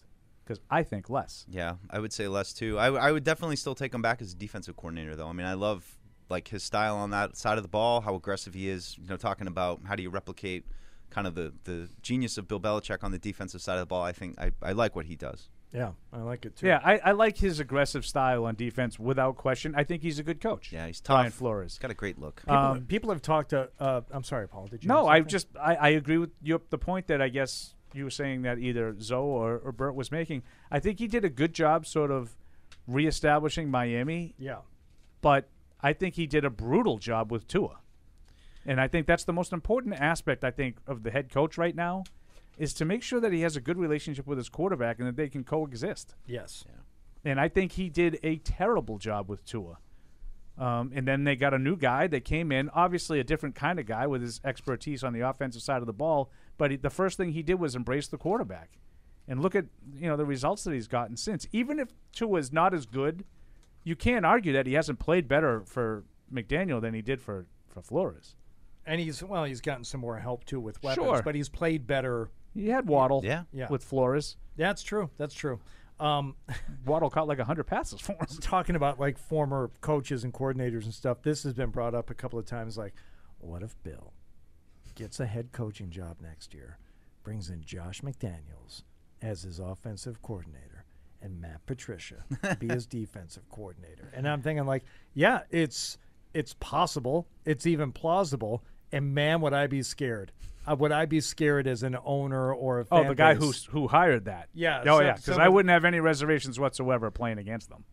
Because I think less. Yeah, I would say less too. I, w- I would definitely still take him back as a defensive coordinator, though. I mean, I love like his style on that side of the ball, how aggressive he is. You know, talking about how do you replicate kind of the the genius of Bill Belichick on the defensive side of the ball. I think I, I like what he does. Yeah, I like it too. Yeah, I, I like his aggressive style on defense without question. I think he's a good coach. Yeah, he's Brian tough. Flores. He's got a great look. People, Um, people have talked to. Uh, I'm sorry, Paul. Did you? No, I just I, I agree with you. The point that I guess you were saying that either Zoe or, or Bert was making. I think he did a good job, sort of reestablishing Miami. Yeah. but I think he did a brutal job with Tua, and I think that's the most important aspect. I think of the head coach right now is to make sure that he has a good relationship with his quarterback and that they can coexist. Yes. And I think he did a terrible job with Tua. Um, and then they got a new guy that came in, obviously a different kind of guy with his expertise on the offensive side of the ball. But he, the first thing he did was embrace the quarterback, and look at you know the results that he's gotten since. Even if Tua is not as good, you can't argue that he hasn't played better for McDaniel than he did for for Flores. And he's well, he's gotten some more help too with weapons, Sure. but he's played better. He had Waddle, Yeah. Yeah. with Flores. That's true. That's true. Um, Waddle caught like hundred passes for him. talking about like former coaches and coordinators and stuff. This has been brought up a couple of times. Like, what if Bill gets a head coaching job next year, brings in Josh McDaniels as his offensive coordinator, and Matt Patricia be his defensive coordinator? And I'm thinking like, yeah, it's it's possible. It's even plausible. And man, would I be scared? Uh, would I be scared as an owner or a Oh, fan the guy base? who who hired that. Yeah, Oh so- yeah, because so- I wouldn't have any reservations whatsoever playing against them.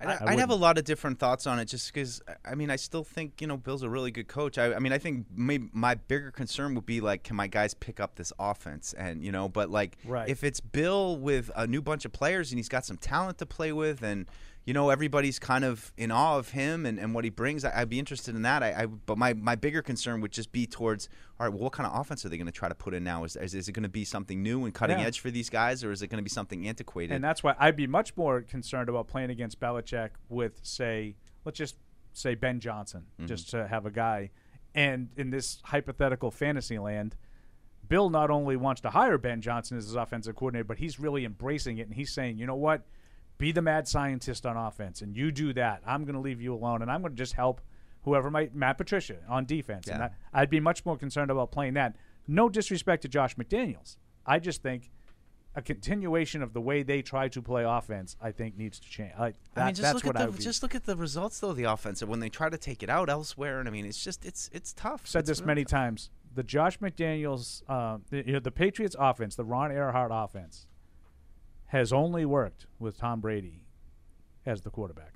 I'd, I- I I'd have a lot of different thoughts on it, just because. I mean, I still think you know Bill's a really good coach. I, I mean, I think maybe my bigger concern would be like, can my guys pick up this offense? And you know, but like, Right. if it's Bill with a new bunch of players and he's got some talent to play with, and you know everybody's kind of in awe of him and, and what he brings, I, I'd be interested in that. I, I but my my bigger concern would just be towards, all right, well, what kind of offense are they going to try to put in now? Is is, is it going to be something new and cutting Yeah. edge for these guys, or is it going to be something antiquated? And that's why I'd be much more concerned about playing against Belichick with, say, let's just say Ben Johnson, Mhm. just to have a guy. And in this hypothetical fantasy land, Bill not only wants to hire Ben Johnson as his offensive coordinator, but he's really embracing it. And he's saying, you know what? Be the mad scientist on offense, and you do that. I'm going to leave you alone, and I'm going to just help whoever might Matt Patricia on defense. And Yeah. that, I'd be much more concerned about playing that. No disrespect to Josh McDaniels. I just think a continuation of the way they try to play offense, I think, needs to change. Like that, I mean, just that's look what at the just look at the results though. The offensive when they try to take it out elsewhere, and I mean, it's just it's it's tough. said It's this really many tough. times. The Josh McDaniels, uh, the, you know, the Patriots offense, the Ron Erhardt offense, has only worked with Tom Brady as the quarterback.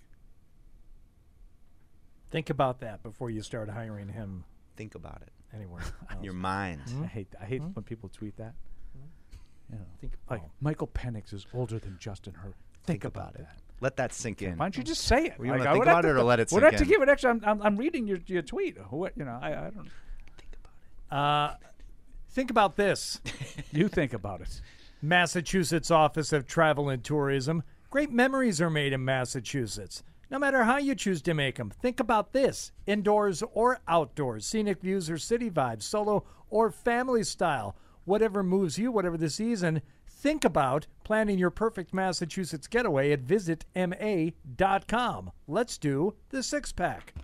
Think about that before you start hiring him Think about it. anywhere. In your mind. I hmm? hate I hate hmm? when people tweet that. Hmm? You know, Think- like oh. Michael Penix is older than Justin Herbert. Think, about, it. Let that sink in. Why don't you just say it? Well, you Like, wanna I think about it to- or let it would sink have to give it extra. I'm, I'm, I'm reading your, your tweet. What you know? I, I don't. think about it. Uh, think about this. You think about it. Massachusetts Office of Travel and Tourism. Great memories are made in Massachusetts. No matter how you choose to make them, think about this indoors or outdoors, scenic views or city vibes, solo or family style. Whatever moves you, whatever the season, think about planning your perfect Massachusetts getaway at visitma.com. Let's do the six pack.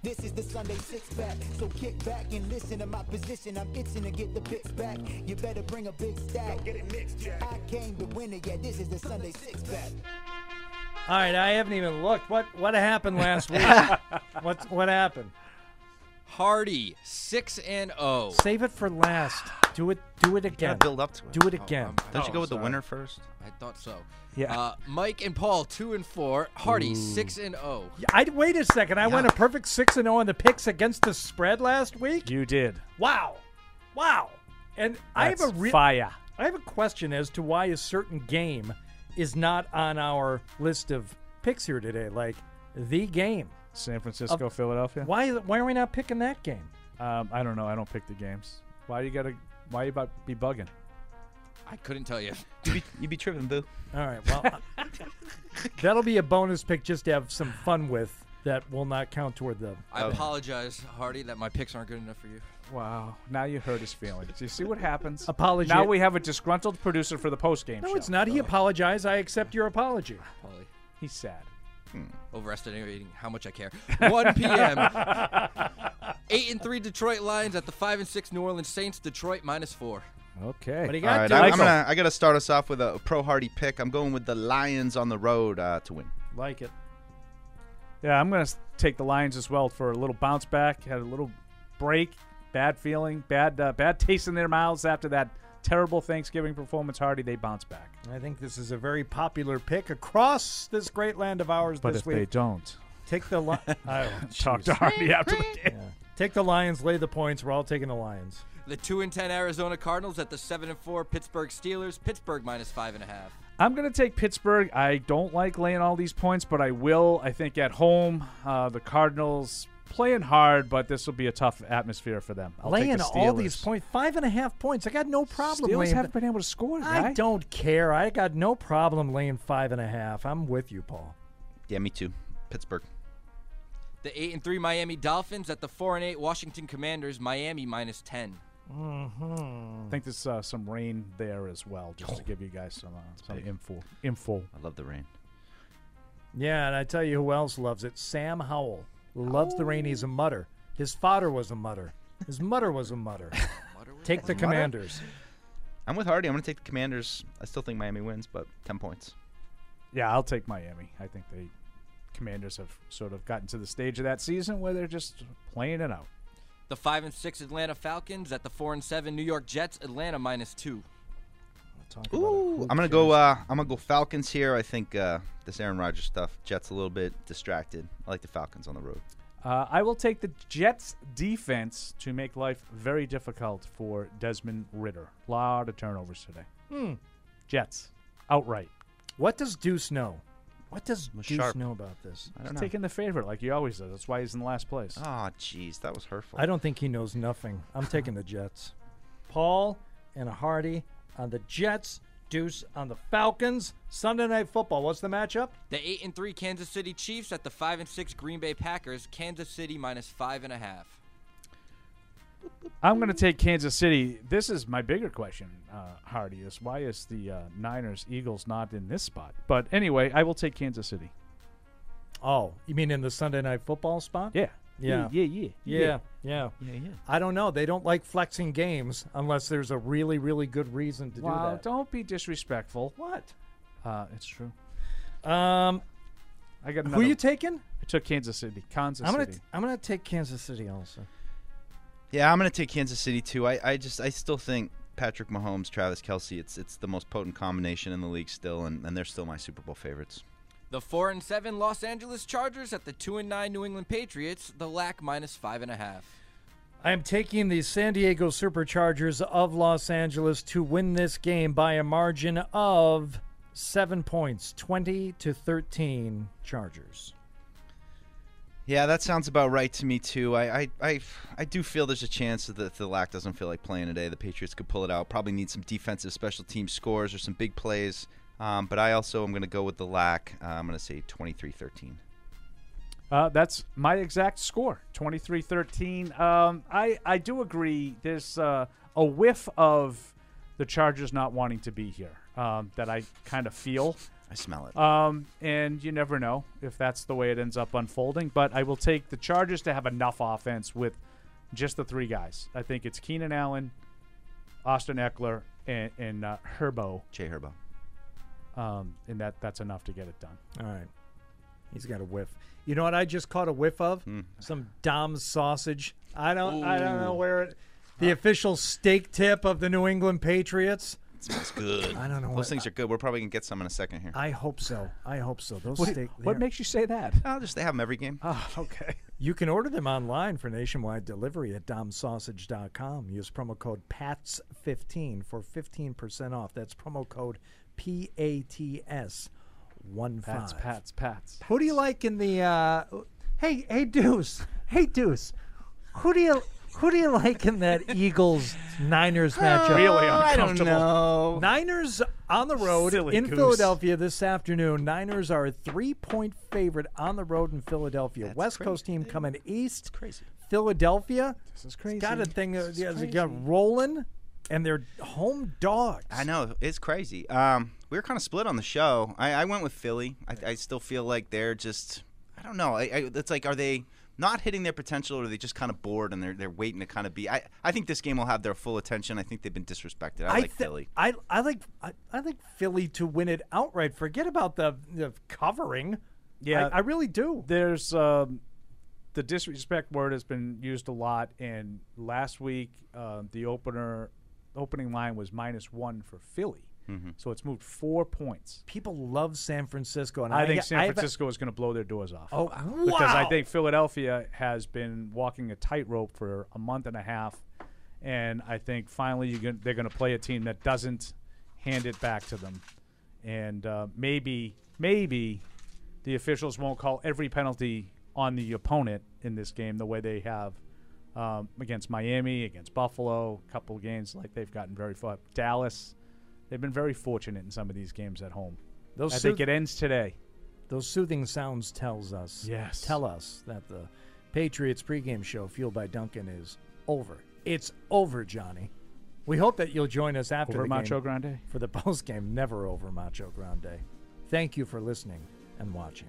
This is the Sunday six pack, so kick back and listen to my position. I'm itching to get the picks back. You better bring a big stack. Get it mixed, Jack. I came to win it, yeah. This is the Sunday six pack. All right, I haven't even looked. What what happened last week? what what happened? Hardy six and oh. Save it for last. Do it. Do it again. gotta build up to it. Do it Oh, again. um, Don't you oh, go with the sorry. winner first? I thought so. Yeah. Uh, Mike and Paul two and four. Hardy six and oh. I wait a second. I went a perfect six and zero on the picks against the spread last week. You did. Wow, wow. And I have a That's real fire. I have a question as to why a certain game is not on our list of picks here today. Like the game. San Francisco, Philadelphia. Why why are we not picking that game? Um, I don't know. I don't pick the games. Why you gotta? Why you about be bugging? I couldn't tell you. You be, you be tripping, boo. All right. Well, that'll be a bonus pick just to have some fun with that will not count toward the. I apologize, Hardy, that my picks aren't good enough for you. Wow. Now you hurt his feelings. You see what happens? Apology- Now we have a disgruntled producer for the post game No, show. it's not. He apologized. I accept your apology. Paulie. He's sad. Overestimating how much I care. 1 p.m. Eight and three Detroit Lions at the five and six New Orleans Saints. Detroit minus four. Okay. What do you got, right, Deuce? I'm, I'm gonna. I gotta start us off with a pro Hardy pick. I'm going with the Lions on the road uh, to win. Like it. Yeah, I'm going to take the Lions as well for a little bounce back. Had a little break, bad feeling, bad uh, bad taste in their mouths after that terrible Thanksgiving performance. Hardy, they bounce back. I think this is a very popular pick across this great land of ours But this if week. they don't, Take the li- oh, talk to. Hardy after the game. Yeah. Take the Lions, lay the points. We're all taking the Lions. The two and ten Arizona Cardinals at the seven and four Pittsburgh Steelers. Pittsburgh minus five and a half. I'm going to take Pittsburgh. I don't like laying all these points, but I will. I think at home, uh, the Cardinals playing hard, but this will be a tough atmosphere for them. I'll take laying the all these points, five and a half points. I got no problem. Steelers laying haven't been able to score. I guy. don't care. I got no problem laying five and a half. I'm with you, Paul. Yeah, me too. Pittsburgh. The eight and three Miami Dolphins at the four and eight Washington Commanders. Miami minus ten. Mm-hmm. I think there's uh, some rain there as well, just to give you guys some uh, some info. Info. I love the rain. Yeah, and I tell you who else loves it. Sam Howell loves the rain. He's a mutter. His father was a mutter. His mutter was a mutter. Take the Commanders. I'm with Hardy. I'm gonna take the Commanders. I still think Miami wins, but ten points. Yeah, I'll take Miami. I think the Commanders have sort of gotten to the stage of that season where they're just playing it out. The five and six Atlanta Falcons at the four and seven New York Jets. Atlanta minus two. Ooh, I'm gonna go. Uh, I'm gonna go Falcons here. I think uh, this Aaron Rodgers stuff. Jets a little bit distracted. I like the Falcons on the road. Uh, I will take the Jets defense to make life very difficult for Desmond Ridder. A lot of turnovers today. Hmm. Jets, outright. What does Deuce know? What does Deuce sharp. know about this? I He's don't know. taking the favorite like he always does. That's why he's in the last place. Oh, jeez, that was hurtful. I don't think he knows nothing. I'm taking the Jets. Paul and a Hardy on the Jets. Deuce on the Falcons. Sunday Night Football. What's the matchup? The eight and three Kansas City Chiefs at the five and six Green Bay Packers. Kansas City minus five and a half. I'm going to take Kansas City. This is my bigger question, uh, Hardy. Is why is the uh, Niners Eagles not in this spot? But anyway, I will take Kansas City. Oh, you mean in the Sunday Night Football spot? Yeah. Yeah. Yeah, yeah, Yeah. yeah. Yeah. Yeah, yeah. I don't know. They don't like flexing games unless there's a really, really good reason to Wow, do that. don't be disrespectful. What? Uh, it's true. Um, I got who another. you taking? I took Kansas City. Kansas I'm gonna City. t- I'm gonna take Kansas City also. Yeah, I'm gonna take Kansas City too. I, I just I still think Patrick Mahomes, Travis Kelce, it's it's the most potent combination in the league still, and, and they're still my Super Bowl favorites. The four and seven Los Angeles Chargers at the two and nine New England Patriots. The lack minus five and a half. I am taking the San Diego Superchargers of Los Angeles to win this game by a margin of seven points, twenty to thirteen. Chargers. Yeah, that sounds about right to me too. I I, I, I do feel there's a chance that the lack doesn't feel like playing today, the Patriots could pull it out. Probably need some defensive special team scores or some big plays. Um, but I also am going to go with the lack. Uh, I'm going to say 23-13. Uh, that's my exact score, 23-13. Um, I I do agree. There's uh, a whiff of the Chargers not wanting to be here um, that I kind of feel. I smell it. Um, and you never know if that's the way it ends up unfolding. But I will take the Chargers to have enough offense with just the three guys. I think it's Keenan Allen, Austin Ekeler, and, and uh, Herbo. Jay Herbo. Um, and that that's enough to get it done. All right. He's got a whiff. You know what I just caught a whiff of? Hmm. Some Dom's sausage. I don't I don't know where it the official steak tip of the New England Patriots. It smells good. I don't know Those what- things are good. We're probably going to get some in a second here. I hope so. I hope so. Those What, steak what makes you say that? Oh, just they have them every game. Oh, okay. You can order them online for nationwide delivery at domsausage.com. Use promo code PATS15 for 15% off. That's promo code P A T S 1 Pats, 5. Pats, Pats. Who do you like in the uh Hey, hey Deuce. Hey Deuce. Who do you Who do you like in that Eagles Niners matchup? Really I don't uncomfortable. know. Niners on the road Silly in goose. Philadelphia this afternoon. Niners are a three point favorite on the road in Philadelphia. West Coast team coming east. crazy. Philadelphia. This is crazy. Got a thing. Uh, This yeah, is they got rolling, and they're home dogs. I know it's crazy. Um, we were kind of split on the show. I, I went with Philly. I, I still feel like they're just. I don't know. I, I, it's like, are they not hitting their potential, or are they just kind of bored and they're they're waiting to kind of be? I, I think this game will have their full attention. I think they've been disrespected. I, like thi- Philly. I I like I, I like Philly to win it outright. Forget about the, the covering. Yeah, I, I really do. There's um, the disrespect word has been used a lot, and last week uh, the opener opening line was minus one for Philly, Mm-hmm. so it's moved four points. People love San Francisco, and I, I, think San I've- Francisco is going to blow their doors off. Oh, because I think Philadelphia has been walking a tightrope for a month and a half, and I think finally you're gonna, they're going to play a team that doesn't hand it back to them, and uh, maybe maybe the officials won't call every penalty on the opponent in this game the way they have um, against Miami, against Buffalo, a couple of games like they've gotten very far. Dallas, they've been very fortunate in some of these games at home. Those I think sooth- it ends today. Those soothing sounds tells us Yes. tell us that the Patriots pregame show fueled by Dunkin' is over. It's over, Johnny. We hope that you'll join us after Over the Macho Grande? for the post game. Never over Macho Grande. Thank you for listening and watching.